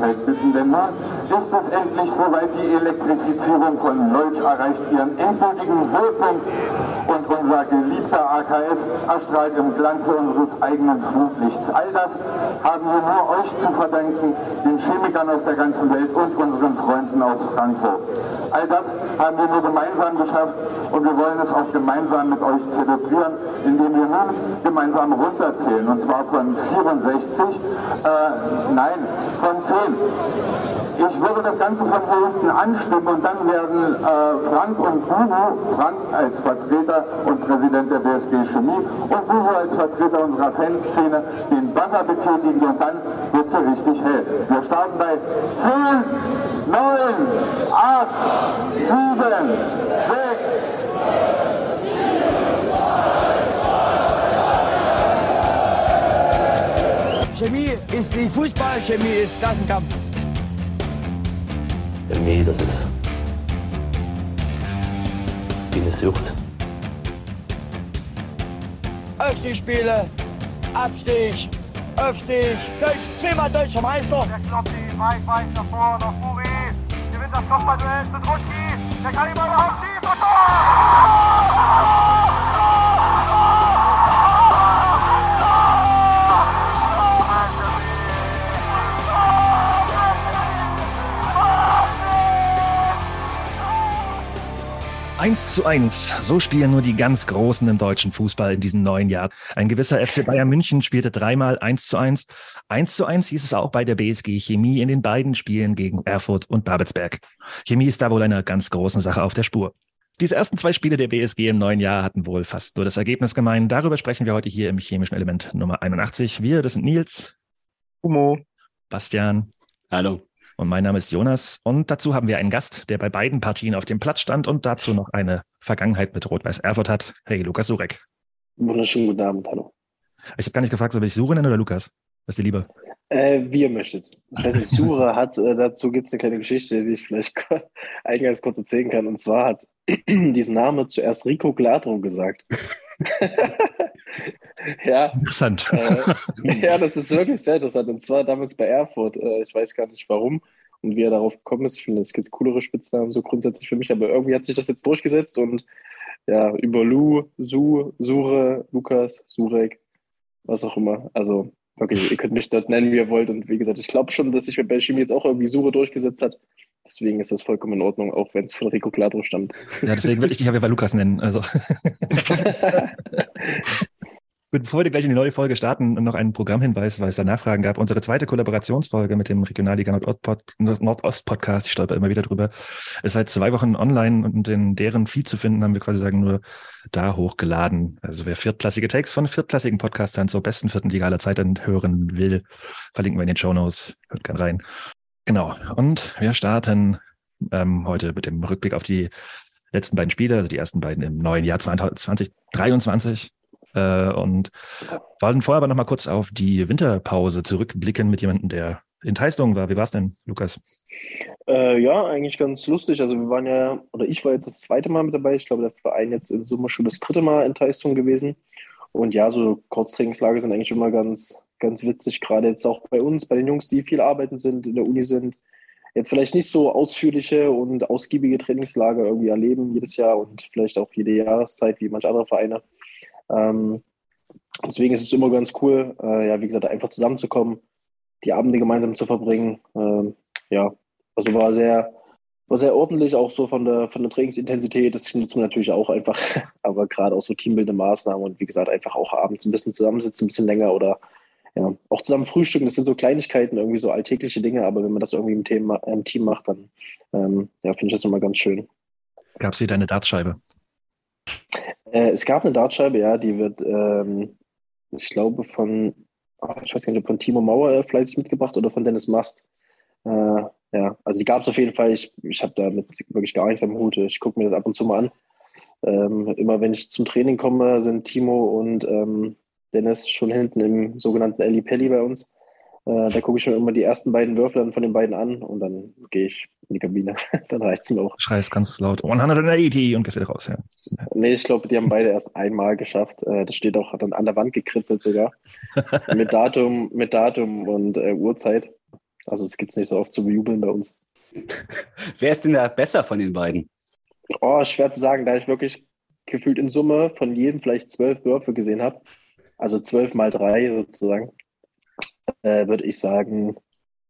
Denn nun ist es endlich soweit, die Elektrifizierung von Leutsch erreicht ihren endgültigen Höhepunkt. Und unser geliebter AKS erstrahlt im Glanze unseres eigenen Flutlichts. All das haben wir nur euch zu verdanken, den Chemikern aus der ganzen Welt und unseren Freunden aus Frankfurt. All das haben wir nur gemeinsam geschafft und wir wollen es auch gemeinsam mit euch zelebrieren, indem wir nun gemeinsam runterzählen und zwar von 64, äh, nein, von 10. Ich würde das Ganze von hier hinten anstimmen und dann werden äh, Frank und Hugo, Frank als Vertreter und Präsident der BSG Chemie und Hugo als Vertreter unserer Fanszene den Buzzer betätigen und dann wird es richtig hell. Wir starten bei 10, 9, 8, 7, 6, Chemie ist wie Fußball, Chemie ist Klassenkampf. Chemie, das ist wie eine Sucht. Aufstiegsspiele, Abstieg, Aufstieg, Deutsch, zweimal deutscher Meister. Der Kloppi, weit, weit nach vorne, Buri. Gewinnt das Kopfballduell zu Druschki. Der kann immer überhaupt schießen. Tor! Eins zu eins. So spielen nur die ganz Großen im deutschen Fußball in diesem neuen Jahr. Ein gewisser FC Bayern München spielte dreimal eins zu eins. Eins zu eins hieß es auch bei der BSG Chemie in den beiden Spielen gegen Erfurt und Babelsberg. Chemie ist da wohl einer ganz großen Sache auf der Spur. Diese ersten zwei Spiele der BSG im neuen Jahr hatten wohl fast nur das Ergebnis gemein. Darüber sprechen wir heute hier im chemischen Element Nummer 81. Wir, das sind Nils. Humo. Bastian. Hallo. Und mein Name ist Jonas. Und dazu haben wir einen Gast, der bei beiden Partien auf dem Platz stand und dazu noch eine Vergangenheit mit Rot-Weiß Erfurt hat. Hey, Lukas Surek. Wunderschönen guten Abend, hallo. Ich habe gar nicht gefragt, soll ich Sure nennen oder Lukas? Was ist dir lieber? Äh, wie ihr möchtet. Ich weiß nicht, Sure hat, äh, dazu gibt es eine kleine Geschichte, die ich vielleicht eingangs kurz erzählen kann. Und zwar hat diesen Name zuerst Rico Gladro gesagt. ja. Interessant. Äh, ja, das ist wirklich sehr interessant. Und zwar damals bei Erfurt. Äh, ich weiß gar nicht warum und wie er darauf gekommen ist. Ich finde, es gibt coolere Spitznamen so grundsätzlich für mich, aber irgendwie hat sich das jetzt durchgesetzt und ja, über Lu, Su, Sure, Lukas, Surek, was auch immer. Also wirklich, ihr könnt mich dort nennen, wie ihr wollt. Und wie gesagt, ich glaube schon, dass sich bei Chemie jetzt auch irgendwie Sure durchgesetzt hat. Deswegen ist das vollkommen in Ordnung, auch wenn es von Rico Gladro stammt. Ja, deswegen würde ich dich aber bei Lukas nennen. Also. Gut, bevor wir gleich in die neue Folge starten, noch einen Programmhinweis, weil es da Nachfragen gab. Unsere zweite Kollaborationsfolge mit dem Regionalliga Nordost-Podcast, ich stolper immer wieder drüber, ist seit zwei Wochen online und in deren Feed zu finden, haben wir quasi sagen nur da hochgeladen. Also wer viertklassige Takes von viertklassigen Podcastern zur besten vierten Liga aller Zeiten hören will, verlinken wir in den Show Notes. Hört gerne rein. Genau. Und wir starten ähm, heute mit dem Rückblick auf die letzten beiden Spiele, also die ersten beiden im neuen Jahr 2023. Äh, und wollen vorher aber nochmal kurz auf die Winterpause zurückblicken mit jemandem, der in Teistung war. Wie war es denn, Lukas? Äh, ja, eigentlich ganz lustig. Also wir waren ja, oder ich war jetzt das zweite Mal mit dabei. Ich glaube, der Verein jetzt in Summe schon das dritte Mal in Teistung gewesen. Und ja, so Kurztrainingslager sind eigentlich immer ganz, ganz witzig. Gerade jetzt auch bei uns, bei den Jungs, die viel arbeiten sind, in der Uni sind. Jetzt vielleicht nicht so ausführliche und ausgiebige Trainingslager irgendwie erleben jedes Jahr und vielleicht auch jede Jahreszeit wie manche andere Vereine. Ähm, deswegen ist es immer ganz cool, äh, ja, wie gesagt, einfach zusammenzukommen, die Abende gemeinsam zu verbringen. Ähm, ja, also war sehr, war sehr ordentlich, auch so von der, von der Trainingsintensität. Das nutzt man natürlich auch einfach, aber gerade auch so teambildende Maßnahmen und wie gesagt, einfach auch abends ein bisschen zusammensitzen, ein bisschen länger oder ja, auch zusammen frühstücken. Das sind so Kleinigkeiten, irgendwie so alltägliche Dinge, aber wenn man das irgendwie im, Thema, im Team macht, dann ähm, ja, finde ich das immer ganz schön. Gab es wieder eine Dartscheibe? Äh, es gab eine Dartscheibe, ja, die wird, ähm, ich glaube, von, oh, ich weiß gar nicht, von Timo Mauer fleißig mitgebracht oder von Dennis Mast. Äh, ja, also die gab es auf jeden Fall. Ich, ich habe damit wirklich gar nichts am Hut. Ich gucke mir das ab und zu mal an. Ähm, immer wenn ich zum Training komme, sind Timo und ähm, Dennis schon hinten im sogenannten Eli Pelli bei uns. Äh, da gucke ich mir immer die ersten beiden Würfel dann von den beiden an und dann gehe ich in die Kabine. dann reicht es mir auch. Schreist ganz laut 180 und gehst wieder raus, ja. Nee, ich glaube, die haben beide erst einmal geschafft. Äh, das steht auch dann an der Wand gekritzelt sogar. mit Datum, mit Datum und äh, Uhrzeit. Also es gibt es nicht so oft zu bejubeln bei uns. Wer ist denn da besser von den beiden? Oh, schwer zu sagen, da ich wirklich gefühlt in Summe von jedem vielleicht zwölf Würfe gesehen habe, also zwölf mal drei sozusagen, äh, würde ich sagen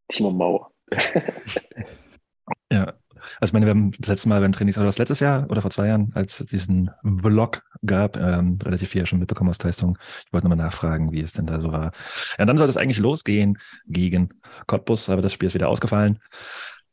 Timo Mauer. ja, also ich meine, wir haben das letzte Mal beim Trainings, oder das letztes Jahr oder vor zwei Jahren, als es diesen Vlog gab, ähm, relativ viel schon mitbekommen aus Testung. Ich wollte nochmal nachfragen, wie es denn da so war. Ja, dann soll es eigentlich losgehen gegen Cottbus, aber das Spiel ist wieder ausgefallen.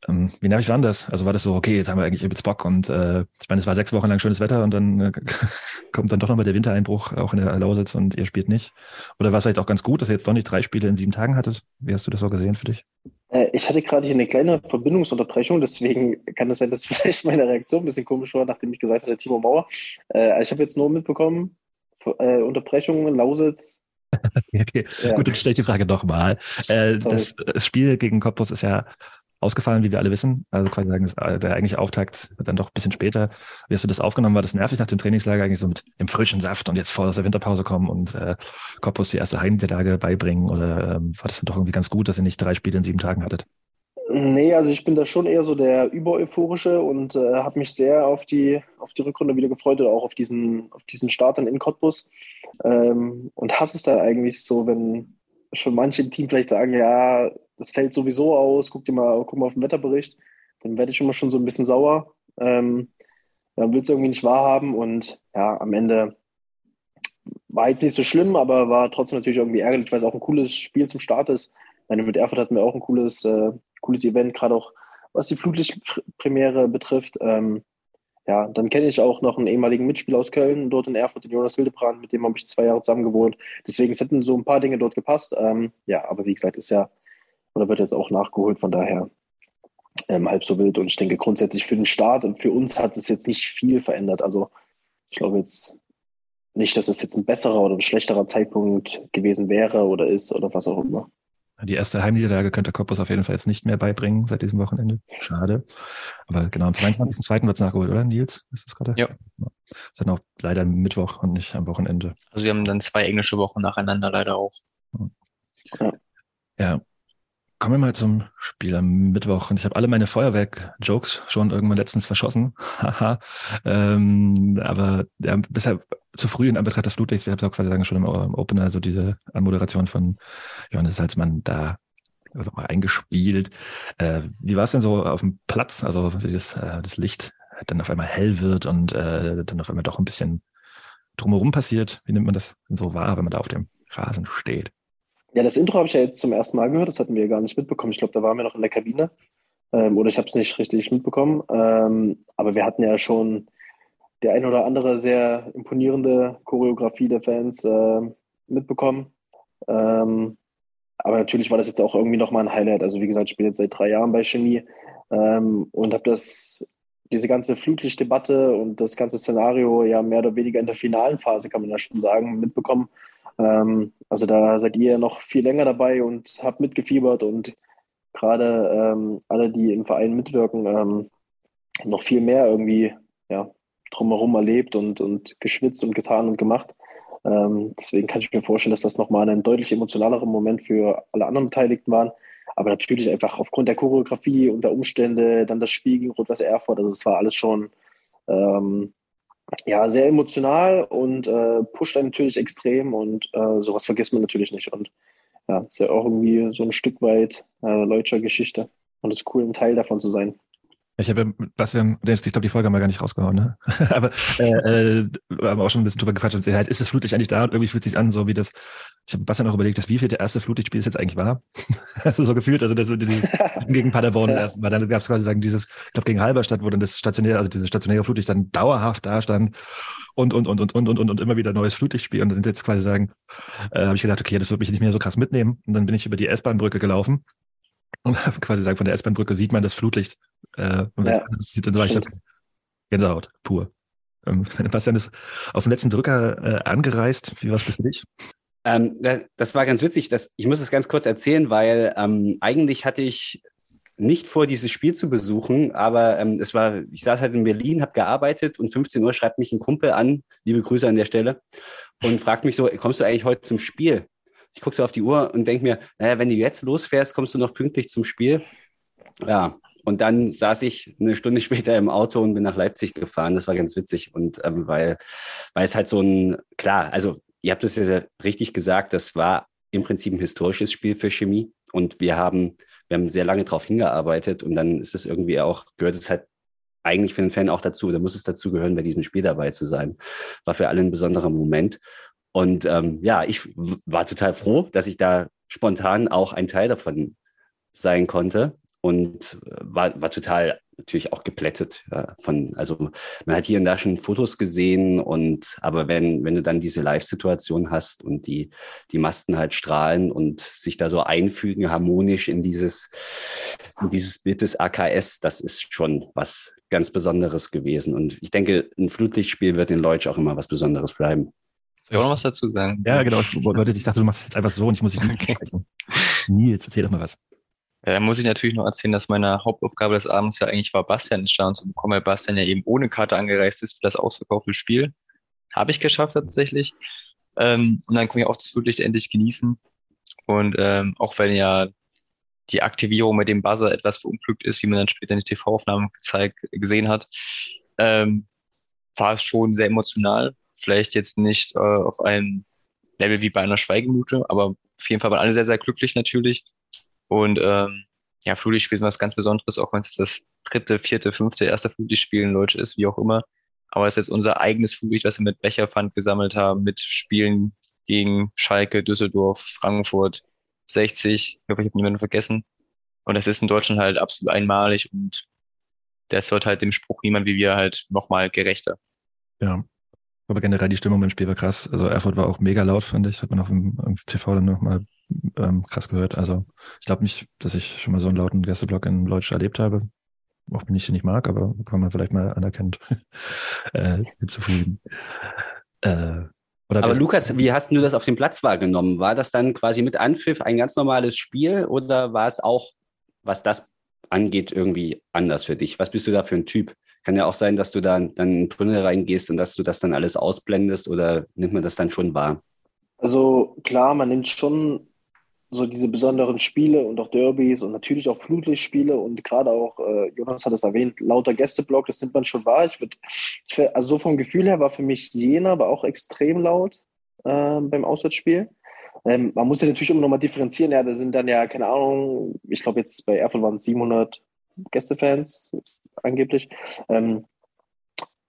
Ähm, wie nervig war das? Also war das so, okay, jetzt haben wir eigentlich übelst Bock und äh, ich meine, es war sechs Wochen lang schönes Wetter und dann äh, kommt dann doch nochmal der Wintereinbruch auch in der Lausitz und ihr spielt nicht. Oder war es vielleicht auch ganz gut, dass ihr jetzt doch nicht drei Spiele in sieben Tagen hattet? Wie hast du das so gesehen für dich? Äh, ich hatte gerade hier eine kleine Verbindungsunterbrechung, deswegen kann es sein, dass vielleicht meine Reaktion ein bisschen komisch war, nachdem ich gesagt hatte, Timo Mauer. Äh, ich habe jetzt nur mitbekommen, äh, Unterbrechungen, Lausitz, okay, ja. gut, dann stelle ich die Frage nochmal. Äh, das, das, Spiel gegen Cottbus ist ja ausgefallen, wie wir alle wissen. Also quasi sagen, äh, der eigentliche Auftakt dann doch ein bisschen später. Wie hast du das aufgenommen? War das nervig nach dem Trainingslager eigentlich so mit dem frischen Saft und jetzt vor aus der Winterpause kommen und äh, die erste Heimniederlage beibringen? Oder ähm, war das dann doch irgendwie ganz gut, dass ihr nicht drei Spiele in sieben Tagen hattet? Nee, also ich bin da schon eher so der Übereuphorische und äh, habe mich sehr auf die, auf die Rückrunde wieder gefreut oder auch auf diesen, auf diesen Start dann in Cottbus. Ähm, und hasse es dann eigentlich so, wenn schon manche im Team vielleicht sagen, ja, das fällt sowieso aus, guck dir mal, guck mal auf den Wetterbericht, dann werde ich immer schon so ein bisschen sauer. Ähm, dann will es irgendwie nicht wahrhaben und ja, am Ende war jetzt nicht so schlimm, aber war trotzdem natürlich irgendwie ärgerlich, weil es auch ein cooles Spiel zum Start ist. Meine, mit Erfurt hatten wir auch ein cooles, äh, cooles Event, gerade auch was die Flutlichtpremiere betrifft. Ähm, ja, dann kenne ich auch noch einen ehemaligen Mitspieler aus Köln, dort in Erfurt, den Jonas Wildebrand, mit dem habe ich zwei Jahre zusammen gewohnt. Deswegen es hätten so ein paar Dinge dort gepasst. Ähm, ja, aber wie gesagt, ist ja oder wird jetzt auch nachgeholt. Von daher ähm, halb so wild. Und ich denke grundsätzlich für den Start und für uns hat es jetzt nicht viel verändert. Also ich glaube jetzt nicht, dass es jetzt ein besserer oder ein schlechterer Zeitpunkt gewesen wäre oder ist oder was auch immer. Die erste Heimniederlage könnte Cottbus auf jeden Fall jetzt nicht mehr beibringen seit diesem Wochenende. Schade. Aber genau, am 22.02. wird es nachgeholt, oder Nils? Ist das gerade? Ja. Das ist dann auch leider Mittwoch und nicht am Wochenende. Also wir haben dann zwei englische Wochen nacheinander leider auch. Ja. ja. Kommen wir mal zum Spiel am Mittwoch. Und ich habe alle meine Feuerwerk-Jokes schon irgendwann letztens verschossen. Haha. ähm, aber ja, bisher zu früh in Anbetracht des Flutlichts. Wir haben es auch quasi sagen, schon im Opener, so diese Anmoderation von Johannes Salzmann da also eingespielt. Äh, wie war es denn so auf dem Platz? Also wie das, äh, das Licht dann auf einmal hell wird und äh, dann auf einmal doch ein bisschen drumherum passiert. Wie nimmt man das denn so wahr, wenn man da auf dem Rasen steht? Ja, das Intro habe ich ja jetzt zum ersten Mal gehört. Das hatten wir gar nicht mitbekommen. Ich glaube, da waren wir noch in der Kabine. Ähm, oder ich habe es nicht richtig mitbekommen. Ähm, aber wir hatten ja schon die ein oder andere sehr imponierende Choreografie der Fans äh, mitbekommen. Ähm, aber natürlich war das jetzt auch irgendwie nochmal ein Highlight. Also wie gesagt, ich bin jetzt seit drei Jahren bei Chemie ähm, und habe das diese ganze Flutlichtdebatte und das ganze Szenario ja mehr oder weniger in der finalen Phase, kann man ja schon sagen, mitbekommen. Ähm, also da seid ihr noch viel länger dabei und habt mitgefiebert und gerade ähm, alle, die im Verein mitwirken, ähm, noch viel mehr irgendwie ja, drumherum erlebt und, und geschwitzt und getan und gemacht. Ähm, deswegen kann ich mir vorstellen, dass das nochmal ein deutlich emotionalerer Moment für alle anderen Beteiligten waren. Aber natürlich einfach aufgrund der Choreografie und der Umstände, dann das Spiel gegen Rot-Weiß Erfurt, also es war alles schon ähm, ja, sehr emotional und äh, pusht einen natürlich extrem und äh, sowas vergisst man natürlich nicht. Und ja, ist ja auch irgendwie so ein Stück weit äh, deutscher Geschichte und es ist cool, ein Teil davon zu sein. Ich habe, wir, ich glaube, die Folge haben wir gar nicht rausgehauen, ne? Aber äh, äh, wir haben auch schon ein bisschen drüber gequatscht. Und halt, ist das Flutlicht eigentlich da? Und irgendwie fühlt es sich an, so wie das. Ich habe Bastian auch überlegt, dass wie viel der erste Flutlichtspiel es jetzt eigentlich war. also so gefühlt, also das dieses gegen Paderborn ja. erst, dann gab es quasi sagen, dieses, ich glaube, gegen Halberstadt, wo dann das stationäre, also dieses stationäre Flutlicht dann dauerhaft da stand und und und und und und und, und immer wieder neues Flutlichtspiel. Und dann jetzt quasi sagen, äh, habe ich gedacht, okay, das wird mich nicht mehr so krass mitnehmen. Und dann bin ich über die S-Bahn-Brücke gelaufen und quasi sagen, von der S-Bahn-Brücke sieht man das Flutlicht. Äh, und ja, das sieht, dann war ich so, Gänsehaut, pur. Ähm, Bastian ist auf den letzten Drücker äh, angereist. Wie war es für dich? Ähm, das war ganz witzig. Das, ich muss es ganz kurz erzählen, weil ähm, eigentlich hatte ich nicht vor, dieses Spiel zu besuchen, aber ähm, es war, ich saß halt in Berlin, habe gearbeitet und 15 Uhr schreibt mich ein Kumpel an, liebe Grüße an der Stelle, und fragt mich so, kommst du eigentlich heute zum Spiel? Ich gucke so auf die Uhr und denke mir, naja, wenn du jetzt losfährst, kommst du noch pünktlich zum Spiel. Ja, und dann saß ich eine Stunde später im Auto und bin nach Leipzig gefahren. Das war ganz witzig. Und ähm, weil, weil es halt so ein, klar, also ihr habt es ja richtig gesagt, das war im Prinzip ein historisches Spiel für Chemie. Und wir haben, wir haben sehr lange darauf hingearbeitet und dann ist es irgendwie auch, gehört es halt eigentlich für den Fan auch dazu, da muss es dazu gehören, bei diesem Spiel dabei zu sein. War für alle ein besonderer Moment. Und ähm, ja, ich war total froh, dass ich da spontan auch ein Teil davon sein konnte und äh, war, war total natürlich auch geplättet ja, von, also man hat hier und da schon Fotos gesehen und aber wenn, wenn du dann diese Live-Situation hast und die, die Masten halt strahlen und sich da so einfügen harmonisch in dieses, in dieses Bild des AKS, das ist schon was ganz Besonderes gewesen. Und ich denke, ein Flutlichtspiel wird in Leutsch auch immer was Besonderes bleiben. Ich auch noch was dazu sagen? Ja, genau. Ich, ich dachte, du machst es jetzt einfach so und ich muss dich nicht okay. Nils, erzähl doch mal was. Ja, dann muss ich natürlich noch erzählen, dass meine Hauptaufgabe des Abends ja eigentlich war, Bastian in Stadion zu bekommen, weil Bastian ja eben ohne Karte angereist ist für das ausverkaufte Spiel. Habe ich geschafft tatsächlich. Ähm, und dann konnte ich auch das Flutlicht endlich genießen. Und ähm, auch wenn ja die Aktivierung mit dem Buzzer etwas verunglückt ist, wie man dann später in den TV-Aufnahmen gesehen hat, ähm, war es schon sehr emotional. Vielleicht jetzt nicht äh, auf einem Level wie bei einer Schweigeminute, aber auf jeden Fall waren alle sehr, sehr glücklich natürlich. Und ähm, ja, Flutlichtspiel ist was ganz Besonderes, auch wenn es das dritte, vierte, fünfte, erste Flutlichtspiel in Deutsch ist, wie auch immer. Aber es ist jetzt unser eigenes Flutlicht, was wir mit Becherpfand gesammelt haben, mit Spielen gegen Schalke, Düsseldorf, Frankfurt, 60. Ich hoffe, ich habe niemanden vergessen. Und das ist in Deutschland halt absolut einmalig und das wird halt dem Spruch niemand wie wir halt nochmal gerechter. Ja. Aber generell die Stimmung beim Spiel war krass. Also Erfurt war auch mega laut, fand ich. Hat man auch im, im TV dann nochmal ähm, krass gehört. Also ich glaube nicht, dass ich schon mal so einen lauten Gästeblock in Deutsch erlebt habe. Auch wenn ich den nicht mag, aber kann man vielleicht mal anerkennt äh, hinzufügen. Äh, aber Lukas, wie hast du das auf dem Platz wahrgenommen? War das dann quasi mit Anpfiff ein ganz normales Spiel oder war es auch, was das angeht, irgendwie anders für dich? Was bist du da für ein Typ? Kann ja auch sein, dass du da dann in den Tunnel reingehst und dass du das dann alles ausblendest oder nimmt man das dann schon wahr? Also klar, man nimmt schon so diese besonderen Spiele und auch Derbys und natürlich auch Flutlichtspiele und gerade auch, äh, Jonas hat es erwähnt, lauter Gästeblock, das nimmt man schon wahr. Ich würd, ich also so vom Gefühl her war für mich Jena aber auch extrem laut äh, beim Auswärtsspiel. Ähm, man muss ja natürlich immer nochmal differenzieren. Ja, da sind dann ja, keine Ahnung, ich glaube jetzt bei Erfurt waren es 700 Gästefans angeblich. Ähm,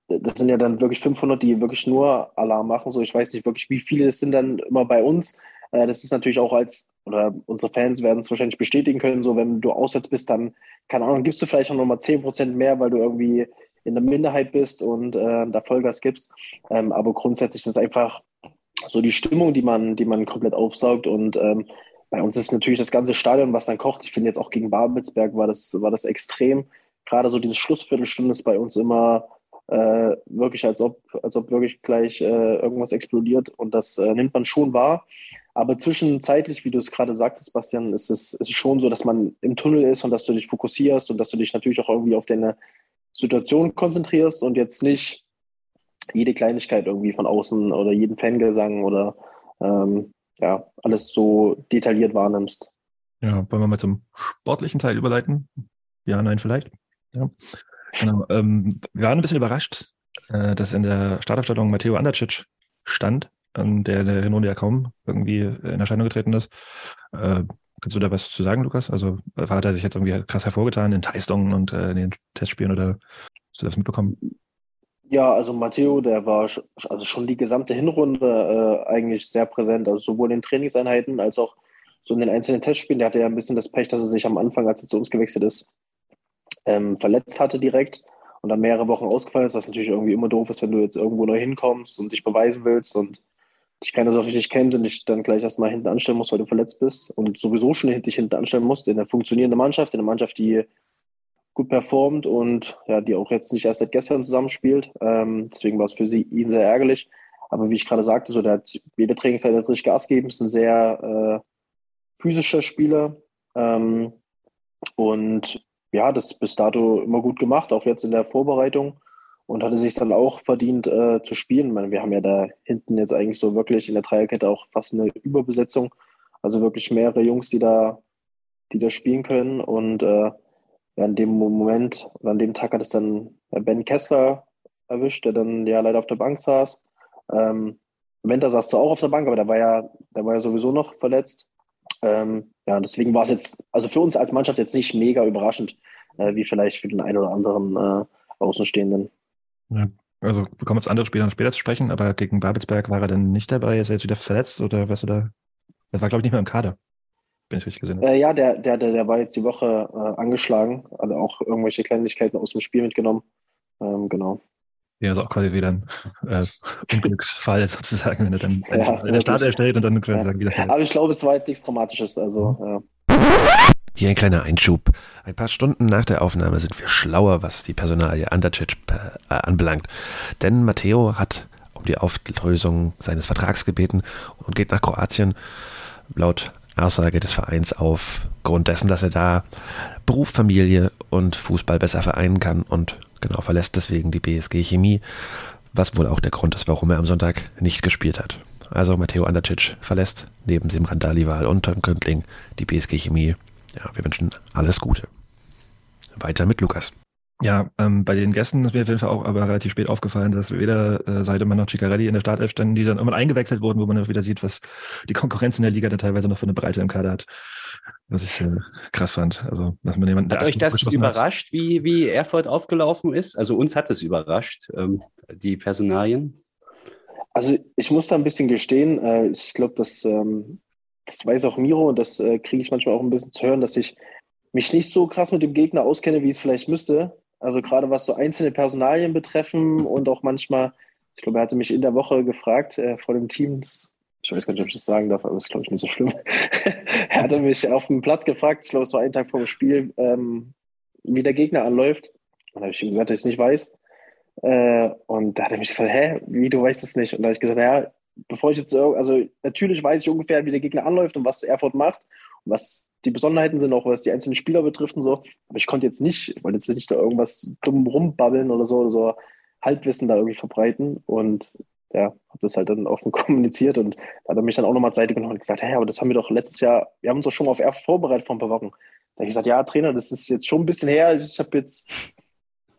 das sind ja dann wirklich 500, die wirklich nur Alarm machen. So, ich weiß nicht wirklich, wie viele es sind dann immer bei uns. Äh, das ist natürlich auch als, oder unsere Fans werden es wahrscheinlich bestätigen können, so wenn du auswärts bist, dann, keine Ahnung, gibst du vielleicht auch nochmal 10% mehr, weil du irgendwie in der Minderheit bist und äh, da Vollgas gibst. Ähm, aber grundsätzlich ist es einfach so die Stimmung, die man, die man komplett aufsaugt und ähm, bei uns ist natürlich das ganze Stadion, was dann kocht. Ich finde jetzt auch gegen Babelsberg war das, war das extrem. Gerade so diese Schlussviertelstunde ist bei uns immer äh, wirklich, als ob, als ob wirklich gleich äh, irgendwas explodiert und das äh, nimmt man schon wahr. Aber zwischenzeitlich, wie du es gerade sagtest, Bastian, ist es ist schon so, dass man im Tunnel ist und dass du dich fokussierst und dass du dich natürlich auch irgendwie auf deine Situation konzentrierst und jetzt nicht jede Kleinigkeit irgendwie von außen oder jeden Fangesang oder ähm, ja, alles so detailliert wahrnimmst. Ja, wollen wir mal zum sportlichen Teil überleiten? Ja, nein, vielleicht. Ja. Genau. Ähm, wir waren ein bisschen überrascht, äh, dass in der Startaufstellung Matteo Andercic stand ähm, der in der Hinrunde ja kaum irgendwie in Erscheinung getreten ist. Äh, kannst du da was zu sagen, Lukas? Also hat er sich jetzt irgendwie krass hervorgetan in Teistungen und äh, in den Testspielen oder hast du das mitbekommen? Ja, also Matteo, der war also schon die gesamte Hinrunde äh, eigentlich sehr präsent, also sowohl in Trainingseinheiten als auch so in den einzelnen Testspielen. Der hatte ja ein bisschen das Pech, dass er sich am Anfang, als er zu uns gewechselt ist, ähm, verletzt hatte direkt und dann mehrere Wochen ausgefallen ist, was natürlich irgendwie immer doof ist, wenn du jetzt irgendwo neu hinkommst und dich beweisen willst und dich keiner so richtig kennt und dich dann gleich erstmal hinten anstellen musst, weil du verletzt bist und sowieso schon dich hinten anstellen musst in einer funktionierenden Mannschaft, in einer Mannschaft, die gut performt und ja, die auch jetzt nicht erst seit gestern zusammenspielt. Ähm, deswegen war es für sie ihn sehr ärgerlich. Aber wie ich gerade sagte, so der hat jede Trainingszeit richtig Gas gegeben, ist ein sehr äh, physischer Spieler. Ähm, und ja, das bis dato immer gut gemacht, auch jetzt in der Vorbereitung und hatte sich dann auch verdient äh, zu spielen. Ich meine, wir haben ja da hinten jetzt eigentlich so wirklich in der Dreierkette auch fast eine Überbesetzung. Also wirklich mehrere Jungs, die da, die da spielen können. Und äh, ja, in dem Moment oder an dem Tag hat es dann Ben Kessler erwischt, der dann ja leider auf der Bank saß. Ähm, Winter saß zwar auch auf der Bank, aber der war ja, der war ja sowieso noch verletzt. Ähm, ja, deswegen war es jetzt, also für uns als Mannschaft jetzt nicht mega überraschend, äh, wie vielleicht für den einen oder anderen äh, Außenstehenden. Ja, also wir kommen jetzt andere Spieler später zu sprechen, aber gegen Babelsberg war er dann nicht dabei. Ist er jetzt wieder verletzt oder was er da? Er war, glaube ich, nicht mehr im Kader. Wenn ich richtig gesehen habe. Äh, ja, der, der, der, der war jetzt die Woche äh, angeschlagen, also auch irgendwelche Kleinigkeiten aus dem Spiel mitgenommen. Ähm, genau. Ja, also auch quasi wieder ein äh, Unglücksfall sozusagen, wenn er dann Ja, in der Start wirklich. erstellt und dann quasi Ja. sagen, wieder verletzt. Aber ich glaube, es war jetzt nichts Dramatisches. Also, ja. Hier ein kleiner Einschub. Ein paar Stunden nach der Aufnahme sind wir schlauer, was die Personalie Andercic äh, anbelangt. Denn Matteo hat um die Auflösung seines Vertrags gebeten und geht nach Kroatien. Laut Aussage des Vereins aufgrund dessen, dass er da Beruf, Familie und Fußball besser vereinen kann und genau verlässt deswegen die BSG Chemie, was wohl auch der Grund ist, warum er am Sonntag nicht gespielt hat. Also Matteo Andercic verlässt neben dem Randalival und Tom Gründling die BSG Chemie. Ja, wir wünschen alles Gute. Weiter mit Lukas. Ja, ähm, bei den Gästen ist mir auf jeden Fall auch aber relativ spät aufgefallen, dass weder äh, Seidemann noch Ciccarelli in der Startelf standen, die dann irgendwann eingewechselt wurden, wo man dann wieder sieht, was die Konkurrenz in der Liga dann teilweise noch für eine Breite im Kader hat. Was ich äh, krass fand. Also, dass man jemanden, Hat euch das geschossen hat. überrascht, wie, wie Erfurt aufgelaufen ist? Also uns hat es überrascht, ähm, die Personalien. Also ich muss da ein bisschen gestehen, äh, ich glaube, das, ähm, das weiß auch Miro und das äh, kriege ich manchmal auch ein bisschen zu hören, dass ich mich nicht so krass mit dem Gegner auskenne, wie es vielleicht müsste. Also gerade was so einzelne Personalien betreffen und auch manchmal, ich glaube, er hatte mich in der Woche gefragt äh, vor dem Team, das, ich weiß gar nicht, ob ich das sagen darf, aber das ist, glaube ich, nicht so schlimm. er hatte mich auf dem Platz gefragt, ich glaube, es war einen Tag vor dem Spiel, ähm, wie der Gegner anläuft. Und da habe ich ihm gesagt, dass ich es nicht weiß. Äh, und da hat er mich gefragt, hä, wie, du weißt es nicht? Und da habe ich gesagt, naja, bevor ich jetzt, also natürlich weiß ich ungefähr, wie der Gegner anläuft und was Erfurt macht was die Besonderheiten sind, auch was die einzelnen Spieler betrifft und so. Aber ich konnte jetzt nicht, ich wollte jetzt nicht da irgendwas dumm rumbabbeln oder so, oder so Halbwissen da irgendwie verbreiten und ja, habe das halt dann offen kommuniziert und da hat er mich dann auch nochmal Zeit genommen und gesagt, hey, aber das haben wir doch letztes Jahr, wir haben uns doch schon mal auf Erfurt vorbereitet vor ein paar Wochen. Da habe ich gesagt, ja, Trainer, das ist jetzt schon ein bisschen her. Ich habe jetzt,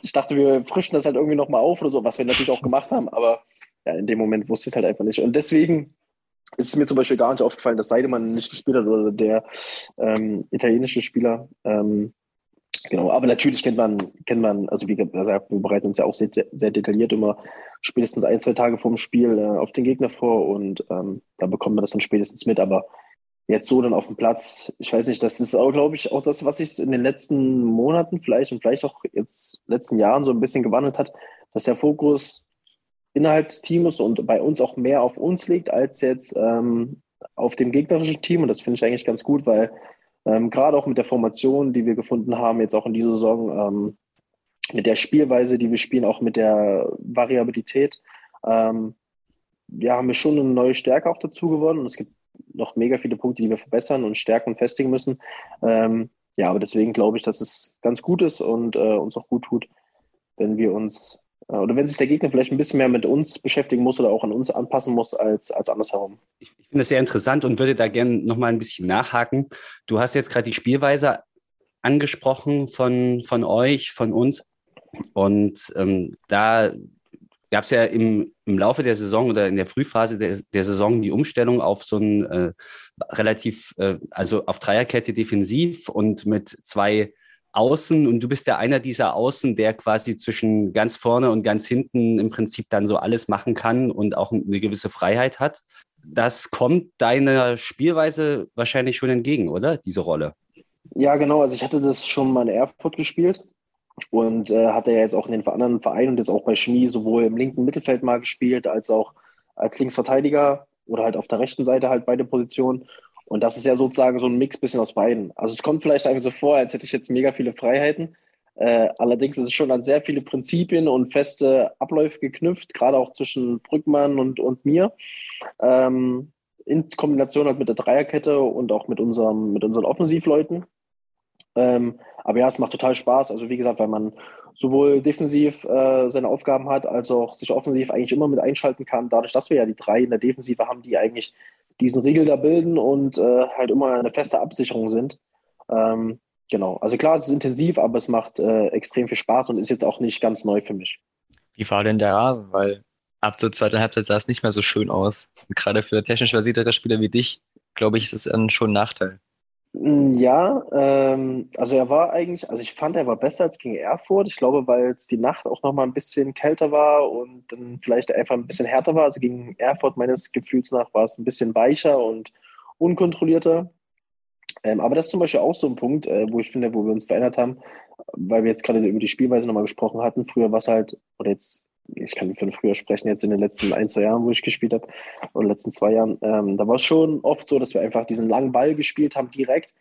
ich dachte, wir frischen das halt irgendwie nochmal auf oder so, was wir natürlich auch gemacht haben, aber ja, in dem Moment wusste ich es halt einfach nicht. Und deswegen ist es mir zum Beispiel gar nicht aufgefallen, dass Seidemann nicht gespielt hat oder der ähm, italienische Spieler. Ähm, genau, aber natürlich kennt man, kennt man, also wie gesagt, wir bereiten uns ja auch sehr, sehr detailliert immer spätestens ein, zwei Tage vor dem Spiel äh, auf den Gegner vor und ähm, da bekommt man das dann spätestens mit, aber jetzt so dann auf dem Platz, ich weiß nicht, das ist auch, glaube ich, auch das, was sich in den letzten Monaten vielleicht und vielleicht auch jetzt letzten Jahren so ein bisschen gewandelt hat, dass der Fokus innerhalb des Teams und bei uns auch mehr auf uns liegt, als jetzt ähm, auf dem gegnerischen Team. Und das finde ich eigentlich ganz gut, weil ähm, gerade auch mit der Formation, die wir gefunden haben, jetzt auch in dieser Saison, ähm, mit der Spielweise, die wir spielen, auch mit der Variabilität, ähm, ja, haben wir schon eine neue Stärke auch dazu gewonnen. Und es gibt noch mega viele Punkte, die wir verbessern und stärken und festigen müssen. Ähm, ja, aber deswegen glaube ich, dass es ganz gut ist und äh, uns auch gut tut, wenn wir uns oder wenn sich der Gegner vielleicht ein bisschen mehr mit uns beschäftigen muss oder auch an uns anpassen muss als, als andersherum. Ich, ich finde das sehr interessant und würde da gerne nochmal ein bisschen nachhaken. Du hast jetzt gerade die Spielweise angesprochen von, von euch, von uns. Und ähm, da gab es ja im, im Laufe der Saison oder in der Frühphase der, der Saison die Umstellung auf so ein äh, relativ, äh, also auf Dreierkette defensiv und mit zwei Außen. Und du bist ja einer dieser Außen, der quasi zwischen ganz vorne und ganz hinten im Prinzip dann so alles machen kann und auch eine gewisse Freiheit hat. Das kommt deiner Spielweise wahrscheinlich schon entgegen, oder? Diese Rolle. Ja, genau. Also ich hatte das schon mal in Erfurt gespielt und äh, hatte ja jetzt auch in den anderen Vereinen und jetzt auch bei Chemie sowohl im linken Mittelfeld mal gespielt, als auch als Linksverteidiger oder halt auf der rechten Seite halt beide Positionen. Und das ist ja sozusagen so ein Mix bisschen aus beiden. Also es kommt vielleicht einfach so vor, als hätte ich jetzt mega viele Freiheiten. Äh, allerdings ist es schon an sehr viele Prinzipien und feste Abläufe geknüpft, gerade auch zwischen Brückmann und, und mir. Ähm, in Kombination halt mit der Dreierkette und auch mit, unserem, mit unseren Offensivleuten. Ähm, aber ja, es macht total Spaß. Also wie gesagt, weil man sowohl defensiv äh, seine Aufgaben hat, als auch sich offensiv eigentlich immer mit einschalten kann. Dadurch, dass wir ja die drei in der Defensive haben, die eigentlich diesen Riegel da bilden und äh, halt immer eine feste Absicherung sind. Ähm, genau. Also klar, es ist intensiv, aber es macht äh, extrem viel Spaß und ist jetzt auch nicht ganz neu für mich. Wie war denn der Rasen? Weil ab zur zweiten Halbzeit sah es nicht mehr so schön aus. Und gerade für technisch versiertere Spieler wie dich, glaube ich, ist es schon ein Nachteil. Mm, Ja, ähm, also er war eigentlich, also ich fand, er war besser als gegen Erfurt. Ich glaube, weil es die Nacht auch nochmal ein bisschen kälter war und dann vielleicht einfach ein bisschen härter war. Also gegen Erfurt meines Gefühls nach war es ein bisschen weicher und unkontrollierter. Ähm, aber das ist zum Beispiel auch so ein Punkt, äh, wo ich finde, wo wir uns verändert haben, weil wir jetzt gerade über die Spielweise nochmal gesprochen hatten. Früher war es halt, oder jetzt, ich kann von früher sprechen, jetzt in den letzten ein, zwei Jahren, wo ich gespielt habe, oder letzten zwei Jahren, ähm, da war es schon oft so, dass wir einfach diesen langen Ball gespielt haben direkt.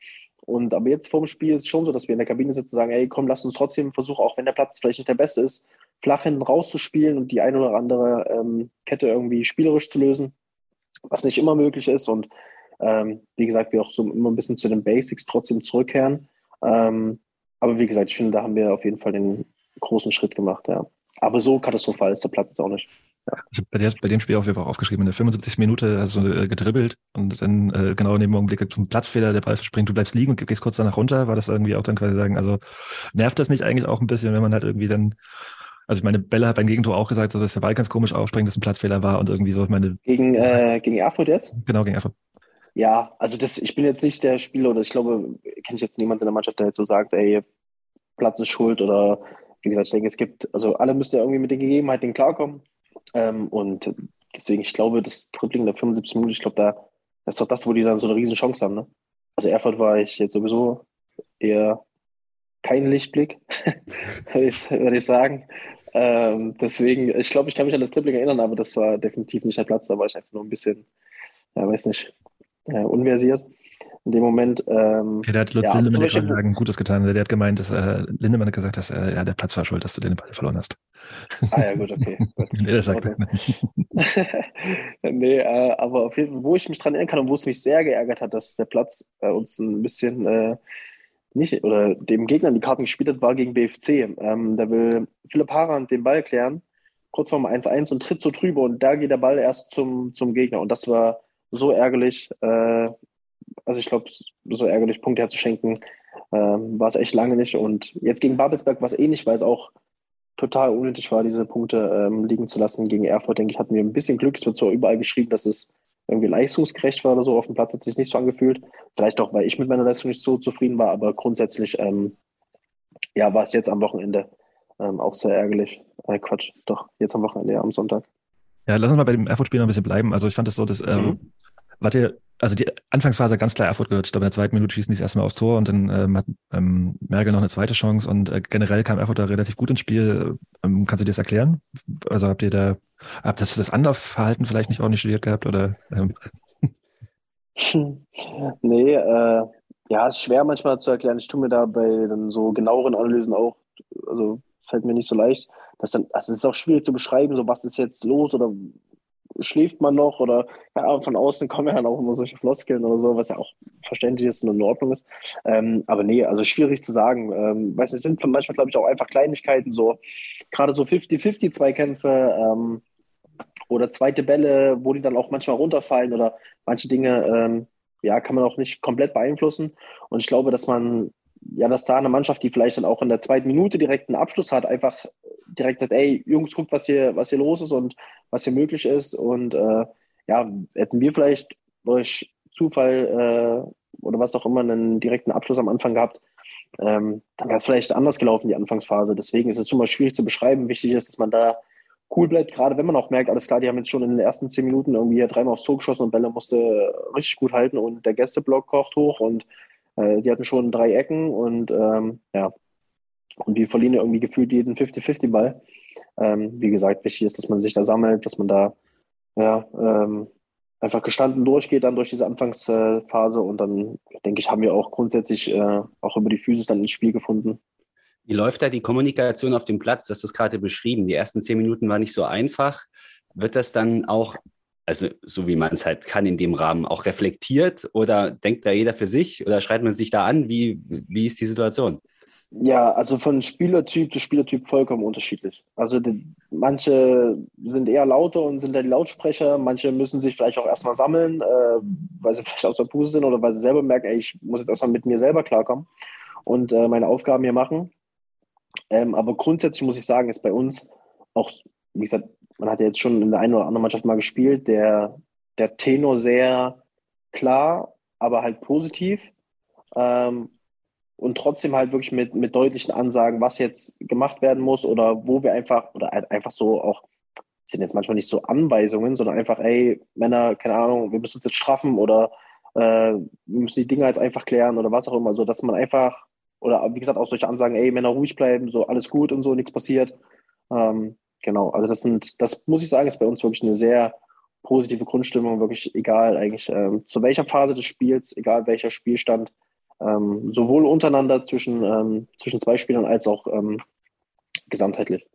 Und aber jetzt vorm Spiel ist es schon so, dass wir in der Kabine sitzen und sagen, ey, komm, lass uns trotzdem versuchen, auch wenn der Platz vielleicht nicht der beste ist, flach hinten rauszuspielen und die eine oder andere ähm, Kette irgendwie spielerisch zu lösen, was nicht immer möglich ist. Und ähm, wie gesagt, wir auch so immer ein bisschen zu den Basics trotzdem zurückkehren. Ähm, aber wie gesagt, ich finde, da haben wir auf jeden Fall den großen Schritt gemacht, ja. Aber so katastrophal ist der Platz jetzt auch nicht. Also bei, der, bei dem Spiel auch, auch aufgeschrieben, in der 75. Minute hast du äh, gedribbelt und dann äh, genau in dem Augenblick zum Platzfehler, der Ball springt, du bleibst liegen und gehst kurz danach runter, war das irgendwie auch dann quasi sagen, also nervt das nicht eigentlich auch ein bisschen, wenn man halt irgendwie dann, also ich meine, Bella hat beim Gegentor auch gesagt, dass der Ball ganz komisch aufspringt, dass ein Platzfehler war und irgendwie so, ich meine, Gegen, äh, gegen Erfurt jetzt? genau, gegen Erfurt. Ja, also das, ich bin jetzt nicht der Spieler oder ich glaube, kenne ich jetzt niemanden in der Mannschaft, der jetzt so sagt, ey, Platz ist schuld oder wie gesagt, ich denke, es gibt, also alle müssen ja irgendwie mit den Gegebenheiten klarkommen. Ähm, und deswegen, ich glaube, das Dribbling der 75 Minuten, ich glaube, da das ist doch das, wo die dann so eine riesen Chance haben, ne? Also Erfurt war ich jetzt sowieso eher kein Lichtblick, würde ich, sagen. Ähm, deswegen, ich glaube, ich kann mich an das Dribbling erinnern, aber das war definitiv nicht der Platz, da war ich einfach nur ein bisschen, ja, weiß nicht, äh, unversiert in dem Moment. Ähm, Ja, der hat Lutz Ja, Lindemann Beispiel- sagen, Gutes getan. Der hat gemeint, dass äh, Lindemann hat gesagt, dass äh, ja, der Platz war schuld, dass du den Ball verloren hast. ah ja, gut, okay. Gut. nee, das sagt Okay. nee, äh, aber auf jeden Fall, wo ich mich dran erinnern kann und wo es mich sehr geärgert hat, dass der Platz äh, uns ein bisschen äh, nicht oder dem Gegner die Karten gespielt hat, war gegen BFC. Ähm, da will Philipp Harand den Ball klären, kurz vorm 1-1 und tritt so drüber und da geht der Ball erst zum, zum Gegner. Und das war so ärgerlich. Äh, also ich glaube, so ärgerlich, Punkte herzuschenken, ähm, war es echt lange nicht. Und jetzt gegen Babelsberg war es ähnlich, weil es auch total unnötig war, diese Punkte ähm, liegen zu lassen. Gegen Erfurt, denke ich, hatten wir ein bisschen Glück. Es wird zwar überall geschrieben, dass es irgendwie leistungsgerecht war oder so. Auf dem Platz hat es sich nicht so angefühlt. Vielleicht auch, weil ich mit meiner Leistung nicht so zufrieden war, aber grundsätzlich ähm, ja, war es jetzt am Wochenende ähm, auch sehr ärgerlich. Äh, Quatsch, doch, jetzt am Wochenende, ja, am Sonntag. Ja, lass uns mal bei dem Erfurt-Spiel noch ein bisschen bleiben. Also ich fand das so, dass, ähm, Mhm. wart ihr, also die Anfangsphase ganz klar Erfurt gehört. Ich glaube, in der zweiten Minute schießen die das erste Mal aufs Tor und dann ähm, hat ähm, Merkel noch eine zweite Chance und äh, generell kam Erfurt da relativ gut ins Spiel. Ähm, kannst du dir das erklären? Also habt ihr da, habt ihr das Anlaufverhalten vielleicht nicht ordentlich studiert gehabt oder? Ähm, nee, äh, ja, ist schwer manchmal zu erklären. Ich tue mir da bei dann so genaueren Analysen auch, also fällt mir nicht so leicht. Das dann, also es ist auch schwierig zu beschreiben, so was ist jetzt los oder schläft man noch oder ja, von außen kommen ja dann auch immer solche Floskeln oder so, was ja auch verständlich ist und in Ordnung ist. Ähm, aber nee, also schwierig zu sagen. Ähm, weiß, es sind manchmal, glaube ich, auch einfach Kleinigkeiten, so gerade so 50-50-Zweikämpfe ähm, oder zweite Bälle, wo die dann auch manchmal runterfallen oder manche Dinge, ähm, ja, kann man auch nicht komplett beeinflussen. Und ich glaube, dass man, ja, dass da eine Mannschaft, die vielleicht dann auch in der zweiten Minute direkt einen Abschluss hat, einfach direkt sagt, ey, Jungs, guckt, was hier, was hier los ist und was hier möglich ist. Und äh, ja, hätten wir vielleicht durch Zufall äh, oder was auch immer einen direkten Abschluss am Anfang gehabt, ähm, dann wäre es vielleicht anders gelaufen, die Anfangsphase. Deswegen ist es immer schwierig zu beschreiben. Wichtig ist, dass man da cool bleibt, gerade wenn man auch merkt, alles klar, die haben jetzt schon in den ersten zehn Minuten irgendwie dreimal aufs Tor geschossen und Bälle musste richtig gut halten und der Gästeblock kocht hoch und die hatten schon drei Ecken und ähm, ja, und die verlieren ja irgendwie gefühlt jeden 50-50-Ball. Ähm, wie gesagt, wichtig ist, dass man sich da sammelt, dass man da ja, ähm, einfach gestanden durchgeht dann durch diese Anfangsphase und dann, denke ich, haben wir auch grundsätzlich äh, auch über die Physis dann ins Spiel gefunden. Wie läuft da die Kommunikation auf dem Platz? Du hast das gerade beschrieben. Die ersten zehn Minuten waren nicht so einfach. Wird das dann auch, also so wie man es halt kann in dem Rahmen, auch reflektiert oder denkt da jeder für sich oder schreit man sich da an? Wie, wie ist die Situation? Ja, also von Spielertyp zu Spielertyp vollkommen unterschiedlich. Also die, manche sind eher lauter und sind da die Lautsprecher, manche müssen sich vielleicht auch erstmal sammeln, äh, weil sie vielleicht aus der Puste sind oder weil sie selber merken, ey, ich muss jetzt erstmal mit mir selber klarkommen und äh, meine Aufgaben hier machen. Ähm, aber grundsätzlich muss ich sagen, ist bei uns auch, wie gesagt, man hat ja jetzt schon in der einen oder anderen Mannschaft mal gespielt, der, der Tenor sehr klar, aber halt positiv. Ähm, und trotzdem halt wirklich mit, mit deutlichen Ansagen, was jetzt gemacht werden muss oder wo wir einfach, oder halt einfach so auch, sind jetzt manchmal nicht so Anweisungen, sondern einfach, ey, Männer, keine Ahnung, wir müssen uns jetzt straffen oder äh, wir müssen die Dinge jetzt einfach klären oder was auch immer, so dass man einfach, oder wie gesagt, auch solche Ansagen, ey, Männer ruhig bleiben, so alles gut und so, nichts passiert. Ähm, genau, also das sind, das muss ich sagen, ist bei uns wirklich eine sehr positive Grundstimmung, wirklich egal eigentlich ähm, zu welcher Phase des Spiels, egal welcher Spielstand, ähm, sowohl untereinander zwischen, ähm, zwischen zwei Spielern als auch ähm, gesamtheitlich.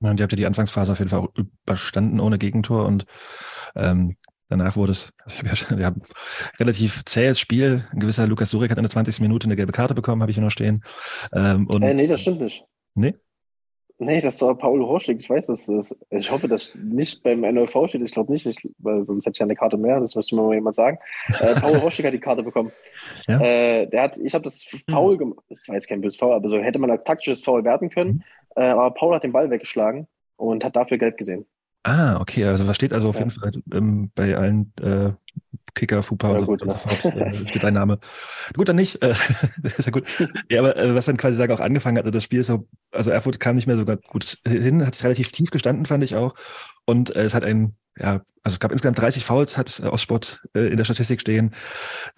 Ja, und ihr habt ja die Anfangsphase auf jeden Fall überstanden ohne Gegentor und ähm, danach wurde es, also ich hab ja, wir haben relativ zähes Spiel. Ein gewisser Lukas Surek hat in der 20. Minute eine gelbe Karte bekommen, habe ich hier noch stehen. Ähm, und, äh, nee, das stimmt nicht. Nee? Nee, das war Paul Horschig. Ich weiß, dass das, ich hoffe, dass nicht beim NLV steht. Ich glaube nicht, ich, weil sonst hätte ich ja eine Karte mehr. Das müsste mir mal jemand sagen. Äh, Paul Horschig hat die Karte bekommen. Ja? Äh, der hat, ich habe das Foul gemacht. Das war jetzt kein böses Foul, aber so hätte man als taktisches Foul werten können. Mhm. Äh, aber Paul hat den Ball weggeschlagen und hat dafür gelb gesehen. Ah, okay. Also was steht also auf ja. jeden Fall ähm, bei allen äh, Kicker, Fupa ja, und so, so fort, äh, steht ein Name. Gut, dann nicht. Äh, ist ja gut. Ja, aber äh, was dann quasi sagen auch angefangen hat, also das Spiel ist so, also Erfurt kam nicht mehr so gut hin, hat sich relativ tief gestanden, fand ich auch. Und äh, es hat ein ja, also es gab insgesamt 30 Fouls, hat äh, Ostsport äh, in der Statistik stehen.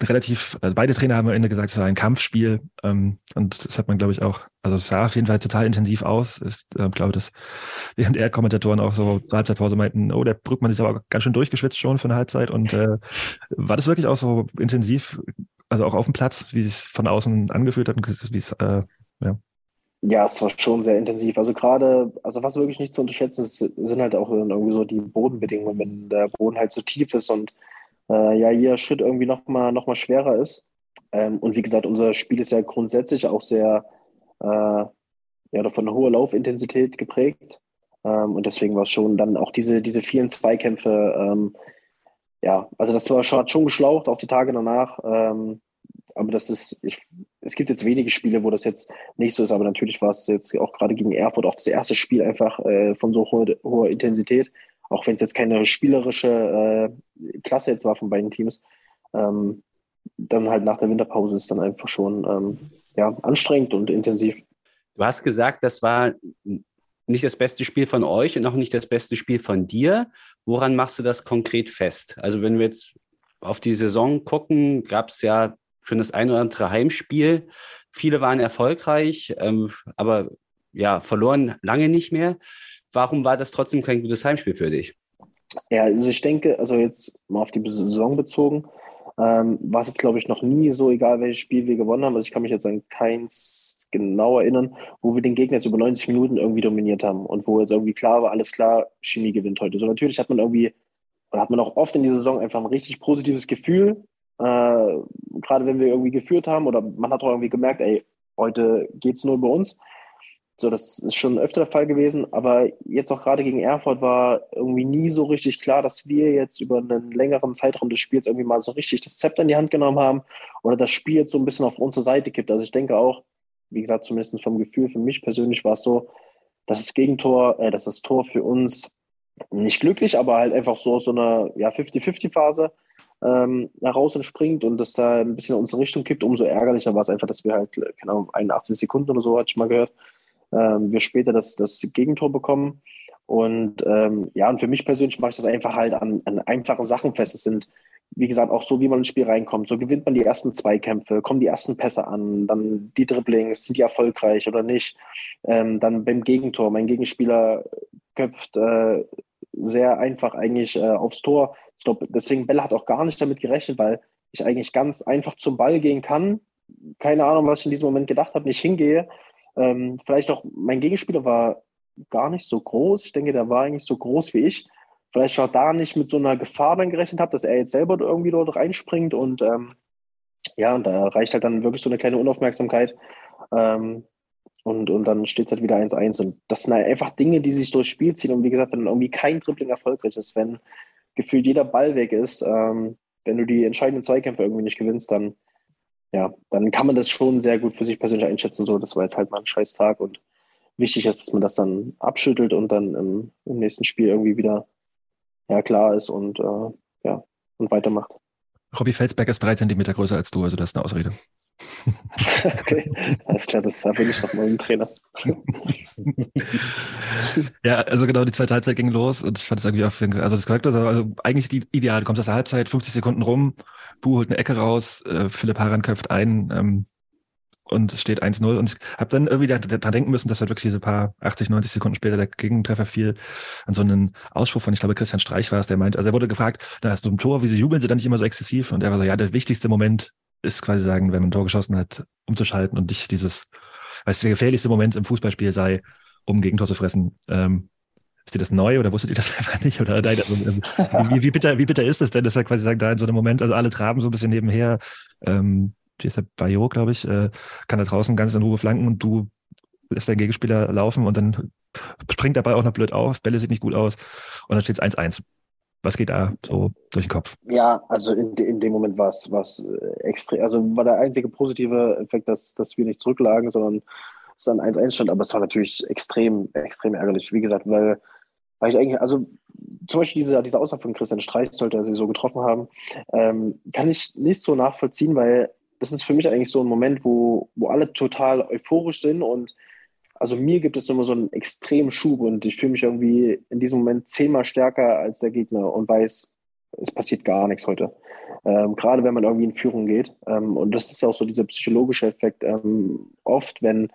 Relativ, also beide Trainer haben am Ende gesagt, es war ein Kampfspiel. Ähm, und das hat man, glaube ich, auch, also es sah auf jeden Fall total intensiv aus. Ich äh, glaube, dass während er Kommentatoren auch so zur Halbzeitpause meinten, oh, der Brückmann ist aber ganz schön durchgeschwitzt schon für eine Halbzeit. Und äh, war das wirklich auch so intensiv, also auch auf dem Platz, wie es von außen angefühlt hat und wie es, äh, ja. Ja, es war schon sehr intensiv. Also gerade, also was wirklich nicht zu unterschätzen ist, sind halt auch irgendwie so die Bodenbedingungen, wenn der Boden halt so tief ist und äh, ja, jeder Schritt irgendwie nochmal noch mal schwerer ist. Ähm, und wie gesagt, unser Spiel ist ja grundsätzlich auch sehr äh, ja, von hohen Laufintensität geprägt. Ähm, und deswegen war es schon dann auch diese, diese vielen Zweikämpfe, ähm, ja, also das war schon, hat schon geschlaucht, auch die Tage danach. Ähm, aber das ist, ich, es gibt jetzt wenige Spiele, wo das jetzt nicht so ist, aber natürlich war es jetzt auch gerade gegen Erfurt auch das erste Spiel einfach äh, von so hoher, hoher Intensität, auch wenn es jetzt keine spielerische äh, Klasse jetzt war von beiden Teams. Ähm, dann halt nach der Winterpause ist dann einfach schon ähm, ja, anstrengend und intensiv. Du hast gesagt, das war nicht das beste Spiel von euch und auch nicht das beste Spiel von dir. Woran machst du das konkret fest? Also wenn wir jetzt auf die Saison gucken, gab es ja schon das ein oder andere Heimspiel. Viele waren erfolgreich, ähm, aber ja, verloren lange nicht mehr. Warum war das trotzdem kein gutes Heimspiel für dich? Ja, also ich denke, also jetzt mal auf die Saison bezogen, ähm, war es jetzt, glaube ich, noch nie so, egal welches Spiel wir gewonnen haben. Also ich kann mich jetzt an keins genau erinnern, wo wir den Gegner jetzt über 90 Minuten irgendwie dominiert haben und wo jetzt irgendwie klar war, alles klar, Chemie gewinnt heute. So natürlich hat man irgendwie, oder hat man auch oft in dieser Saison einfach ein richtig positives Gefühl, äh, gerade wenn wir irgendwie geführt haben oder man hat auch irgendwie gemerkt, ey, heute geht es nur über uns. So, das ist schon öfter der Fall gewesen, aber jetzt auch gerade gegen Erfurt war irgendwie nie so richtig klar, dass wir jetzt über einen längeren Zeitraum des Spiels irgendwie mal so richtig das Zepter in die Hand genommen haben oder das Spiel jetzt so ein bisschen auf unsere Seite kippt. Also ich denke auch, wie gesagt, zumindest vom Gefühl für mich persönlich war es so, dass das Gegentor, äh, dass das Tor für uns nicht glücklich, aber halt einfach so aus so einer ja, 50-50-Phase ähm, heraus entspringt und das da ein bisschen in unsere Richtung kippt, umso ärgerlicher war es einfach, dass wir halt, keine Ahnung, 81 Sekunden oder so, hatte ich mal gehört, ähm, wir später das, das Gegentor bekommen. Und ähm, ja, und für mich persönlich mache ich das einfach halt an, an einfachen Sachen fest. Es sind, wie gesagt, auch so, wie man ins Spiel reinkommt. So gewinnt man die ersten Zweikämpfe, kommen die ersten Pässe an, dann die Dribblings, sind die erfolgreich oder nicht. Ähm, dann beim Gegentor, mein Gegenspieler köpft äh, sehr einfach eigentlich äh, aufs Tor. Ich glaube, deswegen Bella hat auch gar nicht damit gerechnet, weil ich eigentlich ganz einfach zum Ball gehen kann. Keine Ahnung, was ich in diesem Moment gedacht habe, nicht hingehe. Ähm, vielleicht auch, mein Gegenspieler war gar nicht so groß. Ich denke, der war eigentlich so groß wie ich. Vielleicht auch da nicht mit so einer Gefahr dann gerechnet habe, dass er jetzt selber irgendwie dort reinspringt und ähm, ja, und da reicht halt dann wirklich so eine kleine Unaufmerksamkeit. Ähm, und, und dann steht es halt wieder 1-1. Und das sind halt einfach Dinge, die sich durchs Spiel ziehen. Und wie gesagt, wenn irgendwie kein Dribbling erfolgreich ist, wenn gefühlt jeder Ball weg ist, ähm, wenn du die entscheidenden Zweikämpfe irgendwie nicht gewinnst, dann, ja, dann kann man das schon sehr gut für sich persönlich einschätzen. So, das war jetzt halt mal ein scheiß Tag und wichtig ist, dass man das dann abschüttelt und dann im, im nächsten Spiel irgendwie wieder ja, klar ist und äh, ja, und weitermacht. Robby Felsberg ist drei Zentimeter größer als du, also das ist eine Ausrede. okay, alles klar, das bin ich doch mal ein Trainer. ja, also genau, die zweite Halbzeit ging los und ich fand es irgendwie auch, also das Charakter, also eigentlich die ideal, du kommst aus der Halbzeit, 50 Sekunden rum, Bu holt eine Ecke raus, äh, Philipp Haran köpft ein ähm, und es steht 1-0 und ich habe dann irgendwie daran denken müssen, dass halt wirklich diese paar 80, 90 Sekunden später der Gegentreffer fiel an so einen Ausspruch von, ich glaube, Christian Streich war es, der meint, also er wurde gefragt, na, hast du ein Tor, wieso jubeln sie dann nicht immer so exzessiv? Und er war so, ja, der wichtigste Moment ist quasi sagen, wenn man ein Tor geschossen hat, umzuschalten und nicht dieses, weil es der gefährlichste Moment im Fußballspiel sei, um ein Gegentor zu fressen. Ähm, ist dir das neu oder wusstet ihr das einfach nicht? Oder nein, also, ähm, wie, wie, bitter, wie bitter ist es denn, dass er quasi sagen, da in so einem Moment, also alle traben so ein bisschen nebenher, ähm, wie ist der Bayo, glaube ich, äh, kann da draußen ganz in Ruhe flanken und du lässt deinen Gegenspieler laufen und dann springt der Ball auch noch blöd auf, Bälle sieht nicht gut aus und dann steht es 1-1. Was geht da so durch den Kopf? Ja, also in, in dem Moment war es äh, extrem, also war der einzige positive Effekt, dass, dass wir nicht zurücklagen, sondern es dann 1-1 stand, aber es war natürlich extrem, extrem ärgerlich. Wie gesagt, weil, weil ich eigentlich, also zum Beispiel diese, diese Aussage von Christian Streich, sollte er sie so getroffen haben, ähm, kann ich nicht so nachvollziehen, weil das ist für mich eigentlich so ein Moment, wo, wo alle total euphorisch sind und also mir gibt es immer so einen extremen Schub und ich fühle mich irgendwie in diesem Moment zehnmal stärker als der Gegner und weiß, es passiert gar nichts heute. Ähm, gerade wenn man irgendwie in Führung geht. Ähm, und das ist auch so dieser psychologische Effekt. Ähm, oft, wenn,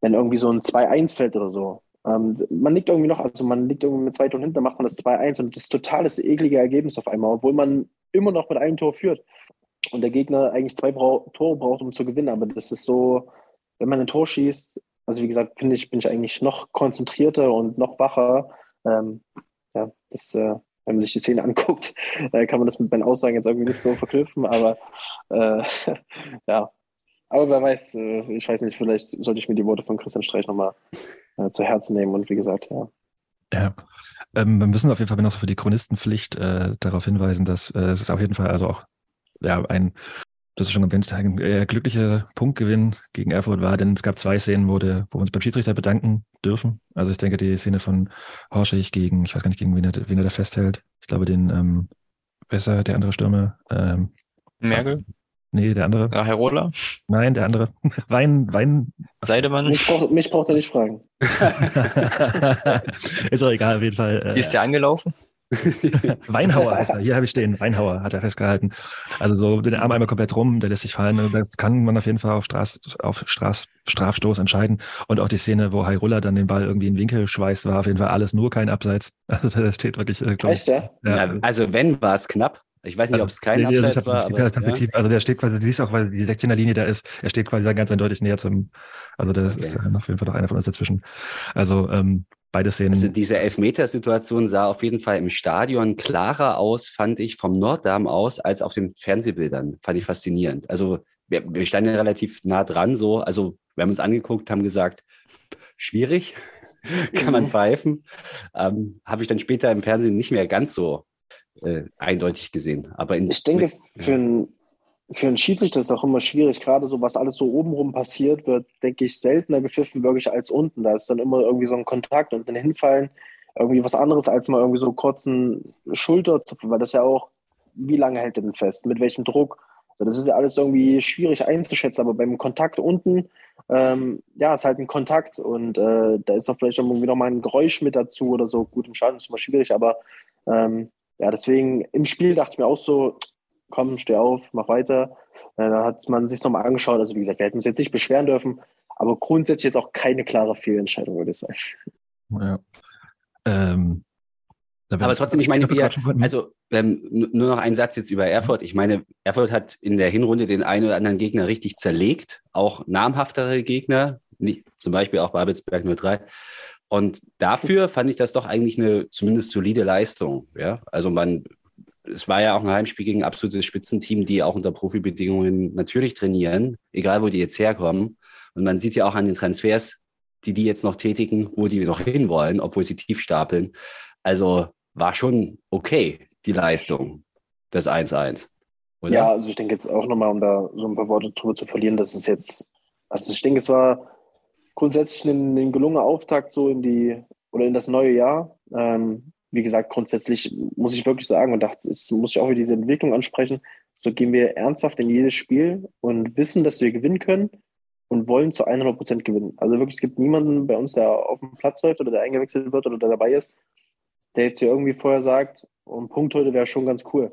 wenn irgendwie so ein 2-1 fällt oder so. Ähm, man liegt irgendwie noch, also man liegt irgendwie mit zwei Toren hinten, macht man das 2-1 und das ist total das eklige Ergebnis auf einmal, obwohl man immer noch mit einem Tor führt. Und der Gegner eigentlich zwei Brau Tore braucht, um zu gewinnen. Aber das ist so, wenn man ein Tor schießt, also wie gesagt, finde ich, bin ich eigentlich noch konzentrierter und noch wacher. Ähm, ja, das, äh, wenn man sich die Szene anguckt, äh, kann man das mit meinen Aussagen jetzt irgendwie nicht so verknüpfen, aber äh, ja. Aber wer weiß, äh, ich weiß nicht, vielleicht sollte ich mir die Worte von Christian Streich nochmal äh, zu Herzen nehmen und wie gesagt, ja. Ja. Ähm, wir müssen auf jeden Fall noch für die Chronistenpflicht äh, darauf hinweisen, dass es auf jeden Fall also auch ja, ein das ist schon erwähnt, ein äh, glücklicher Punktgewinn gegen Erfurt war, denn es gab zwei Szenen, wo, der, wo wir uns beim Schiedsrichter bedanken dürfen. Also ich denke, die Szene von Horschig gegen, ich weiß gar nicht, gegen wen er, wen er da festhält. Ich glaube, den ähm, besser, der andere Stürmer. Ähm, Merkel? Nee, der andere. Ja, Herr Rohler? Nein, der andere. Wein, Wein. Seidemann? Mich braucht, mich braucht er nicht fragen. ist auch egal, auf jeden Fall. Wie ist der angelaufen? Weinhauer heißt er. Hier habe ich stehen. Weinhauer hat er festgehalten. Also so den Arm einmal komplett rum, der lässt sich fallen. Das kann man auf jeden Fall auf, Straß, auf Straß, Strafstoß entscheiden. Und auch die Szene, wo Hairulla dann den Ball irgendwie in den Winkel schweißt, war auf jeden Fall alles nur kein Abseits. Also da steht wirklich, äh, Echt, ja? ja? Also wenn, war es knapp. Ich weiß nicht, also, ob es kein nee, Abseits war. Aber, ja. Also der steht quasi, du siehst auch, weil die 16er Linie da ist, er steht quasi ganz eindeutig näher zum, also das okay. ist auf jeden Fall doch einer von uns dazwischen. Also ähm, beide Szenen. Also diese Elfmetersituation sah auf jeden Fall im Stadion klarer aus, fand ich, vom Norddarm aus, als auf den Fernsehbildern. Fand ich faszinierend. Also wir, wir standen ja relativ nah dran, so. Also wir haben uns angeguckt, haben gesagt, schwierig, kann man mhm. pfeifen. Ähm, Habe ich dann später im Fernsehen nicht mehr ganz so äh, eindeutig gesehen. Aber in, ich denke, für ein für einen Schiedsrichter ist auch immer schwierig, gerade so, was alles so obenrum passiert, wird, denke ich, seltener gepfiffen wirklich als unten. Da ist dann immer irgendwie so ein Kontakt und dann hinfallen irgendwie was anderes, als mal irgendwie so kurzen Schulterzupfen, weil das ja auch, wie lange hält der denn fest, mit welchem Druck? Das ist ja alles irgendwie schwierig einzuschätzen, aber beim Kontakt unten, ähm, ja, ist halt ein Kontakt und äh, da ist auch vielleicht irgendwie nochmal ein Geräusch mit dazu oder so. Gut, im Schaden ist immer schwierig, aber ähm, ja, deswegen im Spiel dachte ich mir auch so, komm, steh auf, mach weiter. Äh, dann hat man sich nochmal angeschaut. Also wie gesagt, wir hätten uns jetzt nicht beschweren dürfen, aber grundsätzlich jetzt auch keine klare Fehlentscheidung, würde ich sagen. Ja. Ähm, aber trotzdem, ich meine, wir, also ähm, nur noch ein Satz jetzt über Erfurt. Ich meine, Erfurt hat in der Hinrunde den einen oder anderen Gegner richtig zerlegt, auch namhaftere Gegner, nicht, zum Beispiel auch Babelsberg 03. Und dafür fand ich das doch eigentlich eine zumindest solide Leistung. Ja? Also man es war ja auch ein Heimspiel gegen ein absolutes Spitzenteam, die auch unter Profibedingungen natürlich trainieren, egal wo die jetzt herkommen. Und man sieht ja auch an den Transfers, die die jetzt noch tätigen, wo die noch hinwollen, obwohl sie tief stapeln. Also war schon okay, die Leistung, das 1-1. Oder? Ja, also ich denke jetzt auch nochmal, um da so ein paar Worte drüber zu verlieren, dass es jetzt, also ich denke, es war grundsätzlich ein, ein gelungener Auftakt so in die oder in das neue Jahr. Ähm, wie gesagt, grundsätzlich muss ich wirklich sagen, und das muss ich auch wieder diese Entwicklung ansprechen, so gehen wir ernsthaft in jedes Spiel und wissen, dass wir gewinnen können und wollen zu 100 Prozent gewinnen. Also wirklich, es gibt niemanden bei uns, der auf dem Platz läuft oder der eingewechselt wird oder der dabei ist, der jetzt hier irgendwie vorher sagt, ein Punkt heute wäre schon ganz cool.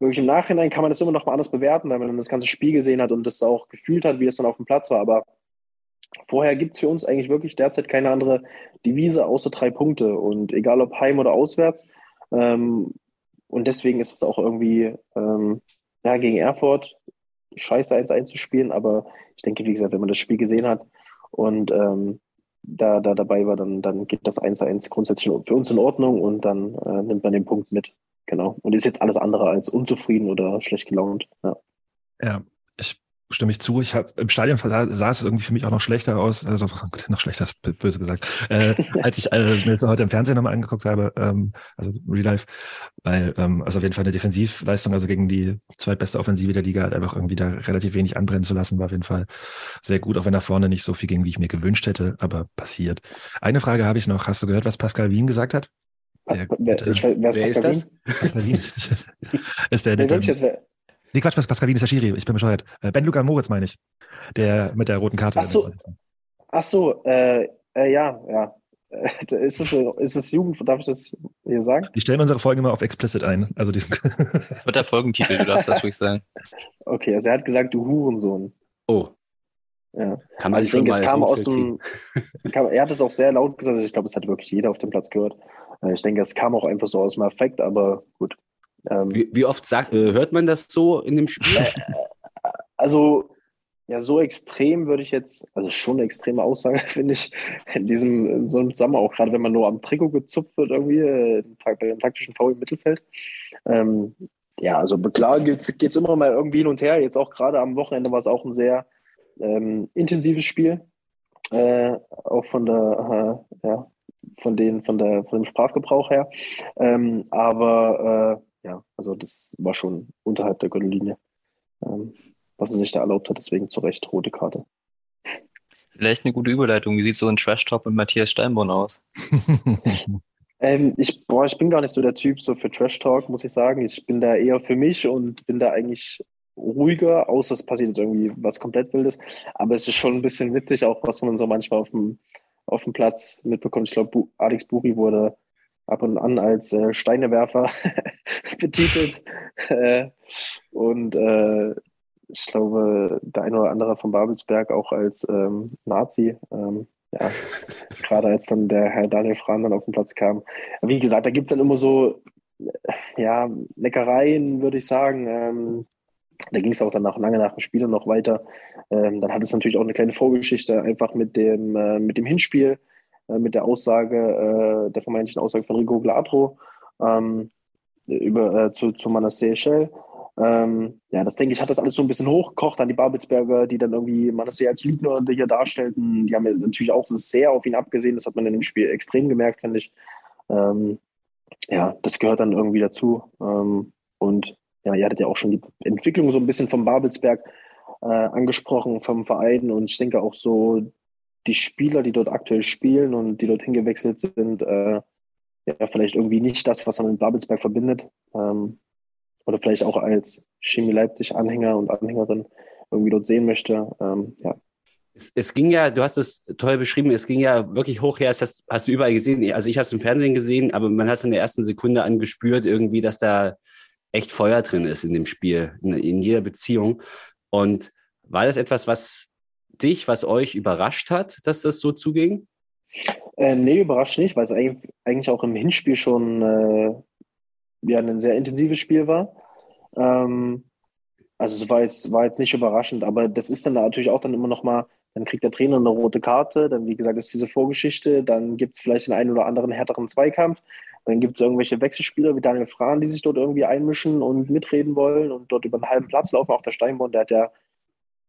Wirklich im Nachhinein kann man das immer noch mal anders bewerten, weil man dann das ganze Spiel gesehen hat und das auch gefühlt hat, wie es dann auf dem Platz war. Aber vorher gibt es für uns eigentlich wirklich derzeit keine andere Devise außer drei Punkte. Und egal ob heim oder auswärts. Ähm, und deswegen ist es auch irgendwie ähm, ja, gegen Erfurt scheiße 1-1 zu spielen. Aber ich denke, wie gesagt, wenn man das Spiel gesehen hat und ähm, da, da dabei war, dann, dann geht das 1-1 grundsätzlich für uns in Ordnung und dann äh, nimmt man den Punkt mit. Genau. Und ist jetzt alles andere als unzufrieden oder schlecht gelaunt. Ja, ja stimme ich zu. Ich habe im Stadion sah es irgendwie für mich auch noch schlechter aus, also noch schlechter ist böse gesagt, äh, als ich äh, mir das heute im Fernsehen nochmal angeguckt habe, ähm, also Real Life, weil ähm, also auf jeden Fall eine Defensivleistung, also gegen die zweitbeste Offensive der Liga, halt einfach irgendwie da relativ wenig anbrennen zu lassen, war auf jeden Fall sehr gut, auch wenn da vorne nicht so viel ging, wie ich mir gewünscht hätte, aber passiert. Eine Frage habe ich noch. Hast du gehört, was Pascal Wien gesagt hat? Der, wer, ich, wer, wer ist das? Pascal Wien. ist der, der, der, der Nee, Quatsch, Pascalin ist der Schiri. Ich bin bescheuert. Äh, ben Luca Moritz meine ich. Der mit der roten Karte. Ach so, ach so äh, äh, ja, ja. Äh, ist es, ist es Jugend, darf ich das hier sagen? Die stellen unsere Folgen immer auf explicit ein. Also diesen das wird der Folgentitel, du darfst das ruhig sagen. Okay, also er hat gesagt, du Hurensohn. Oh. Ja. Kann man also ich denke, es kam aus dem. Kam, er hat es auch sehr laut gesagt, also ich glaube, es hat wirklich jeder auf dem Platz gehört. Äh, ich denke, es kam auch einfach so aus dem Effekt, aber gut. Ähm, wie, wie, oft sagt, äh, hört man das so in dem Spiel? Äh, also, ja, so extrem würde ich jetzt, also schon eine extreme Aussage, finde ich, in diesem, in so einem Sommer, auch gerade wenn man nur am Trikot gezupft wird, irgendwie, äh, bei dem taktischen V im Mittelfeld. Ähm, ja, also klar geht es immer mal irgendwie hin und her. Jetzt auch gerade am Wochenende war es auch ein sehr ähm, intensives Spiel. Äh, auch von der, äh, ja, von, den, von, der, von dem Sprachgebrauch her. Ähm, aber äh, ja, also das war schon unterhalb der Gürtellinie, ähm, was er sich da erlaubt hat. Deswegen zu Recht rote Karte. Vielleicht eine gute Überleitung. Wie sieht so ein Trash-Talk mit Matthias Steinborn aus? ähm, ich, boah, ich bin gar nicht so der Typ so für Trash-Talk, muss ich sagen. Ich bin da eher für mich und bin da eigentlich ruhiger, außer es passiert jetzt irgendwie was komplett Wildes. Aber es ist schon ein bisschen witzig, auch was man so manchmal auf dem, auf dem Platz mitbekommt. Ich glaube, Alex Buri wurde ab und an als äh, Steinewerfer betitelt. Äh, und äh, ich glaube, der eine oder andere von Babelsberg auch als ähm, Nazi. Ähm, ja, gerade als dann der Herr Daniel Frahn dann auf den Platz kam. Wie gesagt, da gibt es dann immer so, ja, Leckereien, würde ich sagen. Ähm, da ging es auch dann lange nach dem Spiel noch weiter. Ähm, dann hat es natürlich auch eine kleine Vorgeschichte, einfach mit dem, äh, mit dem Hinspiel äh, mit der Aussage, äh, der vermeintlichen Aussage von Rico Glatro ähm, über, äh, zu, zu Manasseh Shell. Ähm, ja, das denke ich, hat das alles so ein bisschen hochgekocht an die Babelsberger, die dann irgendwie Manasseh als Lügner hier darstellten. Die haben ja natürlich auch sehr auf ihn abgesehen. Das hat man in dem Spiel extrem gemerkt, finde ich. Ähm, ja, das gehört dann irgendwie dazu. Ähm, und ja, ihr hattet ja auch schon die Entwicklung so ein bisschen vom Babelsberg äh, angesprochen, vom Verein. Und ich denke auch so, die Spieler, die dort aktuell spielen und die dort hingewechselt sind, äh, ja, vielleicht irgendwie nicht das, was man mit Babelsberg verbindet. Ähm, oder vielleicht auch als Chemie Leipzig-Anhänger und Anhängerin irgendwie dort sehen möchte. Ähm, ja. Es, es, ging ja, du hast es toll beschrieben, es ging ja wirklich hoch her, das hast, hast du überall gesehen. Also ich habe es im Fernsehen gesehen, aber man hat von der ersten Sekunde an gespürt irgendwie, dass da echt Feuer drin ist in dem Spiel, in, in jeder Beziehung. Und war das etwas, was dich, was euch überrascht hat, dass das so zuging? Äh, nee, überrascht nicht, weil es eigentlich auch im Hinspiel schon äh, ja, ein sehr intensives Spiel war. Ähm, also es war jetzt, war jetzt nicht überraschend, aber das ist dann natürlich auch dann immer noch mal, dann kriegt der Trainer eine rote Karte, dann wie gesagt ist diese Vorgeschichte, dann gibt es vielleicht den einen oder anderen härteren Zweikampf, dann gibt es irgendwelche Wechselspieler wie Daniel Frahn, die sich dort irgendwie einmischen und mitreden wollen und dort über einen halben Platz laufen. Auch der Steinborn, der hat ja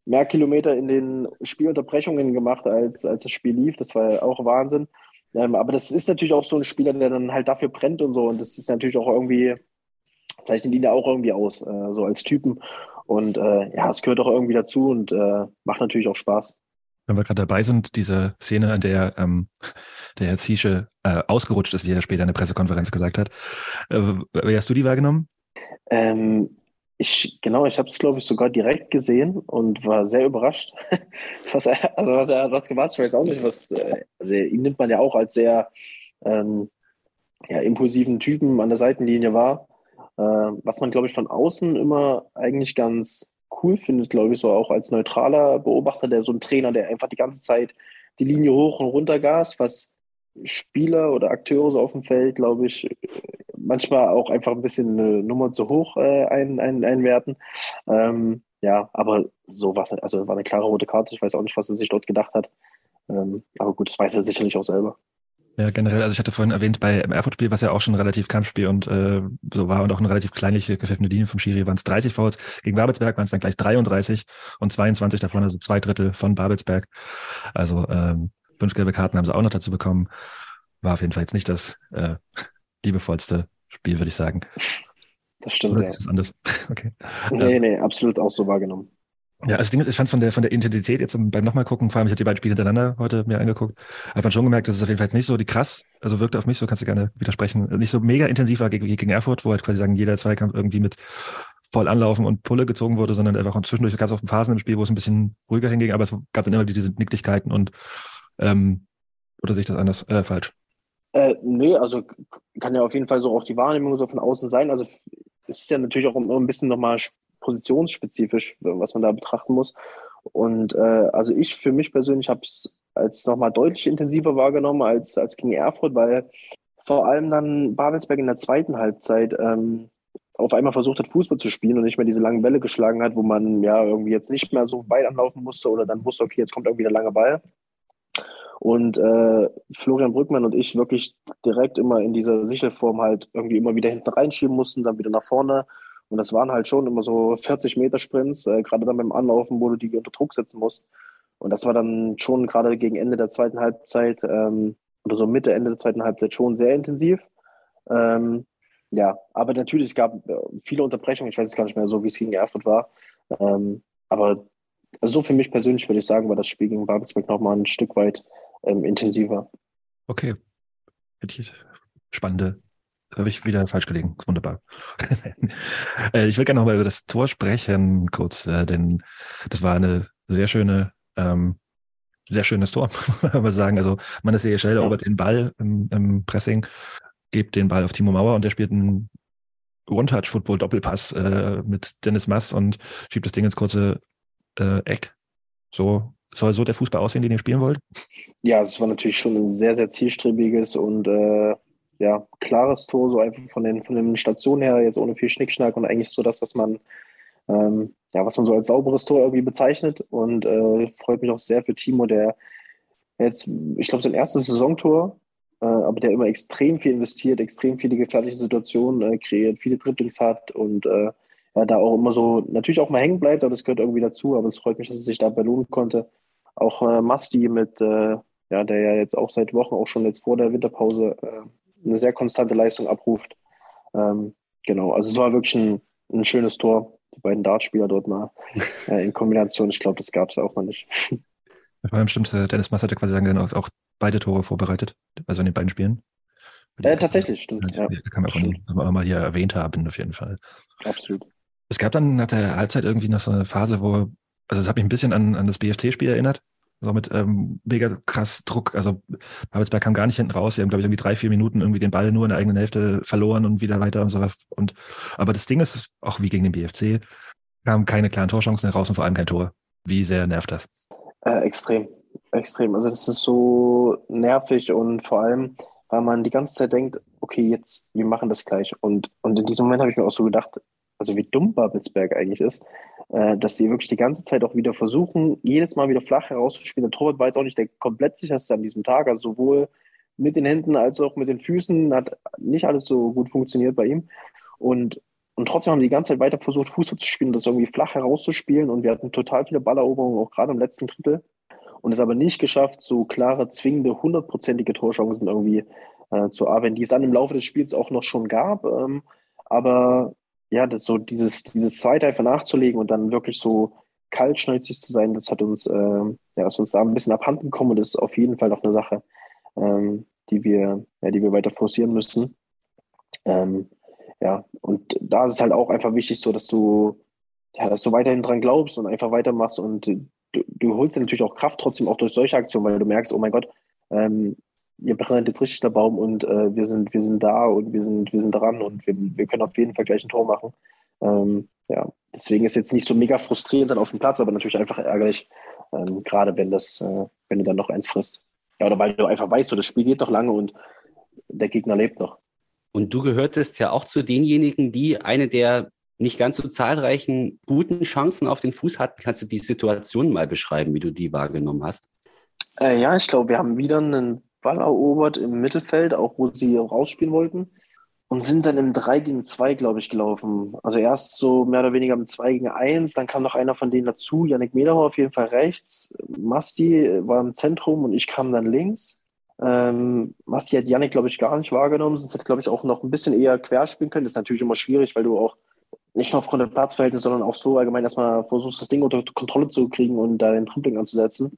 mehr Kilometer in den Spielunterbrechungen gemacht, als, als das Spiel lief. Das war auch Wahnsinn. Ähm, aber das ist natürlich auch so ein Spieler, der dann halt dafür brennt und so. Und das ist natürlich auch irgendwie, zeichnet ihn ja auch irgendwie aus, äh, so als Typen. Und äh, ja, es gehört auch irgendwie dazu und äh, macht natürlich auch Spaß. Wenn wir gerade dabei sind, diese Szene, an der ähm, der Herr Ziesche äh, ausgerutscht ist, wie er später in der Pressekonferenz gesagt hat. Äh, wie hast du die wahrgenommen? Ähm, ich, genau, ich habe es, glaube ich, sogar direkt gesehen und war sehr überrascht. was er, also was er dort gemacht hat, ich weiß auch nicht, was. Äh, also ihn nimmt man ja auch als sehr ähm, ja, impulsiven Typen an der Seitenlinie wahr. Äh, was man, glaube ich, von außen immer eigentlich ganz cool findet, glaube ich, so auch als neutraler Beobachter, der so ein Trainer, der einfach die ganze Zeit die Linie hoch und runter gas, was Spieler oder Akteure so auf dem Feld, glaube ich, manchmal auch einfach ein bisschen eine Nummer zu hoch äh, ein, ein, einwerten. Ähm, ja, aber so was, also war eine klare rote Karte. Ich weiß auch nicht, was er sich dort gedacht hat. Ähm, aber gut, das weiß er sicherlich auch selber. Ja, generell, also ich hatte vorhin erwähnt, bei im Erfurt-Spiel, was ja auch schon relativ Kampfspiel und äh, so war und auch eine relativ kleinliche gepfiffene Linie vom Schiri, waren es 30 Fouls. Gegen Babelsberg waren es dann gleich 33 und 22 davon, also zwei Drittel von Babelsberg. Also ähm, fünf gelbe Karten haben sie auch noch dazu bekommen. War auf jeden Fall jetzt nicht das äh, liebevollste Spiel, würde ich sagen. Das stimmt, Oder ja. Ist anders? Okay. Nee, nee, absolut auch so wahrgenommen. Ja, also das Ding ist, ich fand es von der, von der Intensität jetzt beim nochmal gucken, vor allem ich habe die beiden Spiele hintereinander heute mir angeguckt, man schon gemerkt, dass es auf jeden Fall jetzt nicht so die krass, also wirkte auf mich so, kannst du gerne widersprechen, nicht so mega intensiv war gegen, gegen Erfurt, wo halt quasi sagen, jeder Zweikampf irgendwie mit voll anlaufen und Pulle gezogen wurde, sondern einfach zwischendurch gab es auch Phasen im Spiel, wo es ein bisschen ruhiger hinging, aber es gab dann immer diese Nicklichkeiten und ähm, oder sehe ich das anders äh, falsch? Äh, nee, also kann ja auf jeden Fall so auch die Wahrnehmung so von außen sein. Also es ist ja natürlich auch ein bisschen nochmal positionsspezifisch, was man da betrachten muss. Und äh, also ich für mich persönlich habe es als nochmal deutlich intensiver wahrgenommen als, als gegen Erfurt, weil vor allem dann Babelsberg in der zweiten Halbzeit ähm, auf einmal versucht hat, Fußball zu spielen und nicht mehr diese langen Bälle geschlagen hat, wo man ja irgendwie jetzt nicht mehr so weit anlaufen musste oder dann wusste, okay, jetzt kommt irgendwie der lange Ball. Und äh, Florian Brückmann und ich wirklich direkt immer in dieser Sichelform halt irgendwie immer wieder hinten reinschieben mussten, dann wieder nach vorne und das waren halt schon immer so 40 Meter Sprints, äh, gerade dann beim Anlaufen, wo du die unter Druck setzen musst. Und das war dann schon gerade gegen Ende der zweiten Halbzeit ähm, oder so Mitte, Ende der zweiten Halbzeit schon sehr intensiv. Ähm, ja, aber natürlich, es gab äh, viele Unterbrechungen. Ich weiß es gar nicht mehr so, wie es gegen Erfurt war. Ähm, aber so für mich persönlich würde ich sagen, war das Spiel gegen Babelsberg nochmal ein Stück weit ähm, intensiver. Okay. Spannende habe ich wieder falsch gelegen. Wunderbar. Äh, ich will gerne noch mal über das Tor sprechen, kurz, äh, denn das war eine sehr schöne, ähm, sehr schönes Tor, muss man sagen. Also man ist sehr schnell erobert den Ball im, im Pressing, gibt den Ball auf Timo Mauer und der spielt einen One-Touch-Football-Doppelpass äh, mit Dennis Mast und schiebt das Ding ins kurze äh, Eck. So soll so der Fußball aussehen, den ihr spielen wollt? Ja, es war natürlich schon ein sehr, sehr zielstrebiges und äh, ja, klares Tor, so einfach von den, von den Stationen her, jetzt ohne viel Schnickschnack und eigentlich so das, was man, ähm, ja, was man so als sauberes Tor irgendwie bezeichnet. Und äh, freut mich auch sehr für Timo, der jetzt, ich glaube, sein erstes Saisontor, äh, aber der immer extrem viel investiert, extrem viele gefährliche Situationen äh, kreiert, viele Dribblings hat und äh, ja, da auch immer so natürlich auch mal hängen bleibt, aber das gehört irgendwie dazu. Aber es freut mich, dass er sich da belohnen konnte. Auch äh, Masti mit, äh, ja, der ja jetzt auch seit Wochen, auch schon jetzt vor der Winterpause, äh, eine sehr konstante Leistung abruft. Ähm, genau, also es war wirklich ein, ein schönes Tor. Die beiden Dartspieler dort mal äh, in Kombination. Ich glaube, das gab es auch noch nicht. Vor allem stimmt, äh, Dennis Mass hatte quasi sagen, auch, auch beide Tore vorbereitet, also in den beiden Spielen. Äh, tatsächlich, stimmt. Ja, ja. kann man auch mal hier erwähnt haben, auf jeden Fall. Absolut. Es gab dann nach der Halbzeit irgendwie noch so eine Phase, wo, also es hat mich ein bisschen an, an das BFT-Spiel erinnert, so mit ähm, mega krass Druck. Also Babelsberg kam gar nicht hinten raus. Sie haben, glaube ich, irgendwie drei, vier Minuten irgendwie den Ball nur in der eigenen Hälfte verloren und wieder weiter und so. Und aber das Ding ist, auch wie gegen den BFC, kamen keine klaren Torchancen heraus und vor allem kein Tor. Wie sehr nervt das? Äh, extrem, extrem. Also das ist so nervig und vor allem, weil man die ganze Zeit denkt, okay, jetzt, wir machen das gleich. Und, und in diesem Moment habe ich mir auch so gedacht, also wie dumm Babelsberg eigentlich ist, äh, dass sie wirklich die ganze Zeit auch wieder versuchen, jedes Mal wieder flach herauszuspielen. Der Torwart war jetzt auch nicht der komplett sicherste an diesem Tag, also sowohl mit den Händen als auch mit den Füßen hat nicht alles so gut funktioniert bei ihm. Und und trotzdem haben die ganze Zeit weiter versucht, Fußball zu spielen, das irgendwie flach herauszuspielen. Und wir hatten total viele Balleroberungen, auch gerade im letzten Drittel. Und es aber nicht geschafft, so klare, zwingende, hundertprozentige Torchancen irgendwie äh, zu arbeiten, die es dann im Laufe des Spiels auch noch schon gab. Ähm, aber ja, das so dieses, dieses Zweite einfach nachzulegen und dann wirklich so kaltschnäuzig zu sein, das hat uns, äh, ja, ist uns da ein bisschen abhanden gekommen und das ist auf jeden Fall noch eine Sache, ähm, die wir, ja, die wir weiter forcieren müssen. Ähm, ja, und da ist es halt auch einfach wichtig, so dass du, ja, dass du weiterhin dran glaubst und einfach weitermachst und du, du holst dir natürlich auch Kraft trotzdem auch durch solche Aktionen, weil du merkst, oh mein Gott, ähm, ihr brennt jetzt richtig der Baum und äh, wir sind, wir sind da und wir sind, wir sind dran und wir, wir können auf jeden Fall gleich ein Tor machen. Ähm, ja, deswegen ist jetzt nicht so mega frustrierend dann auf dem Platz, aber natürlich einfach ärgerlich, ähm, gerade wenn das, äh, wenn du dann noch eins frisst. Ja, oder weil du einfach weißt, so das Spiel geht noch lange und der Gegner lebt noch. Und du gehörtest ja auch zu denjenigen, die eine der nicht ganz so zahlreichen guten Chancen auf den Fuß hatten. Kannst du die Situation mal beschreiben, wie du die wahrgenommen hast? Äh, ja, ich glaube, wir haben wieder einen Ball erobert im Mittelfeld, auch wo sie rausspielen wollten. Und sind dann im 3 gegen 2, glaube ich, gelaufen. Also erst so mehr oder weniger im 2 gegen 1, dann kam noch einer von denen dazu, Yannick Mederhoff auf jeden Fall rechts. Masti war im Zentrum und ich kam dann links. Ähm, Masti hat Yannick, glaube ich, gar nicht wahrgenommen, sonst hätte, glaube ich, auch noch ein bisschen eher querspielen können. Das ist natürlich immer schwierig, weil du auch nicht nur aufgrund der Platzverhältnisse, sondern auch so allgemein erstmal versuchst, das Ding unter Kontrolle zu kriegen und da den Tripling anzusetzen.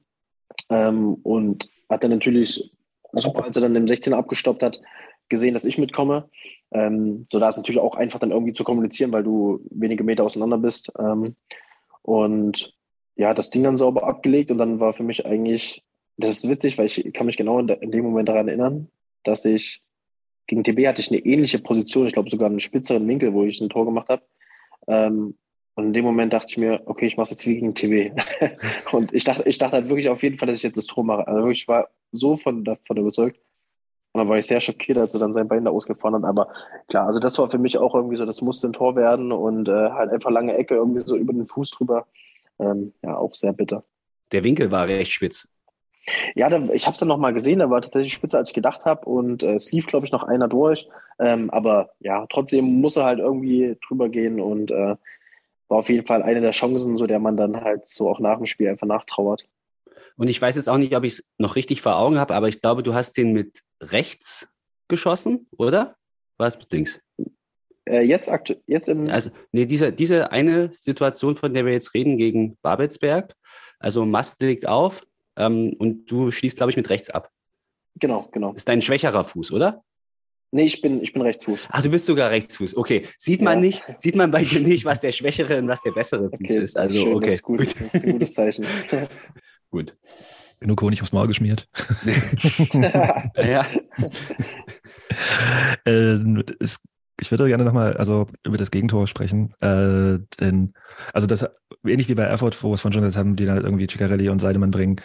Ähm, und hat dann natürlich super, als er dann im 16er abgestoppt hat, gesehen, dass ich mitkomme. Ähm, so da ist natürlich auch einfach dann irgendwie zu kommunizieren, weil du wenige Meter auseinander bist. Ähm, und ja, das Ding dann sauber abgelegt und dann war für mich eigentlich das ist witzig, weil ich kann mich genau in, dem Moment daran erinnern, dass ich gegen TB hatte ich eine ähnliche Position, ich glaube sogar einen spitzeren Winkel, wo ich ein Tor gemacht habe. Ähm, und in dem Moment dachte ich mir, okay, ich mache es jetzt wie gegen TB. und ich dachte, ich dachte halt wirklich auf jeden Fall, dass ich jetzt das Tor mache. Also ich war so von davon überzeugt. Und dann war ich sehr schockiert, als er dann sein Bein da ausgefahren hat. Aber klar, also das war für mich auch irgendwie so, das musste ein Tor werden und äh, halt einfach lange Ecke irgendwie so über den Fuß drüber. Ähm, ja, auch sehr bitter. Der Winkel war recht spitz. Ja, da, ich habe es dann nochmal gesehen, da war tatsächlich spitzer, als ich gedacht habe und äh, es lief, glaube ich, noch einer durch. Ähm, aber ja, trotzdem muss er halt irgendwie drüber gehen und äh, war auf jeden Fall eine der Chancen, so der man dann halt so auch nach dem Spiel einfach nachtrauert. Und ich weiß jetzt auch nicht, ob ich es noch richtig vor Augen habe, aber ich glaube, du hast den mit rechts geschossen, oder? War es mit links? Äh, jetzt, jetzt im. Also, nee, diese, diese eine Situation, von der wir jetzt reden, gegen Babelsberg. Also Mast liegt auf, ähm, und du schließt, glaube ich, mit rechts ab. Genau, genau. Ist dein schwächerer Fuß, oder? Nee, ich bin, ich bin Rechtsfuß. Ach, du bist sogar Rechtsfuß. Okay. Sieht man ja. nicht, sieht man bei dir nicht, was der schwächere und was der bessere Fuß okay, ist. Also, schön, okay. Das ist, gut. das ist ein gutes Zeichen. gut. Genug Honig aufs Maul geschmiert. ja. äh, es ich würde gerne nochmal also über das Gegentor sprechen. Äh, denn, also das, ähnlich wie bei Erfurt, wo wir es von schon gesagt haben, die dann halt irgendwie Ciccarelli und Seidemann bringen,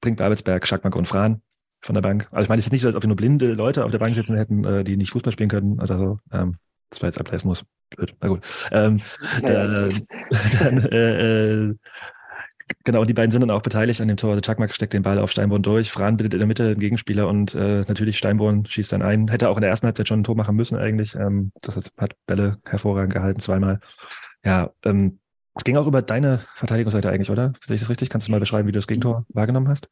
bringt Babelsberg, Schackmark und Fran von der Bank. Also ich meine, es ist nicht so, als ob wir nur blinde Leute auf der Bank sitzen hätten, äh, die nicht Fußball spielen können oder so. Ähm, das war jetzt Ableismus. Blöd. Na gut. Ähm, naja, da, dann, äh, Genau, die beiden sind dann auch beteiligt an dem Tor. Also Chakmak steckt den Ball auf Steinborn durch, Fran bittet in der Mitte den Gegenspieler und äh, natürlich Steinborn schießt dann ein. Hätte auch in der ersten Halbzeit schon ein Tor machen müssen eigentlich. Ähm, das hat Bälle hervorragend gehalten, zweimal. Ja, ähm, es ging auch über deine Verteidigungsseite eigentlich, oder? Sehe ich das richtig? Kannst du mal beschreiben, wie du das Gegentor wahrgenommen hast?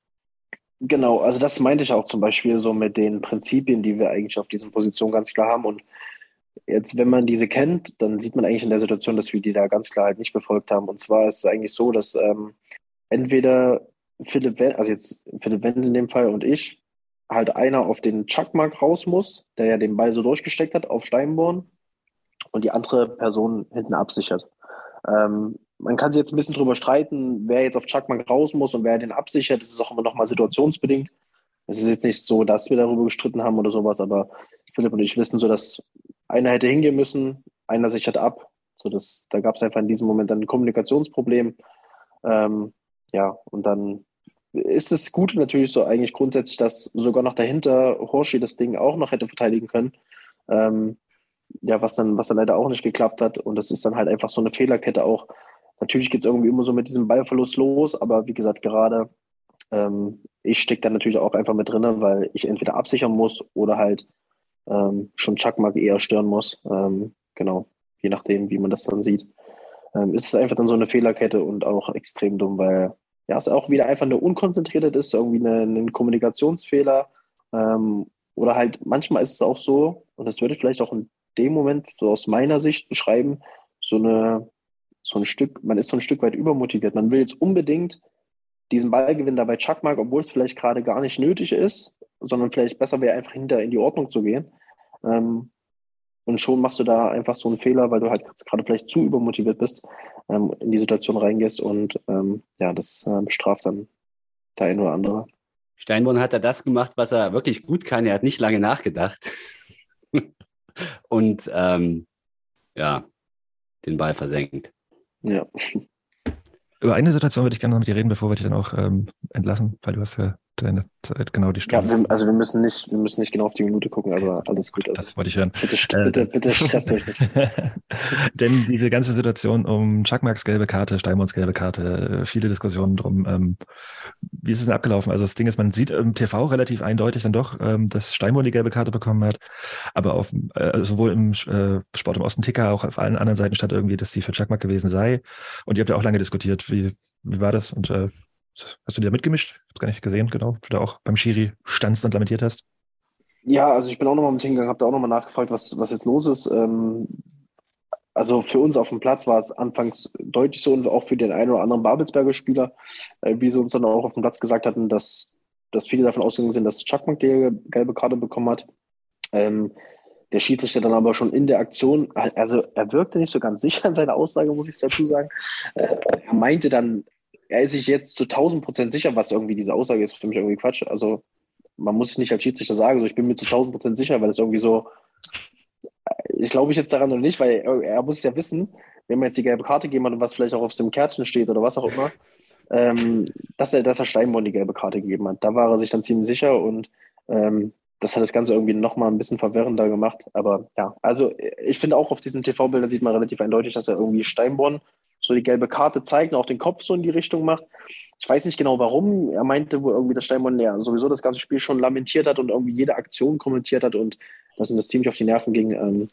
Genau, also das meinte ich auch zum Beispiel so mit den Prinzipien, die wir eigentlich auf diesen Positionen ganz klar haben. Und jetzt, wenn man diese kennt, dann sieht man eigentlich in der Situation, dass wir die da ganz klar halt nicht befolgt haben. Und zwar ist es eigentlich so, dass ähm, entweder Philipp, Wendel, also jetzt Philipp Wendel in dem Fall und ich, halt einer auf den Chuckmark raus muss, der ja den Ball so durchgesteckt hat auf Steinborn und die andere Person hinten absichert. Ähm, man kann sich jetzt ein bisschen drüber streiten, wer jetzt auf Chuckmark raus muss und wer den absichert. Das ist auch immer nochmal situationsbedingt. Es ist jetzt nicht so, dass wir darüber gestritten haben oder sowas, aber Philipp und ich wissen so, dass einer hätte hingehen müssen, einer sichert ab. So dass, da gab es einfach in diesem Moment ein Kommunikationsproblem. Ähm, ja, und dann ist es gut natürlich so eigentlich grundsätzlich, dass sogar noch dahinter Horschi das Ding auch noch hätte verteidigen können. Ähm, ja, was dann, was dann leider auch nicht geklappt hat. Und das ist dann halt einfach so eine Fehlerkette auch. Natürlich geht es irgendwie immer so mit diesem Ballverlust los, aber wie gesagt, gerade ähm, ich stecke da natürlich auch einfach mit drin, weil ich entweder absichern muss oder halt ähm, schon Chuckmark eher stören muss. Ähm, genau. je nachdem, wie man das dann sieht. Ähm, ist es einfach dann so eine Fehlerkette und auch extrem dumm, weil ja, es auch wieder einfach eine Unkonzentriertheit ist, irgendwie ein Kommunikationsfehler. Ähm, oder halt manchmal ist es auch so, und das würde ich vielleicht auch in dem Moment so aus meiner Sicht beschreiben, so eine, so ein Stück, man ist so ein Stück weit übermotiviert. Man will jetzt unbedingt diesen Ballgewinn dabei Chuckmark, obwohl es vielleicht gerade gar nicht nötig ist, sondern vielleicht besser wäre, einfach hinter in die Ordnung zu gehen. Ähm, und schon machst du da einfach so einen Fehler, weil du halt gerade vielleicht zu übermotiviert bist, ähm, in die Situation reingehst und ähm, ja, das äh, bestraft dann der ein oder andere. Steinborn hat da das gemacht, was er wirklich gut kann. Er hat nicht lange nachgedacht. und ähm, ja, den Ball versenkt. Ja. Über eine Situation würde ich gerne noch mit dir reden, bevor wir dich dann auch ähm, entlassen, weil du hast ja deine Zeit, genau die Stunde. Ja, wir, also wir müssen nicht, wir müssen nicht genau auf die Minute gucken, aber alles gut. Also das wollte ich hören. bitte, bitte, bitte stresst euch nicht. Denn diese ganze Situation um Chuckmarks gelbe Karte, Steinborns gelbe Karte, viele Diskussionen drum. Ähm, wie ist es denn abgelaufen? Also das Ding ist, man sieht im TV relativ eindeutig dann doch, ähm, dass Steinborn die gelbe Karte bekommen hat, aber auf, äh, sowohl im äh, Sport im Osten Ticker, auch auf allen anderen Seiten stand irgendwie, dass die für Chuckmark gewesen sei. Und ihr habt ja auch lange diskutiert, wie, wie war das? Und äh, Hast du dir da mitgemischt? Ich habe gar nicht gesehen, genau. Du da auch beim Schiri standst und lamentiert hast. Ja, also ich bin auch nochmal mit hingegangen, habe da auch nochmal nachgefragt, was, was jetzt los ist. Ähm, also für uns auf dem Platz war es anfangs deutlich so und auch für den einen oder anderen Babelsberger Spieler, äh, wie sie uns dann auch auf dem Platz gesagt hatten, dass, dass viele davon ausgegangen sind, dass Chuckmark die gelbe Karte bekommen hat. Ähm, der Schiedsrichter dann aber schon in der Aktion, also er wirkte nicht so ganz sicher in seiner Aussage, muss ich dazu sagen. Äh, er meinte dann, er ist sich jetzt zu 1000 Prozent sicher, was irgendwie diese Aussage ist, für mich irgendwie Quatsch. Also man muss es nicht als Schiedsrichter sagen, also ich bin mir zu 1000 Prozent sicher, weil es irgendwie so, ich glaube ich jetzt daran oder nicht, weil er, er, muss ja wissen, wenn man jetzt die gelbe Karte gegeben hat und was vielleicht auch auf dem Kärtchen steht oder was auch immer, ähm, dass, er, dass er Steinborn die gelbe Karte gegeben hat. Da war er sich dann ziemlich sicher und ähm, das hat das Ganze irgendwie nochmal ein bisschen verwirrender gemacht. Aber ja, also ich finde auch auf diesen TV-Bildern sieht man relativ eindeutig, dass er irgendwie Steinborn so die gelbe Karte zeigt und auch den Kopf so in die Richtung macht. Ich weiß nicht genau warum. Er meinte, wo irgendwie das Steinborn ja sowieso das ganze Spiel schon lamentiert hat und irgendwie jede Aktion kommentiert hat und dass ihm das ziemlich auf die Nerven ging. Ähm,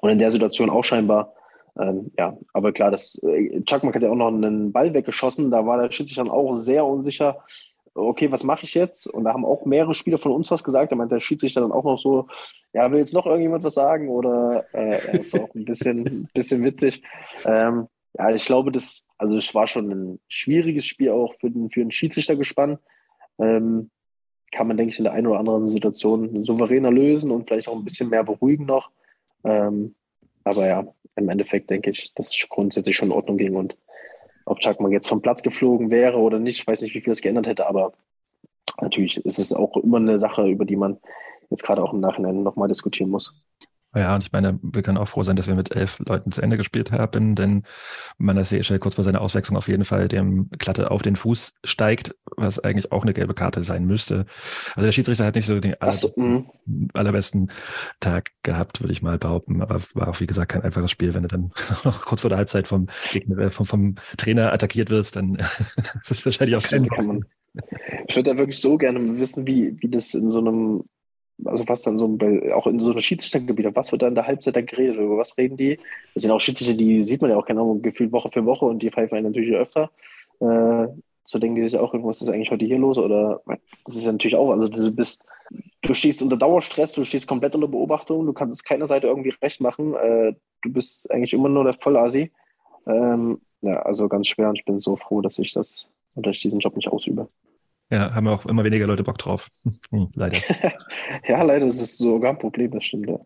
und in der Situation auch scheinbar. Ähm, ja, aber klar, das äh, Chuckmark hat ja auch noch einen Ball weggeschossen. Da war der Schiedsrichter dann auch sehr unsicher. Okay, was mache ich jetzt? Und da haben auch mehrere Spieler von uns was gesagt. Da meinte der Schiedsrichter dann auch noch so, ja, will jetzt noch irgendjemand was sagen? Oder äh, war auch ein bisschen, bisschen witzig. Ähm, ja, ich glaube, das, also es war schon ein schwieriges Spiel auch für den, für den Schiedsrichter gespannt. Ähm, kann man, denke ich, in der einen oder anderen Situation souveräner lösen und vielleicht auch ein bisschen mehr beruhigen noch. Ähm, aber ja, im Endeffekt denke ich, dass es grundsätzlich schon in Ordnung ging und ob Chuckman jetzt vom Platz geflogen wäre oder nicht, ich weiß nicht, wie viel es geändert hätte, aber natürlich ist es auch immer eine Sache, über die man jetzt gerade auch im Nachhinein nochmal diskutieren muss. Ja, und ich meine, wir können auch froh sein, dass wir mit elf Leuten zu Ende gespielt haben, denn Manasseh kurz vor seiner Auswechslung auf jeden Fall dem Klatte auf den Fuß steigt, was eigentlich auch eine gelbe Karte sein müsste. Also der Schiedsrichter hat nicht so den aller, so, mhm. allerbesten Tag gehabt, würde ich mal behaupten, aber war auch, wie gesagt, kein einfaches Spiel. Wenn du dann noch kurz vor der Halbzeit vom, Gegner, äh, vom, vom Trainer attackiert wirst, dann ist das wahrscheinlich auch kein Ich würde da wirklich so gerne wissen, wie, wie das in so einem also was dann so auch in so einer Schiedsrichtergebiet, was wird da in der Halbzeit dann geredet, über was reden die? Das sind auch Schiedsrichter, die sieht man ja auch, Ahnung, gefühlt Woche für Woche und die pfeifen natürlich öfter. Äh, so denken die sich auch, was ist eigentlich heute hier los? Oder das ist ja natürlich auch, also du bist, du stehst unter Dauerstress, du stehst komplett unter Beobachtung, du kannst es keiner Seite irgendwie recht machen. Äh, du bist eigentlich immer nur der Vollasi. Ähm, ja, also ganz schwer und ich bin so froh, dass ich das, dass ich diesen Job nicht ausübe. Ja, haben auch immer weniger Leute Bock drauf. Hm, leider. ja, leider ist es sogar ein Problem, das stimmt. Ja.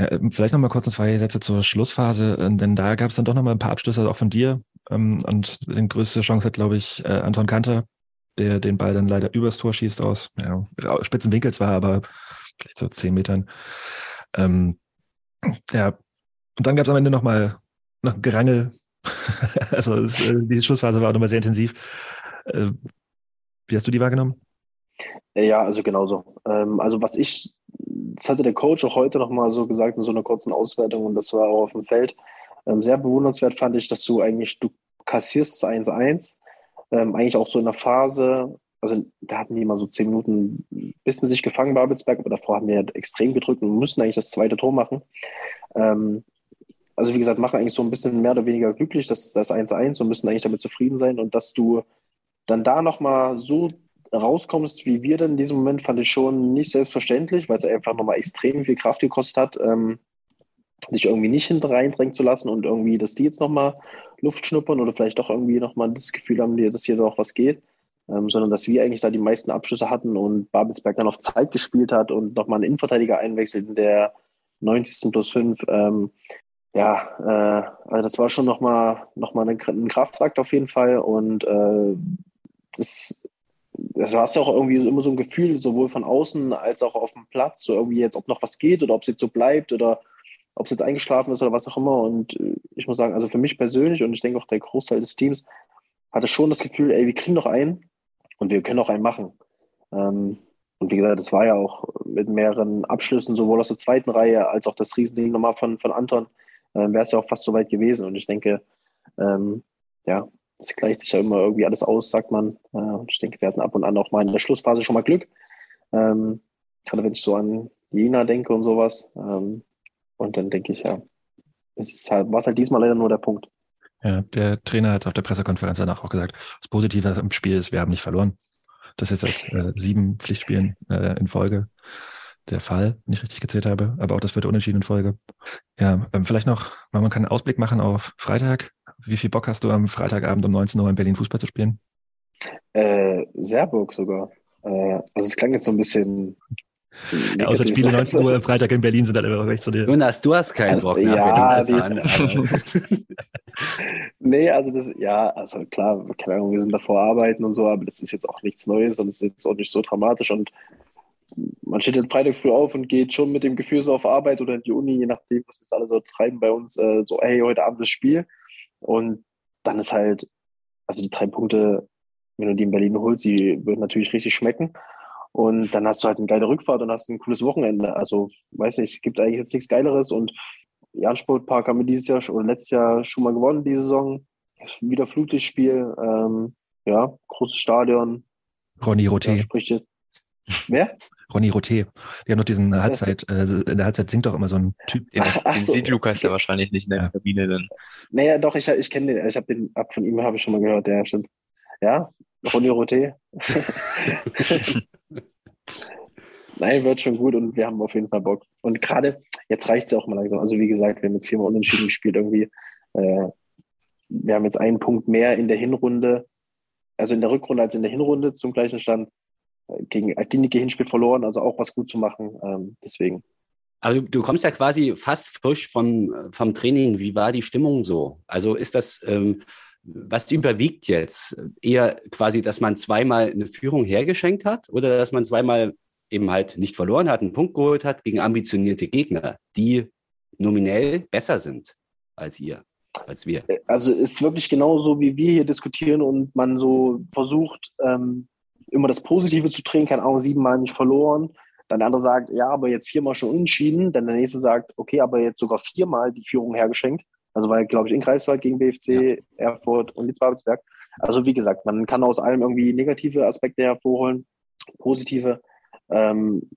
Ja, ähm, vielleicht noch mal kurz zwei Sätze zur Schlussphase, äh, denn da gab es dann doch noch mal ein paar Abschlüsse auch von dir. Ähm, und die größte Chance hat, glaube ich, äh, Anton Kanter, der den Ball dann leider übers Tor schießt aus ja, spitzen Winkel zwar, aber vielleicht so zehn Metern. Ähm, ja, und dann gab es am Ende noch mal noch Gerangel. also es, äh, diese Schlussphase war auch nochmal sehr intensiv. Wie hast du die wahrgenommen? Ja, also genauso. Ähm, also was ich, das hatte der Coach auch heute nochmal so gesagt in so einer kurzen Auswertung und das war auch auf dem Feld. Ähm, sehr bewundernswert fand ich, dass du eigentlich, du kassierst das 1-1, ähm, eigentlich auch so in der Phase, also da hatten die mal so zehn Minuten ein bisschen sich gefangen, Babelsberg, aber davor haben wir extrem gedrückt und müssen eigentlich das zweite Tor machen. Ähm, also wie gesagt, machen eigentlich so ein bisschen mehr oder weniger glücklich, dass das 1-1 und müssen eigentlich damit zufrieden sein und dass du dann da nochmal so rauskommst, wie wir dann in diesem Moment, fand ich schon nicht selbstverständlich, weil es einfach nochmal extrem viel Kraft gekostet hat, ähm, dich irgendwie nicht hinten reindrängen zu lassen und irgendwie, dass die jetzt nochmal Luft schnuppern oder vielleicht doch irgendwie nochmal das Gefühl haben, dass hier doch was geht, ähm, sondern dass wir eigentlich da die meisten Abschlüsse hatten und Babelsberg dann auf Zeit gespielt hat und nochmal einen Innenverteidiger einwechselt in der 90. plus 5. Ähm, ja, äh, also das war schon nochmal noch mal ein, Kraftakt auf jeden Fall und äh, das, das hast ja auch irgendwie immer so ein Gefühl, sowohl von außen als auch auf dem Platz, so irgendwie jetzt, ob noch was geht oder ob es jetzt so bleibt oder ob es jetzt eingeschlafen ist oder was auch immer. Und äh, ich muss sagen, also für mich persönlich und ich denke auch der Großteil des Teams hatte schon das Gefühl, ey, wir kriegen noch einen und wir können auch einen machen. Ähm, und wie gesagt, das war ja auch mit mehreren Abschlüssen, sowohl aus der zweiten Reihe als auch das Riesending nochmal von, von Anton, äh, wäre es ja auch fast so weit gewesen. Und ich denke, ähm, ja, es gleicht sich ja immer irgendwie alles aus, sagt man. Äh, ich denke, wir hatten ab und an auch mal in der Schlussphase schon mal Glück. Ähm, gerade wenn ich so an Jena denke und sowas. Ähm, und dann denke ich, ja, es halt, war es halt diesmal leider nur der Punkt. Ja, der Trainer hat auf der Pressekonferenz danach auch gesagt, das Positive im Spiel ist, wir haben nicht verloren. Das ist jetzt seit äh, sieben Pflichtspielen äh, in Folge der Fall, wenn ich richtig gezählt habe, aber auch das vierte Unentschieden in Folge. Ja, ähm, vielleicht noch, man kann einen Ausblick machen auf Freitag. Wie viel Bock hast du am Freitagabend um 19 Uhr in Berlin Fußball zu spielen? Äh, sehr Bock sogar. Äh, also es klang jetzt so ein bisschen ja, außer Spiele 19 Uhr am Freitag in Berlin sind dann immer recht zu dir. Jonas, du hast keinen Also, Bock, nach ja, Berlin zu fahren. nee, also das, ja, also klar, keine Ahnung, wir sind davor arbeiten und so, aber das ist jetzt auch nichts Neues und es ist jetzt auch nicht so dramatisch und man steht dann Freitag früh auf und geht schon mit dem Gefühl so auf Arbeit oder in die Uni, je nachdem, was jetzt alle so treiben bei uns, äh, so, hey, heute Abend das Spiel. Und dann ist halt, also die drei Punkte, wenn du die in Berlin holst, die würden natürlich richtig schmecken. Und dann hast du halt eine geile Rückfahrt und hast ein cooles Wochenende. Also, weiß nicht, gibt eigentlich jetzt nichts Geileres. Und Jan Sportpark haben wir dieses Jahr oder letztes Jahr schon mal gewonnen, die Saison. Wieder Flutlichtspiel. Ähm, ja, großes Stadion. Ronny Roté. spricht jetzt. Wer? Ronny Roté. Die haben noch diesen Halbzeit, äh, in der Halbzeit singt doch immer so ein Typ. Den, Ach, ach den so. sieht Lukas ja wahrscheinlich nicht in der Ja. Kabine dann. Naja, doch, ich, ich kenne den. Ich habe den ab von ihm habe ich schon mal gehört, ja, stimmt. Ja, Ronny Roté. Nein, wird schon gut und wir haben auf jeden Fall Bock. Und gerade jetzt reicht es ja auch mal langsam. Also wie gesagt, wir haben jetzt viermal unentschieden gespielt irgendwie. Äh, wir haben jetzt einen Punkt mehr in der Hinrunde, also in der Rückrunde als in der Hinrunde zum gleichen Stand. Äh, Gegen Altinike Hinspiel verloren, also auch was gut zu machen. Ähm, deswegen. Aber du, du kommst ja quasi fast frisch vom, vom Training. Wie war die Stimmung so? Also ist das, ähm, was überwiegt jetzt? Eher quasi, dass man zweimal eine Führung hergeschenkt hat oder dass man zweimal eben halt nicht verloren hat, einen Punkt geholt hat gegen ambitionierte Gegner, die nominell besser sind als ihr, als wir? also ist wirklich genauso, wie wir hier diskutieren und man so versucht, ähm, immer das Positive zu drehen, keine Ahnung, siebenmal nicht verloren. Dann der andere sagt, ja, aber jetzt viermal schon unentschieden. Dann der nächste sagt, okay, aber jetzt sogar viermal die Führung hergeschenkt. Also war, glaube ich, in Greifswald gegen BFC, Erfurt und Litzbabelsberg. Also wie gesagt, man kann aus allem irgendwie negative Aspekte hervorholen, positive. Ähm,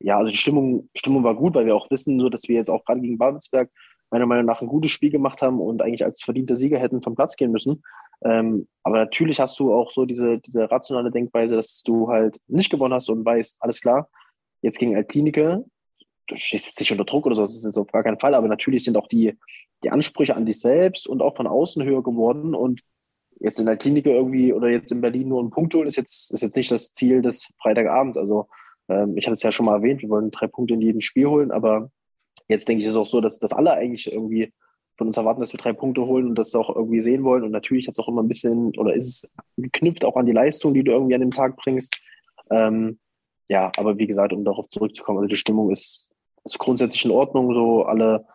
ja, also die Stimmung, Stimmung war gut, weil wir auch wissen, so dass wir jetzt auch gerade gegen Babelsberg meiner Meinung nach ein gutes Spiel gemacht haben und eigentlich als verdienter Sieger hätten vom Platz gehen müssen. Ähm, aber natürlich hast du auch so diese, diese rationale Denkweise, dass du halt nicht gewonnen hast und weißt, alles klar, jetzt gegen Altklinike, du stehst jetzt nicht unter Druck oder so, das ist jetzt auf gar keinen Fall, aber natürlich sind auch die, die Ansprüche an dich selbst und auch von außen höher geworden und jetzt in der irgendwie oder jetzt in Berlin nur einen Punkt holen, ist jetzt, ist jetzt nicht das Ziel des Freitagabends. Also ähm, ich hatte es ja schon mal erwähnt, wir wollen drei Punkte in jedem Spiel holen, aber jetzt denke ich, ist auch so, dass, dass alle eigentlich irgendwie von uns erwarten, dass wir drei Punkte holen und das auch irgendwie sehen wollen. Und natürlich hat es auch immer ein bisschen, oder ist es geknüpft auch an die Leistung, die du irgendwie an dem Tag bringst. Ähm, ja, aber wie gesagt, um darauf zurückzukommen, also die Stimmung ist, ist grundsätzlich in Ordnung. So alle,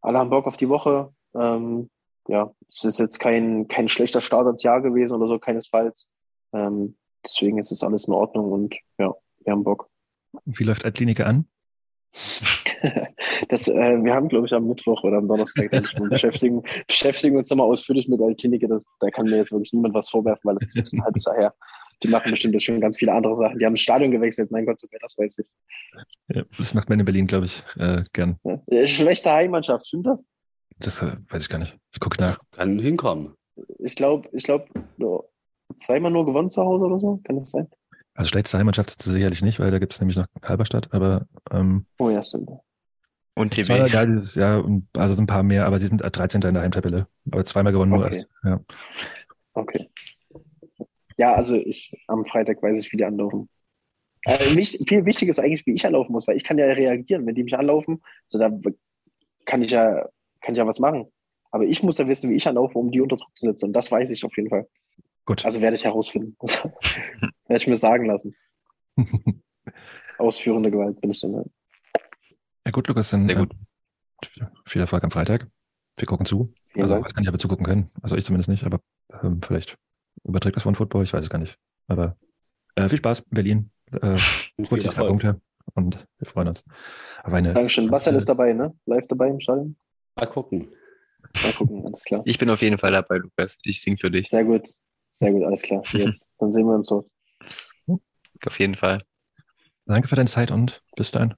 alle haben Bock auf die Woche. Ähm, ja, es ist jetzt kein, kein schlechter Start ins Jahr gewesen oder so, keinesfalls. Ähm, deswegen ist es alles in Ordnung und ja, wir haben Bock. Wie läuft Altklinike an? Das, äh, wir haben, glaube ich, am Mittwoch oder am Donnerstag beschäftigen, beschäftigen uns nochmal ausführlich mit der Klinik. Das, da kann mir jetzt wirklich niemand was vorwerfen, weil das ist jetzt ein halbes Jahr her. Die machen bestimmt jetzt schon ganz viele andere Sachen. Die haben das Stadion gewechselt. Mein Gott, so wer das weiß ich. Ja, das macht man in Berlin, glaube ich, äh, gern. Ja. Schlechte Heimmannschaft, stimmt das? Das äh, weiß ich gar nicht. Ich gucke nach. Kann hinkommen. Ich glaube, ich glaube, zweimal nur gewonnen zu Hause oder so. Kann das sein? Also schlechteste es sicherlich nicht, weil da gibt es nämlich noch Halberstadt, aber ähm, Oh ja, stimmt. Und TB. zweimal geil dieses Jahr, also ein paar mehr, aber sie sind 13. in der Heimtabelle. Aber zweimal gewonnen nur Okay. erst. Ja. Okay. Ja, also ich am Freitag weiß ich, wie die anlaufen. Äh, wichtig, viel wichtiger ist eigentlich, wie ich anlaufen muss, weil ich kann ja reagieren, wenn die mich anlaufen, so da kann ich ja, kann ich ja was machen. Aber ich muss ja wissen, wie ich anlaufe, um die unter Druck zu setzen. Und das weiß ich auf jeden Fall. Gut. Also werde ich herausfinden. werde ich mir sagen lassen. Ausführende Gewalt bin ich dann. Ja. gut, Lukas, dann Sehr gut. äh, viel Erfolg am Freitag. Wir gucken zu. Vielen also Dank. ich nicht, ob wir zugucken können. Also ich zumindest nicht, aber ähm, vielleicht überträgt das von Football, ich weiß es gar nicht. Aber äh, viel Spaß, Berlin. Äh, Und viel Erfolg. Punkte und wir freuen uns. Aber eine, Dankeschön. Bastian ist dabei, ne? Live dabei im Stadion. Mal gucken. Mal gucken, alles klar. Ich bin auf jeden Fall dabei, Lukas. Ich sing für dich. Sehr gut. Sehr gut, alles klar. Jetzt. Dann sehen wir uns dort. Auf jeden Fall. danke für deine Zeit und bis dann.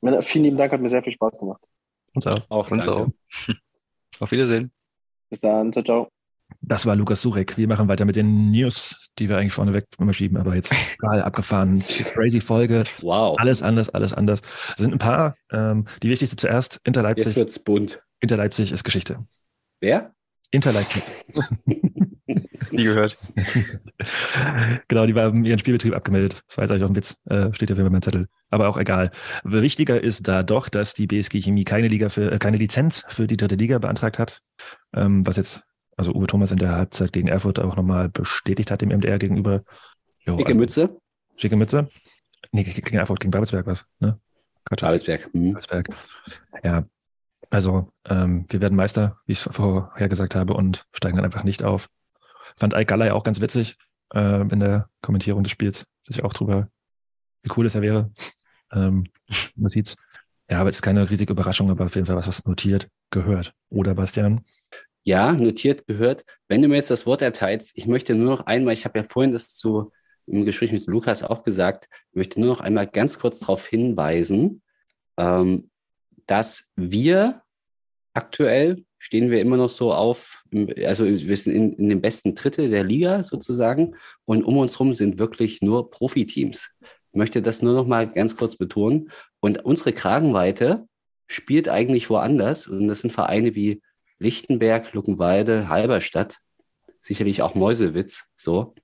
Männer, Vielen lieben Dank, hat mir sehr viel Spaß gemacht. Uns auch. Auch Uns danke. auch. Auf Wiedersehen. Bis dann, ciao, ciao. Das war Lukas Surek. Wir machen weiter mit den News, die wir eigentlich vorneweg immer schieben, aber jetzt total abgefahren. Crazy Folge. Wow. Alles anders, alles anders. Es sind ein paar. Ähm, die wichtigste zuerst. Inter Jetzt Leipzig. wird's bunt. Inter Leipzig ist Geschichte. Wer? Inter Leipzig. Nie gehört. genau, die haben ihren Spielbetrieb abgemeldet. Das war jetzt eigentlich auch ein Witz. Äh, steht ja auf jeden Fall mein Zettel. Aber auch egal. Wichtiger ist da doch, dass die BSG Chemie keine Liga für, äh, keine Lizenz für die dritte Liga beantragt hat. Ähm, was jetzt, also Uwe Thomas in der Halbzeit gegen Erfurt auch nochmal bestätigt hat dem MDR gegenüber. Jo, Dicke also, Mütze? Schicke Mütze. Nee, gegen Erfurt, gegen Babelsberg was, ne? Babelsberg. Mhm. Babelsberg. Ja. Also, ähm, wir werden Meister, wie ich es vorher gesagt habe, und steigen dann einfach nicht auf. Fand Ike Galley auch ganz witzig äh, in der Kommentierung des Spiels, dass ich auch drüber, wie cool es er wäre. Ähm, Notiz. Ja, aber es ist keine riesige Überraschung, aber auf jeden Fall was, was notiert gehört. Oder Bastian? Ja, notiert gehört. Wenn du mir jetzt das Wort erteilst, ich möchte nur noch einmal, ich habe ja vorhin das zu im Gespräch mit Lukas auch gesagt, ich möchte nur noch einmal ganz kurz darauf hinweisen, ähm, dass wir aktuell stehen wir immer noch so auf, also wir sind in, in dem besten Drittel der Liga sozusagen und um uns herum sind wirklich nur Profiteams. Ich möchte das nur noch mal ganz kurz betonen. Und unsere Kragenweite spielt eigentlich woanders und das sind Vereine wie Lichtenberg, Luckenwalde, Halberstadt, sicherlich auch Meuselwitz, so.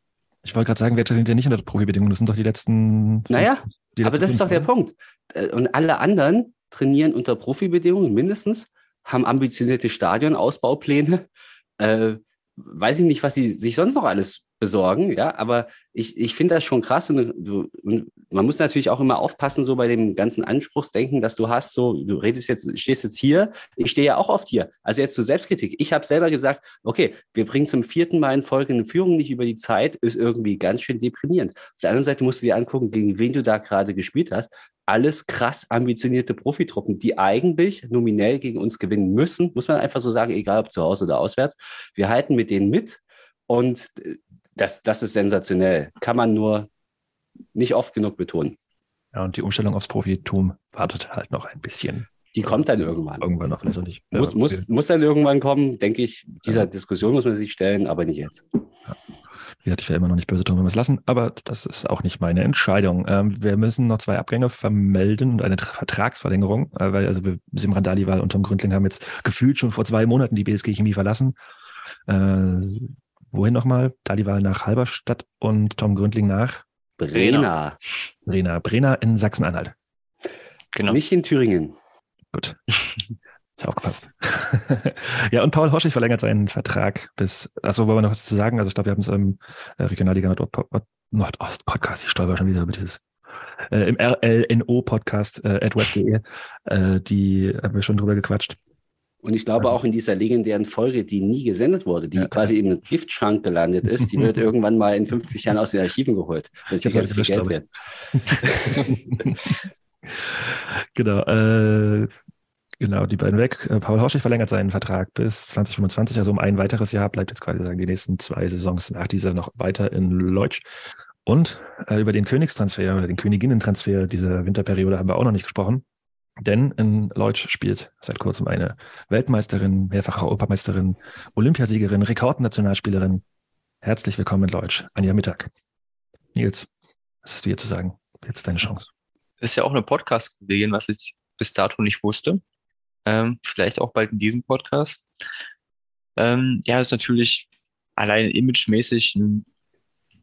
Ich wollte gerade sagen, wer trainiert ja nicht unter Profibedingungen? Das sind doch die letzten. Naja, die aber letzten das ist doch der? Punkt. Äh, Und alle anderen trainieren unter Profibedingungen mindestens, haben ambitionierte Stadionausbaupläne. Äh, weiß ich nicht, was sie sich sonst noch alles besorgen, ja, aber ich, ich finde das schon krass und, du, und man muss natürlich auch immer aufpassen, so bei dem ganzen Anspruchsdenken, dass du hast, so, du redest jetzt, stehst jetzt hier, ich stehe ja auch oft hier. Also jetzt zur Selbstkritik. Ich habe selber gesagt, okay, wir bringen zum vierten Mal in Folge eine Führung nicht über die Zeit, ist irgendwie ganz schön deprimierend. Auf der anderen Seite musst du dir angucken, gegen wen du da gerade gespielt hast. Alles krass ambitionierte Profitruppen, die eigentlich nominell gegen uns gewinnen müssen, muss man einfach so sagen, egal ob zu Hause oder auswärts. Wir halten mit denen mit und äh, das, das ist sensationell. Kann man nur nicht oft genug betonen. Ja, und die Umstellung aufs Profitum wartet halt noch ein bisschen. Die kommt dann irgendwann. Irgendwann noch, vielleicht auch nicht. Muss, Ja, muss, muss dann irgendwann kommen, denke ich. Dieser Ja. Diskussion muss man sich stellen, aber nicht jetzt. Wie hatte ich ja immer noch nicht böse tun, wenn wir es lassen, aber das ist auch nicht meine Entscheidung. Ähm, wir müssen noch zwei Abgänge vermelden und eine Tra- Vertragsverlängerung, äh, weil also wir, Simran Dalival und Tom Gründling haben jetzt gefühlt schon vor zwei Monaten die BSG Chemie verlassen. Äh, wohin nochmal? Dalival nach Halberstadt und Tom Gründling nach Brenner, Brenner. Brenner in Sachsen-Anhalt. Genau. nicht in Thüringen. Gut. Ich aufgepasst. ja, und Paul Horschig verlängert seinen Vertrag bis, also wollen wir noch was zu sagen? Also ich glaube, wir haben es im äh, Regionalliga Nord- Nordost-Podcast, ich stolper schon wieder über dieses, äh, im RLNO-Podcast äh, at web.de, äh, die haben wir schon drüber gequatscht. Und ich glaube auch in dieser legendären Folge, die nie gesendet wurde, die Ja, quasi im Giftschrank gelandet ist, die wird irgendwann mal in 50 Jahren aus den Archiven geholt. Das ist Ich hab ganz viel Geld wert. genau, äh, genau, die beiden weg. Äh, Paul Horschig verlängert seinen Vertrag bis 2025, also um ein weiteres Jahr, bleibt jetzt quasi sagen, die nächsten zwei Saisons nach dieser noch weiter in Leutsch. Und äh, über den Königstransfer oder den Königinnentransfer dieser Winterperiode haben wir auch noch nicht gesprochen. Denn in Leutsch spielt seit kurzem eine Weltmeisterin, mehrfache Europameisterin, Olympiasiegerin, Rekordnationalspielerin. Herzlich willkommen in Leutsch, Anja Mittag. Nils, was hast du hier zu sagen? Jetzt deine Chance. Ist ja auch eine Podcast-Kollegin, was ich bis dato nicht wusste. Ähm, vielleicht auch bald in diesem Podcast. Ähm, ja, ist natürlich allein imagemäßig ein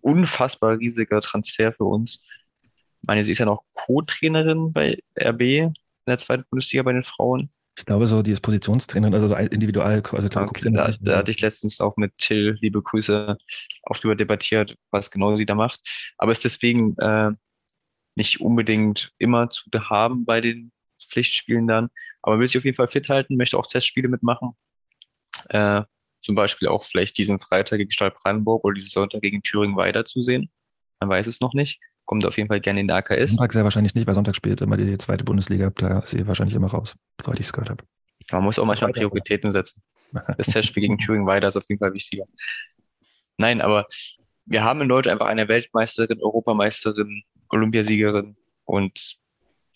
unfassbar riesiger Transfer für uns. Ich meine, sie ist ja noch Co-Trainerin bei RB der zweiten Bundesliga bei den Frauen. Ich glaube, so die ist Positionstrainerin, also so individual. Also okay, da, da hatte ich letztens auch mit Till, liebe Grüße, auch darüber debattiert, was genau sie da macht. Aber ist deswegen äh, nicht unbedingt immer zu haben bei den Pflichtspielen dann. Aber will sich auf jeden Fall fit halten, möchte auch Testspiele mitmachen. Äh, zum Beispiel auch vielleicht diesen Freitag gegen Stahl Brandenburg oder diesen Sonntag gegen Thüringen weiterzusehen. Man weiß es noch nicht. Kommt auf jeden Fall gerne in der AKS. Sonntag sehr wahrscheinlich nicht, weil Sonntag spielt immer die zweite Bundesliga. Da ist sie wahrscheinlich immer raus, soweit ich es gehört habe. Man muss auch manchmal Prioritäten setzen. Das Testspiel gegen Thüringen weiter ist auf jeden Fall wichtiger. Nein, aber wir haben in Deutschland einfach eine Weltmeisterin, Europameisterin, Olympiasiegerin und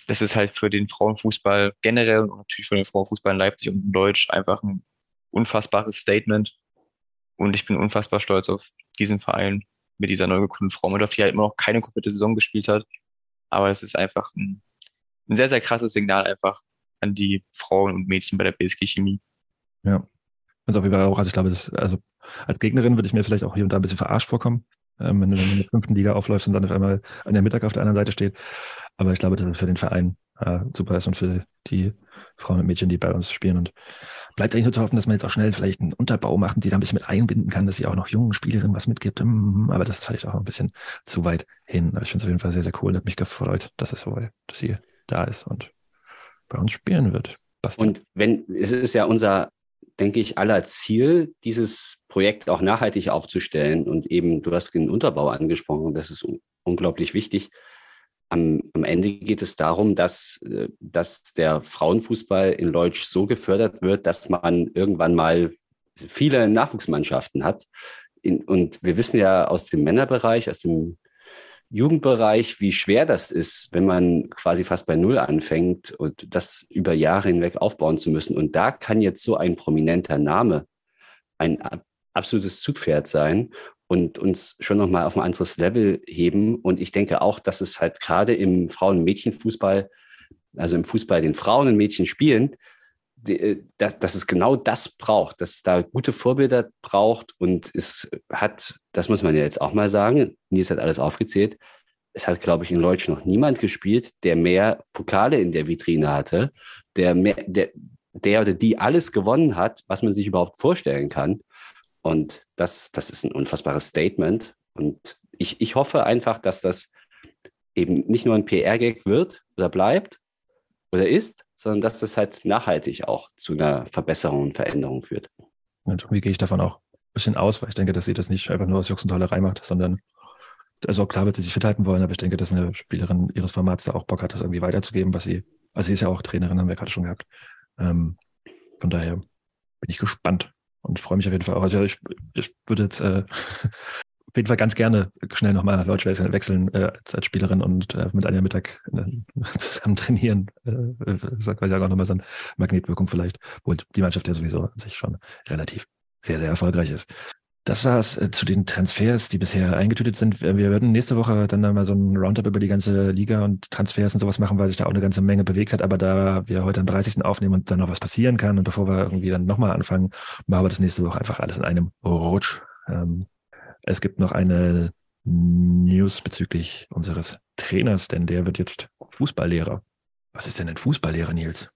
das ist halt für den Frauenfußball generell und natürlich für den Frauenfußball in Leipzig und in Deutsch einfach ein unfassbares Statement. Und ich bin unfassbar stolz auf diesen Verein mit dieser neu gegründeten Frauenmannschaft, die halt immer noch keine komplette Saison gespielt hat. Aber es ist einfach ein, ein sehr, sehr krasses Signal einfach an die Frauen und Mädchen bei der BSG Chemie. Ja. Also, auch, also ich glaube, das, also als Gegnerin würde ich mir vielleicht auch hier und da ein bisschen verarscht vorkommen ähm, wenn du in der fünften Liga aufläufst und dann auf einmal an der Mittag auf der anderen Seite steht. Aber ich glaube, dass es für den Verein äh, super ist und für die Frauen und Mädchen, die bei uns spielen. Und bleibt eigentlich nur zu hoffen, dass man jetzt auch schnell vielleicht einen Unterbau macht und die da ein bisschen mit einbinden kann, dass sie auch noch jungen Spielerinnen was mitgibt. Mm, aber das ist vielleicht auch ein bisschen zu weit hin. Aber ich finde es auf jeden Fall sehr, sehr cool und habe mich gefreut, dass es so, dass sie da ist und bei uns spielen wird. Bastian. Und wenn, es ist ja unser denke ich, aller Ziel, dieses Projekt auch nachhaltig aufzustellen. Und eben, du hast den Unterbau angesprochen, das ist unglaublich wichtig. Am, am, Ende geht es darum, dass, äh, dass der Frauenfußball in Leutsch so gefördert wird, dass man irgendwann mal viele Nachwuchsmannschaften hat. In, und wir wissen ja aus dem Männerbereich, aus dem Jugendbereich, wie schwer das ist, wenn man quasi fast bei Null anfängt und das über Jahre hinweg aufbauen zu müssen. Und da kann jetzt so ein prominenter Name ein absolutes Zugpferd sein und uns schon nochmal auf ein anderes Level heben. Und ich denke auch, dass es halt gerade im Frauen- und Mädchenfußball, also im Fußball den Frauen und Mädchen spielen, äh, dass, dass es genau das braucht, dass es da gute Vorbilder braucht und es hat, das muss man ja jetzt auch mal sagen, Nils hat alles aufgezählt, es hat, glaube ich, in Leutsch noch niemand gespielt, der mehr Pokale in der Vitrine hatte, der, mehr, der, der oder die alles gewonnen hat, was man sich überhaupt vorstellen kann. Und das, das ist ein unfassbares Statement. Und ich, ich hoffe einfach, dass das eben nicht nur ein PR-Gag wird oder bleibt oder ist, sondern dass das halt nachhaltig auch zu einer Verbesserung und Veränderung führt. Und irgendwie gehe ich davon auch ein bisschen aus, weil ich denke, dass sie das nicht einfach nur aus Jux und Tollerei macht, sondern also klar wird sie sich fit halten wollen, aber ich denke, dass eine Spielerin ihres Formats da auch Bock hat, das irgendwie weiterzugeben, was sie, also sie ist ja auch Trainerin, haben wir gerade schon gehabt. Ähm, von daher bin ich gespannt und freue mich auf jeden Fall auch. Also ich, ich würde jetzt äh, auf jeden Fall ganz gerne schnell nochmal nach Leutsch wechseln äh, als, Spielerin und äh, mit Anja Mittag äh, zusammen trainieren. Äh, sagt quasi auch nochmal so eine Magnetwirkung vielleicht, wo die Mannschaft ja sowieso an sich schon relativ sehr, sehr erfolgreich ist. Das war es äh, zu den Transfers, die bisher eingetütet sind. Wir werden nächste Woche dann mal so ein Roundup über die ganze Liga und Transfers und sowas machen, weil sich da auch eine ganze Menge bewegt hat. Aber da wir heute am 30. aufnehmen und dann noch was passieren kann und bevor wir irgendwie dann nochmal anfangen, machen wir das nächste Woche einfach alles in einem Rutsch. Ähm, es gibt noch eine News bezüglich unseres Trainers, denn der wird jetzt Fußballlehrer. Was ist denn ein Fußballlehrer, Nils?